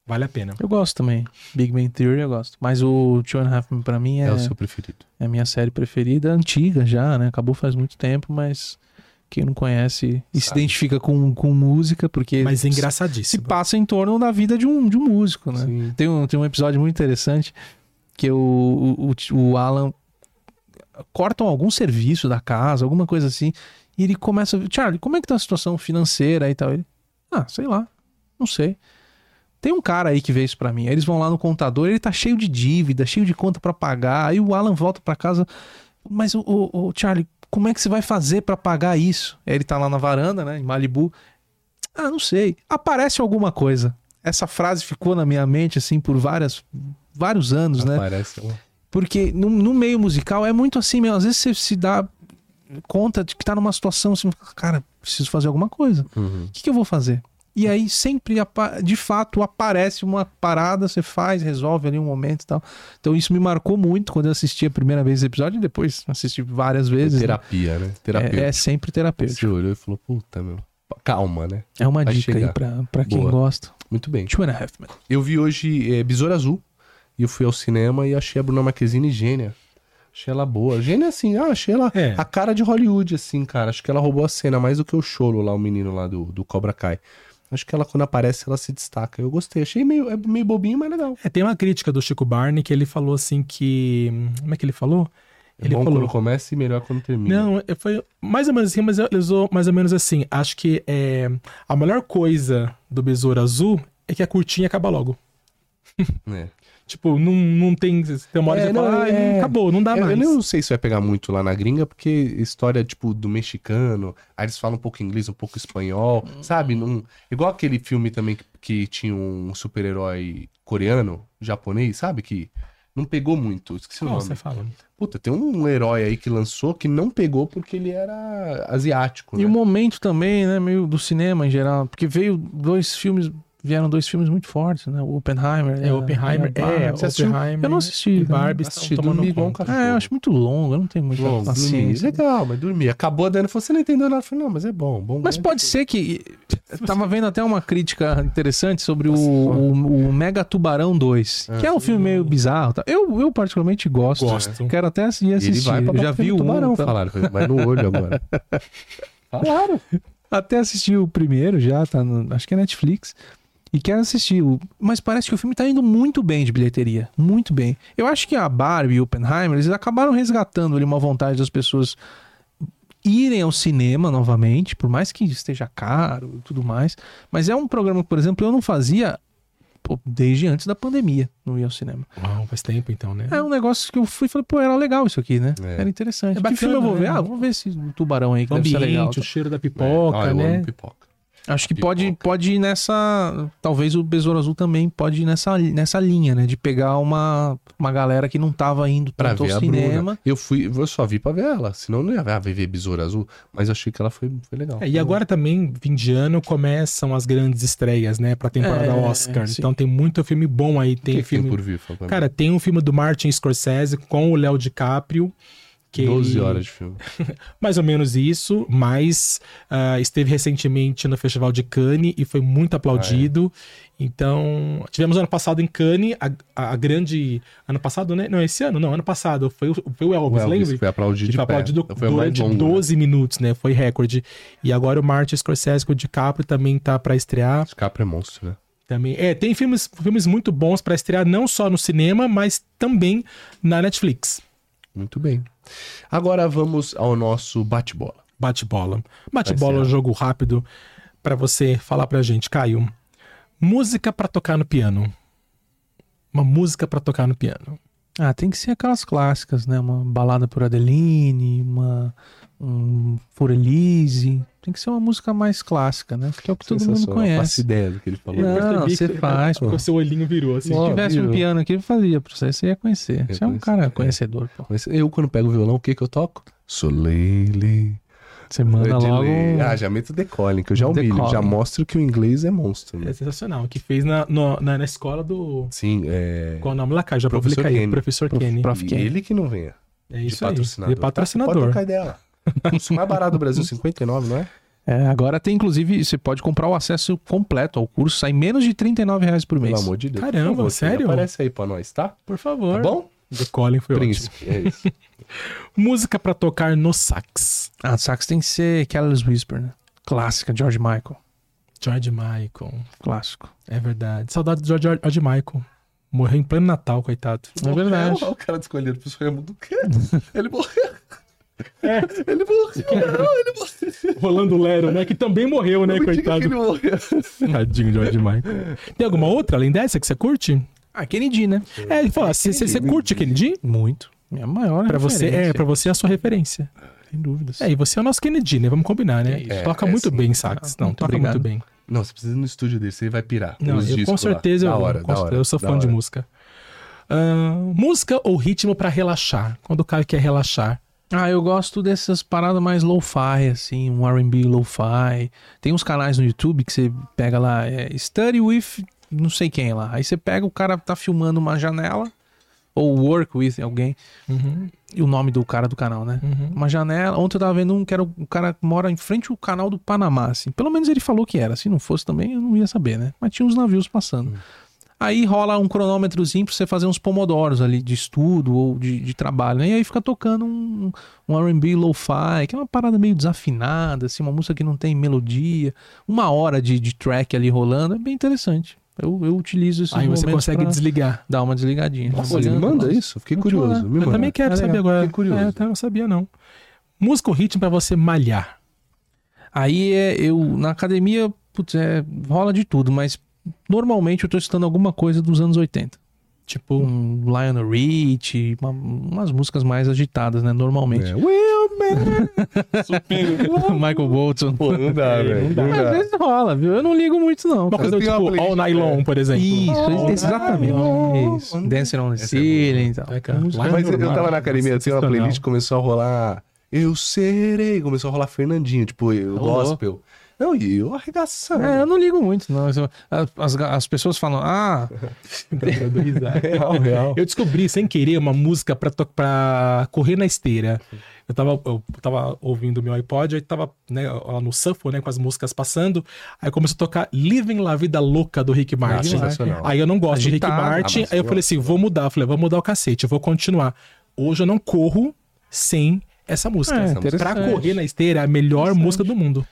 Vale a pena. Eu gosto também. Big Bang Theory eu gosto. Mas o Two and a Half Men pra mim é, É o seu preferido. é a minha série preferida. Antiga já, né? Acabou faz muito tempo, mas quem não conhece e se Sabe. identifica com, com música, porque Mas é se engraçadíssimo. passa em torno da vida de um, de um músico, né? Sim. Tem um, tem um episódio muito interessante que o, o, o- o Alan cortam algum serviço da casa, alguma coisa assim, e ele começa, Charlie, como é que tá a situação financeira e tal? Ele, ah, sei lá, não sei. Tem um cara aí que vê isso pra mim. Aí eles vão lá no contador, ele tá cheio de dívida, cheio de conta pra pagar. Aí o Alan volta pra casa, mas o, o- o Charlie, como é que você vai fazer pra pagar isso? Aí ele tá lá na varanda, né, em Malibu. Ah, não sei. Aparece alguma coisa. Essa frase ficou na minha mente assim por várias vários anos, né? Parece um... Porque no, no meio musical é muito assim mesmo. Às vezes você se dá conta de que tá numa situação assim, cara, preciso fazer alguma coisa. Uhum. O que, que eu vou fazer? E aí sempre, de fato, aparece uma parada, você faz, resolve ali um momento e tal. Então isso me marcou muito quando eu assisti a primeira vez esse episódio e depois assisti várias vezes. né? Terapia, né? Terapia. É, é sempre terapêutico. Você olhou e falou, puta, meu. Calma, né? É uma Vai dica aí chegar. pra, pra quem Boa. gosta. Muito bem. Two and a Half Men. Eu vi hoje é, Besouro Azul. E eu fui ao cinema e achei a Bruna Marquezine gênia. Achei ela boa. Gênia, assim, ah, achei ela É. a cara de Hollywood, assim, cara. Acho que ela roubou a cena mais do que o Cholo lá, o menino lá do, do Cobra Kai. Acho que ela, quando aparece, ela se destaca. Eu gostei. Achei meio, é meio bobinho, mas legal. É, tem uma crítica do Chico Barney que ele falou assim que. Como é que ele falou? É Ele bom falou. quando começa e melhor quando termina. Não, é- foi mais ou menos assim, mas ele usou mais ou menos assim. Acho que é, a melhor coisa do Besouro Azul é que a curtinha acaba logo. É. Tipo, não, não tem. Tem uma hora É, que você não, fala, "Ah, é- acabou, não dá Eu, eu mais. não sei se vai pegar muito lá na gringa, porque história, tipo, do mexicano, aí eles falam um pouco inglês, um pouco espanhol, sabe? Não, igual aquele filme também que, que tinha um super-herói coreano, japonês, sabe? Que não pegou muito, esqueci o Qual nome. você fala? Puta, tem um herói aí que lançou que não pegou porque ele era asiático, né? E o momento também, né, meio do cinema em geral, porque veio dois filmes, vieram dois filmes muito fortes, né, o Oppenheimer. É, a- Oppenheimer. Barbie. É, assistiu? Oppenheimer. Eu não assisti. E né? Barbie Assisti, estão tomando dormi igual um cachorro. É, eu acho muito longo, eu não tenho Bom, dormi. paciência. Legal, mas dormi. Acabou a Dani falou, você não entendeu nada. Eu falei, não, mas é bom, bom. Mas pode ser que. *laughs* Tava vendo até uma crítica interessante sobre o, o, o Mega Tubarão 2, que é um filme meio bizarro. tá? Eu, eu particularmente gosto. Gosto. Quero até assistir. Ele vai pra Eu já vi o tubarão, um, tá? falaram. Vai no olho agora. *laughs* falaram. Até assisti o primeiro já, tá no- acho que é Netflix. E quero assistir. o- Mas parece que o filme tá indo muito bem de bilheteria. Muito bem. Eu acho que a Barbie e o Oppenheimer, eles acabaram resgatando ali uma vontade das pessoas irem ao cinema novamente, por mais que esteja caro e tudo mais. Mas é um programa que, por exemplo, eu não fazia pô, desde antes da pandemia, não ia ao cinema. Uau, faz tempo então, né? É um negócio que eu fui e falei, pô, era legal isso aqui, né? É. Era interessante. É que bacana, filme eu vou ver? né? Ah, vamos ver esse tubarão aí que o deve ser ambiente, legal. o cheiro da pipoca, Ah, eu né? amo pipoca. Acho que pode, pode ir nessa. Talvez o Besouro Azul também pode ir nessa, nessa linha, né? De pegar uma, uma galera que não tava indo Pra tanto ver ao a cinema. Bruna. Eu fui, eu só vi pra ver ela. Senão eu não ia ver, ah, ver Besouro Azul. Mas eu achei que ela foi, foi legal. É, e agora também, fim de ano, começam as grandes estreias, né? Pra temporada É, Oscar. sim. Então tem muito filme bom aí. O que Tem que tem filme. por vir? Cara, tem um filme do Martin Scorsese com o Léo DiCaprio, Que 12 ele- horas de filme. *laughs* Mais ou menos isso, mas ah, esteve recentemente no Festival de Cannes e foi muito aplaudido. Então, tivemos ano passado em Cannes, a, a- grande. Ano passado, né? Não, esse ano, não, ano passado. Foi o, foi o Elvis, O Elvis lembra? foi aplaudido de foi aplaudido Foi o mais durante longo, né? 12 minutos, né? Foi recorde. E agora o Martin Scorsese com o DiCaprio também tá pra estrear. DiCaprio é monstro, né? Também. É, tem filmes, filmes muito bons pra estrear, não só no cinema, mas também na Netflix. Muito bem. Agora vamos ao nosso bate-bola. Bate-bola. Bate-bola é um jogo rápido pra você falar pra gente, Caio. Música pra tocar no piano. Uma música pra tocar no piano. Ah, tem que ser aquelas clássicas, né? Uma balada por Adeline, uma um For Elise. Tem que ser uma música mais clássica, né? Que é o que todo mundo. Faço conhece. ideia do que ele falou. Não, você que- faz, pô. O seu olhinho virou assim. Se tivesse um piano aqui, eu fazia pra você, você ia conhecer. Você é um cara é. conhecedor, pô. Eu, quando pego o violão, o que que eu toco? Solele. Você manda de logo. lei. Ah, já meto decoling, que eu já humilho. Já mostro que o inglês é monstro. É Né? sensacional. Que fez na, no- na, na escola do. Sim, é... Qual é o nome lá, Caio? Já Professor publica aí. Professor Kenny. Prof. Kenny. ele que não venha. É De isso aí. patrocinador. De patrocinador. Tá, pode trocar ideia lá. O curso mais barato do Brasil, 59, não é? É, agora tem, inclusive, você pode comprar o acesso completo ao curso, sai menos de 39 reais por mês. Pelo amor de Deus. Caramba, favor, sério? Aparece aí pra nós, tá? Por favor. Tá bom? The Colin foi ótimo. Príncipe, é isso. *laughs* Música pra tocar no sax. Ah, sax tem que ser Careless Whisper, né? Clássica, George Michael. George Michael. Clássico. É verdade. Saudade do George, George Michael. Morreu em pleno Natal, coitado. É verdade. Olha o cara escolhido pro sonho do quê? *laughs* Ele morreu. É. Ele morreu. Não, ele morreu. Rolando Lero, né? Que também morreu, né, coitado. que ele morreu. Tadinho, George Michael. Tem alguma outra além dessa que você curte? Ah, Kennedy, né? É, ele fala, você você curte Kennedy? Muito. Minha maior Pra você, é, pra você é a sua referência. Sem dúvidas. É, e você é o nosso Kennedy, né? Vamos combinar, né? isso. toca É, muito sim. bem sax. Não, Muito toca obrigado. muito bem. Não, você precisa ir no estúdio dele, você vai pirar. Não, Os eu, com lá. certeza Da eu, hora, com da hora, eu sou fã de hora. música. Ah, música ou ritmo pra relaxar? Quando o Caio quer relaxar. Ah, eu gosto dessas paradas mais lo-fi, assim, um R&B lo-fi. Tem uns canais no YouTube que você pega lá, é, Study with não sei quem lá. Aí você pega, o cara tá filmando uma janela, ou work with alguém, Uhum, e o nome do cara do canal, né? uhum. Uma janela. Ontem eu tava vendo um que era o cara que mora em frente ao canal do Panamá, assim. Pelo menos ele falou que era. Se não fosse também, eu não ia saber, né? Mas tinha uns navios passando. Aí rola um cronômetrozinho pra você fazer uns pomodoros ali de estudo ou de, de trabalho, né? E aí fica tocando um, um R&B lo-fi, que é uma parada meio desafinada, assim, uma música que não tem melodia. Uma hora de, de track ali rolando, é bem interessante. Eu, eu utilizo esses Aí você consegue desligar. dar uma desligadinha. Pô, me manda nossa. isso? Fiquei curioso. Eu manda. também quero É saber legal, agora. fiquei curioso. É, eu até não sabia, não. Música ou ritmo pra você malhar? Aí é, eu, na academia, putz, é, rola de tudo, mas normalmente eu tô estudando alguma coisa dos anos 80. Tipo, Um Lionel Rich, uma- umas músicas mais agitadas, né? Normalmente. É, Will Man. *laughs* *laughs* Michael Bolton. Pô, não dá, velho. Não Às vezes rola, viu? Eu não ligo muito, não. uma coisa tipo playlist, All Nylon, por exemplo. Isso, All exatamente. Nylon. Isso. Dancing on the é ceiling e tal. É, Mas eu, tava na academia, tenho uma playlist, começou a rolar. Eu serei. Começou a rolar Fernandinho, tipo, o gospel. Não, e eu arregaçando. É, eu não ligo muito, não. As, as pessoas falam, ah, *laughs* risada. Real, real. Eu descobri sem querer uma música pra, pra correr na esteira. Eu tava, eu tava ouvindo meu iPod, aí tava né, no shuffle, né, com as músicas passando. Aí começou a tocar Living La Vida Louca do Rick Ah, Martin. sensacional. Aí eu não gosto de Rick Agitado. Martin. Ah, aí eu falei assim: vou mudar. Eu falei, vou mudar o cacete, eu vou continuar. Hoje eu não corro sem essa música. É, pra correr na esteira é a melhor música do mundo.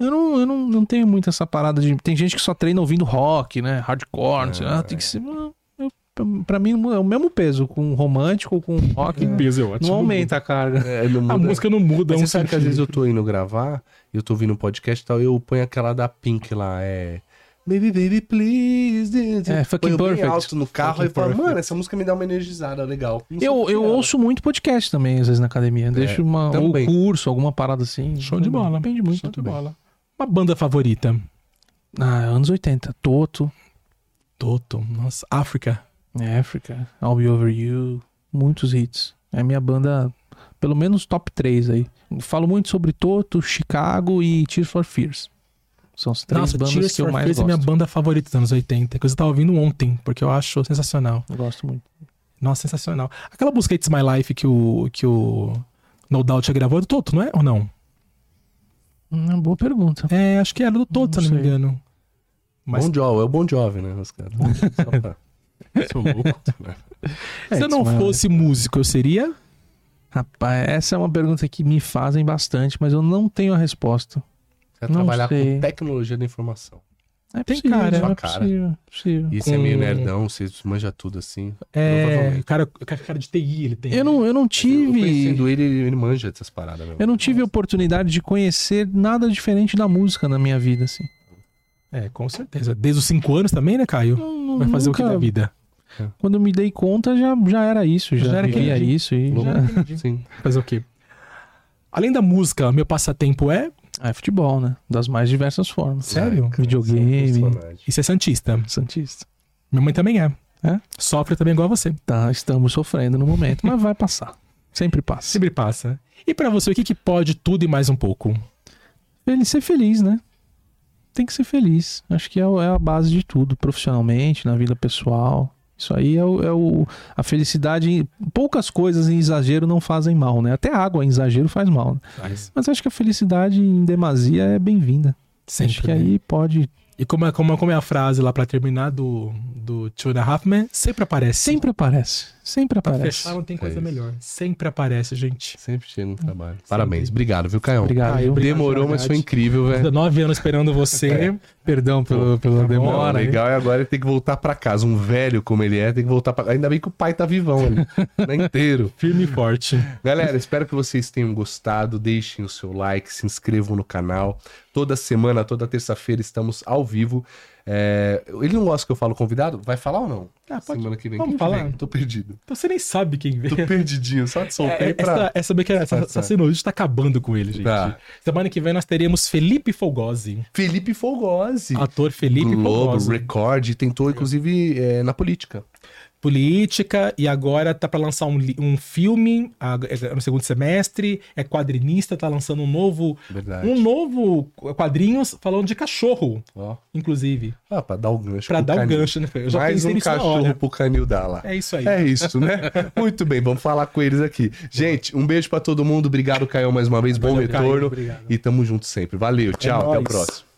Eu não, eu não, não tenho muito essa parada de. Tem gente que só treina ouvindo rock, né? Hardcore, não sei. Ah, tem que ser. não, Eu, pra mim é o mesmo peso, com romântico, com rock. Peso é ótimo. Não aumenta a carga. É, não A muda. música não muda. Mas um você sabe que às vezes eu tô indo gravar, e eu tô ouvindo um podcast e tal, eu ponho aquela da Pink lá, é. Baby, baby, please. É, Fucking Ponho bem Perfect. alto no carro Fucking e falo, Perfect. mano, essa música me dá uma energizada legal. Não Eu, eu ela. ouço muito podcast também, às vezes, na academia. Deixo uma. Ou também. curso, alguma parada assim. Show de bola. Depende muito. Show de bola. Uma banda favorita? Ah, anos 80. Toto, Toto. Nossa, África. Africa, I'll Be Over You. Muitos hits. É a minha banda, pelo menos top 3 aí. Falo muito sobre Toto, Chicago e Tears for Fears. São as três Nossa, bandas Tears que eu mais Fears é gosto. minha banda favorita dos anos 80. Que eu tava ouvindo ontem, porque eu acho sensacional. Eu gosto muito. Nossa, sensacional. Aquela música It's My Life que o, que o No Doubt já gravou do Toto, não é? Ou não? Uma boa pergunta. É, acho que era do Toto, se eu não me sei. engano. Mas Bom Jovi, é o Bom Jovem, né? Os caras. Só pra- *laughs* Sou louco. se eu não fosse músico, eu seria. Rapaz, essa é uma pergunta que me fazem bastante, mas eu não tenho a resposta. É Não trabalhar sei. com tecnologia da informação. É Tem possível, cara, é sua cara. possível, possível. E você é meio Com- nerdão, você manja tudo assim. É, cara, cara de TI ele tem. Eu não, eu não Eu tive. conhecendo ele, ele manja dessas paradas mesmo. Eu não tive oportunidade de conhecer nada diferente da música na minha vida, assim. É, com certeza. Desde os 5 anos também, né, Caio? Não- Vai fazer o que nunca- da vida? Quando eu me dei conta, já, já era isso, já, Já era vivia isso. E já... Sim. Fazer o quê? Além da música, meu passatempo é. É futebol, né? Das mais diversas formas. Sério? Ai, cara, Videogame. você é. Isso é Santista. Santista. Minha mãe também é. É? Sofre também igual a você. Tá, estamos sofrendo no momento, mas vai passar. Sempre passa. Sempre passa. E pra você, o que, que pode tudo e mais um pouco? Feliz, ser feliz, né? Tem que ser feliz. Acho que é, é a base de tudo, profissionalmente, na vida pessoal. Isso aí é, o, é o- a felicidade. Poucas coisas em exagero não fazem mal, né? Até água em exagero faz mal. né? Mas acho que a felicidade em demasia é bem-vinda. Sempre. Acho que né? aí pode. E como é, como, é- como é a frase lá pra terminar do, do Two and a Half Men? Sempre aparece. Sempre aparece. Sempre Pra aparece. fechar não tem coisa É melhor. Sempre aparece, gente. Sempre chega no trabalho. Parabéns. Obrigado, viu, Caião? Obrigado. Obrigado. Demorou, mas foi incrível, velho. 19 anos esperando você. Perdão pelo, pela Não, demora. o legal é agora ele ter que voltar pra casa. Um velho como ele é, tem que voltar pra Ainda bem que o pai tá vivão ali. né, *laughs* inteiro. Firme e forte. Galera, espero que vocês tenham gostado. Deixem o seu like, se inscrevam no canal. Toda semana, toda terça-feira, estamos ao vivo. É, Ele não gosta que eu falo convidado? Vai falar ou não? Ah, pode. Semana que vem. Vamos Quem falar. vem? Tô perdido. Então você nem sabe quem vem. Tô perdidinho. Só te soltei É, pra. essa, essa, essa, essa, Tá, essa tá. sinusite tá acabando com ele, gente. Tá. Semana que vem nós teremos Felipe Fogosi. Felipe Folgose. Ator Felipe Globo, Fogosi. Record, tentou inclusive é, na política. Política e agora tá pra lançar um, um filme ah, é no segundo semestre, é quadrinista, tá lançando um novo Verdade. um novo quadrinhos falando de cachorro, Ó. inclusive, Ah, pra dar o gancho. Pra pro dar o canil. gancho, né? Eu já Mais um cachorro pro canil dar lá. É isso aí. É isso, né? *laughs* Muito bem, vamos falar com eles aqui. Gente, um beijo pra todo mundo. Obrigado, Caio, mais uma vez. Bom Valeu, Caio, retorno. obrigado. E tamo junto sempre. Valeu, tchau. até o próximo.